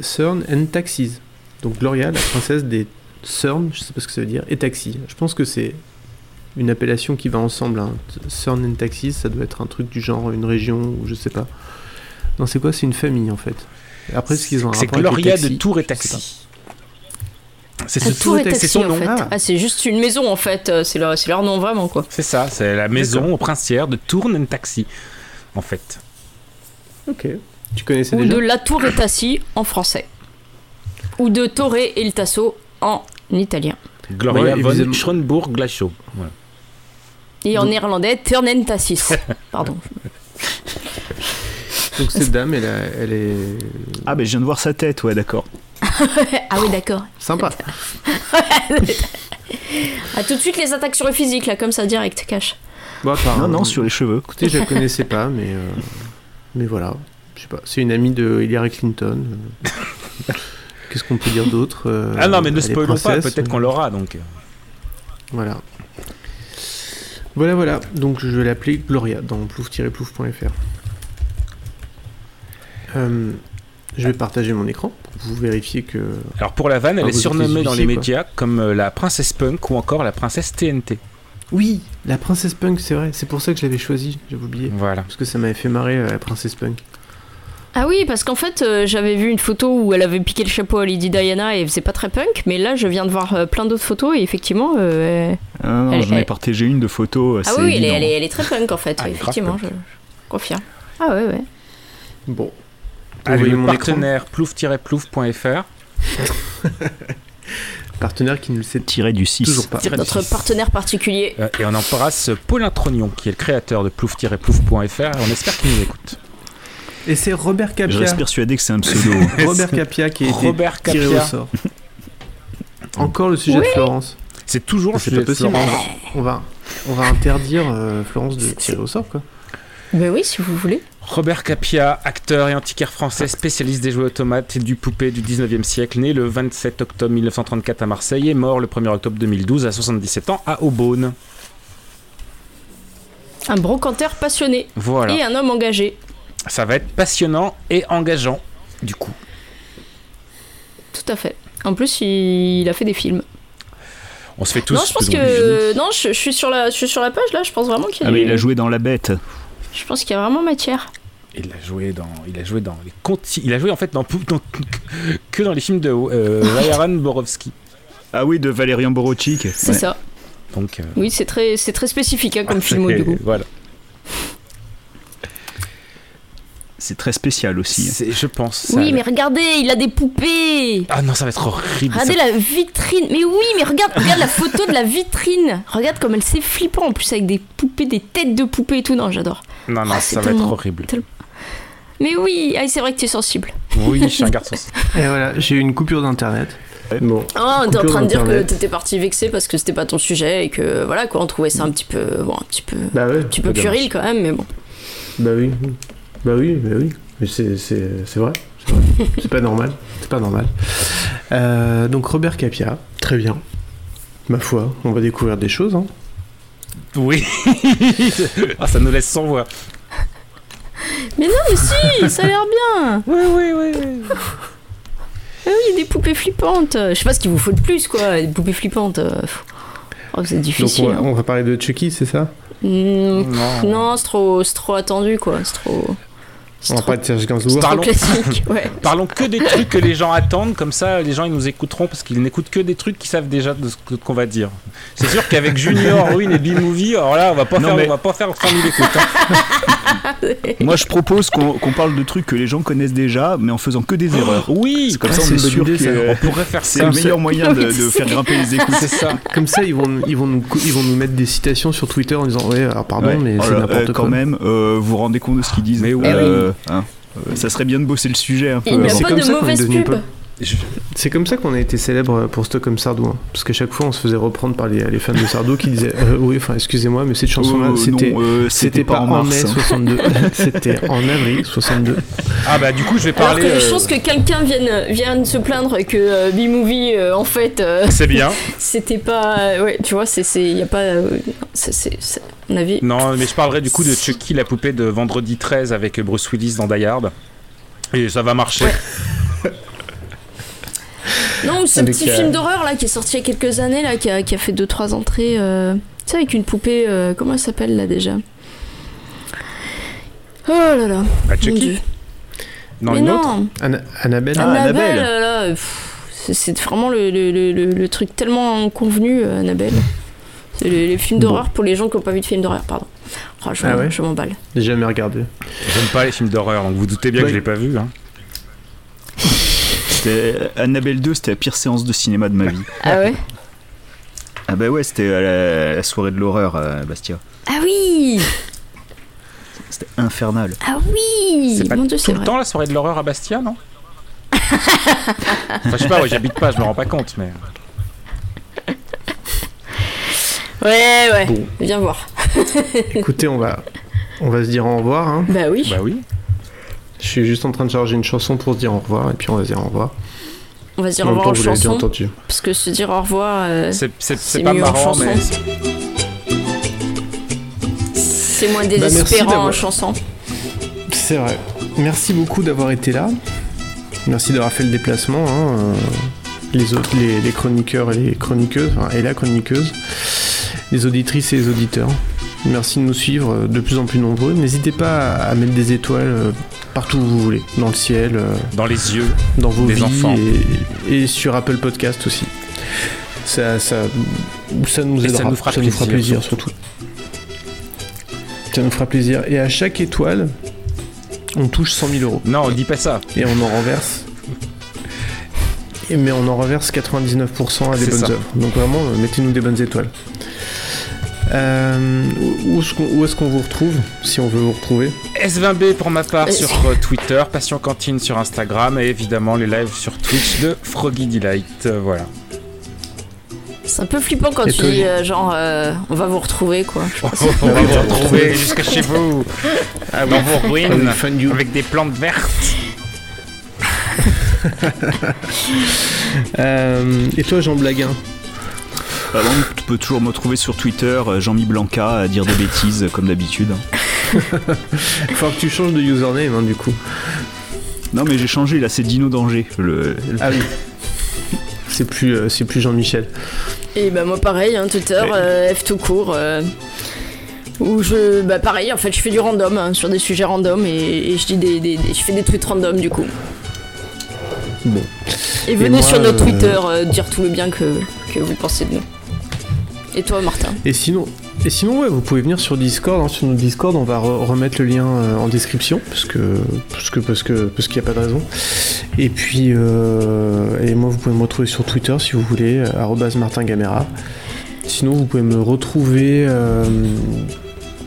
Cern and Taxis. Donc, Gloria, la princesse des Cern, je sais pas ce que ça veut dire, et Taxis. Je pense que c'est une appellation qui va ensemble. Hein. Cern and Taxis, ça doit être un truc du genre, une région, ou je sais pas. Non, c'est quoi? C'est une famille, en fait. Après, ce qu'ils ont un C'est Gloria de taxis, Tour et. Taxi. C'est Ah, ce Tour et c'est Taxi, son en nom. fait. Ah, c'est juste une maison en fait, euh, c'est leur, c'est leur nom vraiment quoi. C'est ça, c'est la maison princière de Tourne and Taxi, en fait. Ok. Tu connaissais Ou déjà? de La Tour et Tassi en français. Ou de Torre et il Tasso en italien. Gloria Ouais, von. Voilà. Et en néerlandais, Turnen Tassis. Pardon. Donc, cette dame, elle, a- elle est. Ah ben je viens de voir sa tête, ouais d'accord. ah oui, d'accord. Sympa. ah, tout de suite les attaques sur le physique, là, comme ça, direct, cash. Bon, apparemment- Non non sur les cheveux. Écoutez, je la connaissais pas, mais euh, mais voilà, je sais pas. C'est une amie de Hillary Clinton. Euh. Qu'est-ce qu'on peut dire d'autre euh, Ah non, mais ne spoilons pas, peut-être qu'on l'aura donc. Voilà. Voilà, voilà. Donc je vais l'appeler Gloria dans plouf-plouf.fr. Euh, je vais partager mon écran pour vous vérifier que. Alors pour la vanne, elle Ah, est surnommée dans les quoi. médias comme euh, la princesse punk ou encore la princesse TNT. Oui, la princesse punk, c'est vrai. C'est pour ça que je l'avais choisie. J'avais oublié. Voilà. Parce que ça m'avait fait marrer euh, la princesse punk. Ah oui, parce qu'en fait, euh, j'avais vu une photo où elle avait piqué le chapeau à Lady Diana et c'est pas très punk, mais là, je viens de voir euh, plein d'autres photos et effectivement. euh, Ah non, Elle- j'en ai elle- partagé une de photos. Ah c'est oui, elle est, évident. elle, est, elle est très punk en fait, Ah, effectivement, je, je confirme. Ah ouais, ouais. Bon. Allez, mon partenaire plouf-plouf.fr. Partenaire qui ne le sait Tiré du 6. toujours pas. Du Notre partenaire particulier. Et on embrasse Paulin Trognon, qui est le créateur de plouf-plouf.fr. et On espère qu'il nous écoute. Et c'est Robert Je Capia. reste persuadé que c'est un pseudo. Robert Capia qui a été Robert tiré au Capia. sort. Encore le sujet de Florence. C'est toujours le sujet de possible. Florence. On va, on va interdire euh, Florence de tirer au sort, quoi. Ben oui, si vous voulez. Robert Capia, acteur et antiquaire français, spécialiste des jouets automates et du poupée du 19e siècle, né le 27 octobre 1934 à Marseille et mort le 1er octobre 2012 à 77 ans à Aubonne. Un brocanteur passionné Voilà. et un homme engagé. Ça va être passionnant et engageant, du coup. Tout à fait. En plus, il, a fait des films. On se fait tous non, je pense que non, je, je suis sur la, je suis sur la page là. Je pense vraiment qu'il y a Ah, mais du- il a joué dans La Bête. Je pense qu'il y a vraiment matière. Il a joué dans, il a joué dans les conti- il a joué en fait dans, dans- que dans les films de euh, Ryan Borowski. Ah oui, de Valérian Borowczyk. C'est Ouais. ça. Donc euh, Oui, c'est très, c'est très spécifique hein, comme film du coup. Voilà. C'est très spécial aussi. Je pense. Oui, mais regardez, il a des poupées. Ah non, ça va être horrible. Regardez ça. la vitrine. Mais oui, mais regarde, regarde la photo de la vitrine. Regarde comme elle s'est flippant en plus avec des poupées, des têtes de poupées et tout. Non, j'adore. Non, non, Ah, ça c'est va être horrible. tellement- Mais oui, ah, c'est vrai que tu es sensible. Oui, je suis un garçon. Et voilà, j'ai eu une coupure d'internet. Bon. Oh, t'es en train de dire que t'étais parti vexé parce que c'était pas ton sujet et que voilà quoi, on trouvait ça un petit peu, bon, un petit peu, Bah ouais. un petit peu quand même, mais bon. Bah oui. Bah oui, bah oui. Mais c'est, c'est, c'est vrai. C'est, vrai. C'est pas normal. C'est pas normal. Euh, donc Robert Capia, très bien. Ma foi, on va découvrir des choses. Hein. Oui. ah, ça nous laisse sans voix. Mais non, mais si, ça a l'air bien. Oui, oui, oui. Ah oui, des poupées flippantes. Je sais pas ce qu'il vous faut de plus quoi, des poupées flippantes. Oh, c'est Donc difficile. on va, hein. on va parler de Chucky, c'est ça? Hmm, Non. non, c'est trop, c'est trop attendu quoi, c'est trop. On va parler de Serge Gainsbourg. Parlons- classique, ouais. Parlons que des trucs que les gens attendent, comme ça les gens ils nous écouteront parce qu'ils n'écoutent que des trucs qu'ils savent déjà de ce qu'on va dire. C'est sûr qu'avec Junior, Ruin et B-Movie, alors là on va pas Non, faire, mais- on va pas faire 100 000 écoutes. hein. Moi, je propose qu'on parle de trucs que les gens connaissent déjà, mais en faisant que des erreurs. Oui, C'est comme Ah, ça, on est sûr idée, que on pourrait faire c'est le meilleur moyen de, faire grimper les écoutes. C'est ça. Comme ça, ils vont, ils, vont nous, ils vont nous mettre des citations sur Twitter en disant Ouais, alors pardon, Ouais. mais Oh c'est n'importe euh, quoi. Quand même, euh, vous vous rendez compte de ce qu'ils disent. Mais oui. Euh, hein, ça serait bien de bosser le sujet un peu. Il n'y a c'est pas de mauvaise pub. C'est comme ça qu'on a été célèbre pour Stockholm Sardou. hein. Parce qu'à chaque fois, on se faisait reprendre par les, les fans de Sardou qui disaient euh, Oui, enfin, excusez-moi, mais cette chanson-là, Euh, c'était. euh, C'était pas, en mars, mai hein. 62, c'était en avril 62. Ah bah du coup je vais Alors parler. que euh, je pense que quelqu'un vienne, vienne se plaindre que euh, B-Movie, euh, en fait, euh, C'est bien. c'était pas. euh, ouais, tu vois, c'est. Il n'y a pas. euh, c'est- c'est- c'est- à mon avis. Non, mais je parlerai du coup de Chucky, la poupée de vendredi 13 avec Bruce Willis dans Die Hard. Et ça va marcher. Non, ce Avec, petit euh, film d'horreur là qui est sorti il y a quelques années là, qui a, qui a fait 2-3 entrées. euh, Tu sais, avec une poupée. euh, comment elle s'appelle là déjà? Oh là là. Bah, Chucky. Dieu. Non, Mais une non. autre? Anna- Annabelle? Ah, Annabelle, euh, c'est- vraiment le, le- le- le- le truc tellement convenu, euh, Annabelle. C'est les, les films d'horreur pour les gens qui n'ont pas vu de films d'horreur, pardon. Oh, je Ah m'en- ouais? je m'emballe. J'ai jamais regardé. J'aime pas les films d'horreur, donc vous doutez bien Ouais. que je l'ai pas vu. Hein. C'était- Annabelle 2, c'était la pire séance de cinéma de ma vie. Ah ouais? Ah bah ouais, c'était à la, la soirée de l'horreur à Bastia. Ah oui C'était infernal. Ah oui C'est pas Mon dieu, tout c'est le vrai. temps la soirée de l'horreur à Bastia, non? Enfin, je sais pas, ouais, j'habite pas, je me rends pas compte, mais. Ouais, ouais. Bon. Viens voir. Écoutez, on va, on va se dire au revoir. hein. Bah oui. Bah oui. Je suis juste en train de charger une chanson pour se dire au revoir, et puis on va se dire au revoir. On va se dire au revoir en chanson. entendu. Parce que se dire au revoir, euh, C'est- pas mieux en marrant, chanson. mais. c'est moins Bah, désespérant en chanson. C'est vrai. Merci beaucoup d'avoir été là. Merci d'avoir fait le déplacement. hein, euh, Les, autres, les, les chroniqueurs et les chroniqueuses, enfin, et la chroniqueuse, les auditrices et les auditeurs. Merci de nous suivre euh, de plus en plus nombreux. N'hésitez pas à mettre des étoiles euh, partout où vous voulez, dans le ciel, euh, Dans les yeux dans vos des vies enfants. Et, et sur Apple Podcast aussi. Ça, ça, ça nous Et ça aidera, nous fera plaisir, plaisir, surtout. Ça nous fera plaisir. Et à chaque étoile, on touche 100 000 euros. Non, dis pas ça. Et on en renverse. Mais on en reverse 99% à des bonnes œuvres. Donc vraiment, euh, mettez-nous des bonnes étoiles. Euh, où est-ce qu'on vous retrouve si on veut vous retrouver S20B pour ma part Euh, sur euh, Twitter, Passion Cantine sur Instagram et évidemment les lives sur Twitch de Froggy Delight. voilà. C'est un peu flippant quand Et tu toi, dis euh, genre euh, on va vous retrouver quoi. On va vous retrouver jusqu'à chez vous, Ah dans vos ruines, avec des plantes vertes. Euh, Et toi, Jean Blaguin? Bah, bon, tu peux toujours me trouver sur Twitter, euh, Jean-Mi Blanca, à dire des bêtises comme d'habitude. Il faut que tu changes de username, hein, du coup. Non, mais j'ai changé, là, c'est Dino Danger. Le... Ah oui. C'est plus, euh, c'est plus Jean-Michel. Et bah moi pareil, hein, Twitter, euh, F tout court. euh, où je. Bah pareil, en fait je fais du random hein, sur des sujets random et, et je dis des, des- des- je fais des tweets random du coup. Bon. Et venez moi, sur notre euh, Twitter euh, dire tout le bien que, que vous pensez de nous. Et toi Martin Et sinon, et sinon ouais, vous pouvez venir sur Discord. hein. Sur notre Discord, on va re- remettre le lien euh, en description parce que parce que parce que parce qu'il n'y a pas de raison. Et puis euh, et moi, vous pouvez me retrouver sur Twitter si vous voulez, euh, arobase Martin Gamera. Sinon, vous pouvez me retrouver. euh,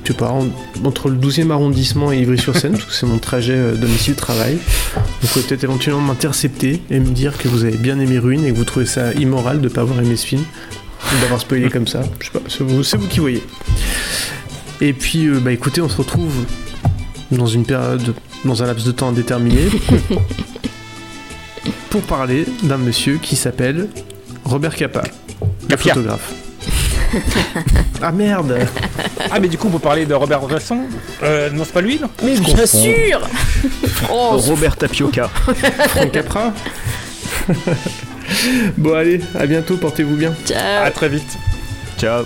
je sais pas, en- entre le 12e arrondissement et Ivry-sur-Seine, parce que c'est mon trajet euh, domicile-travail. Vous pouvez peut-être éventuellement m'intercepter et me dire que vous avez bien aimé Ruine et que vous trouvez ça immoral de pas avoir aimé ce film, d'avoir spoilé comme ça. Je sais pas, c'est vous, c'est vous qui voyez. Et puis, euh, bah écoutez, on se retrouve dans une période, dans un laps de temps indéterminé, pour parler d'un monsieur qui s'appelle Robert Capa, le Capia. photographe. ah merde Ah, mais du coup, vous parlez de Robert Bresson euh, Non, c'est pas lui, non? Mais Je bien sûr Oh, Robert Tapioca. Franck Capra Bon allez, à bientôt, portez-vous bien. ciao À très vite. Ciao.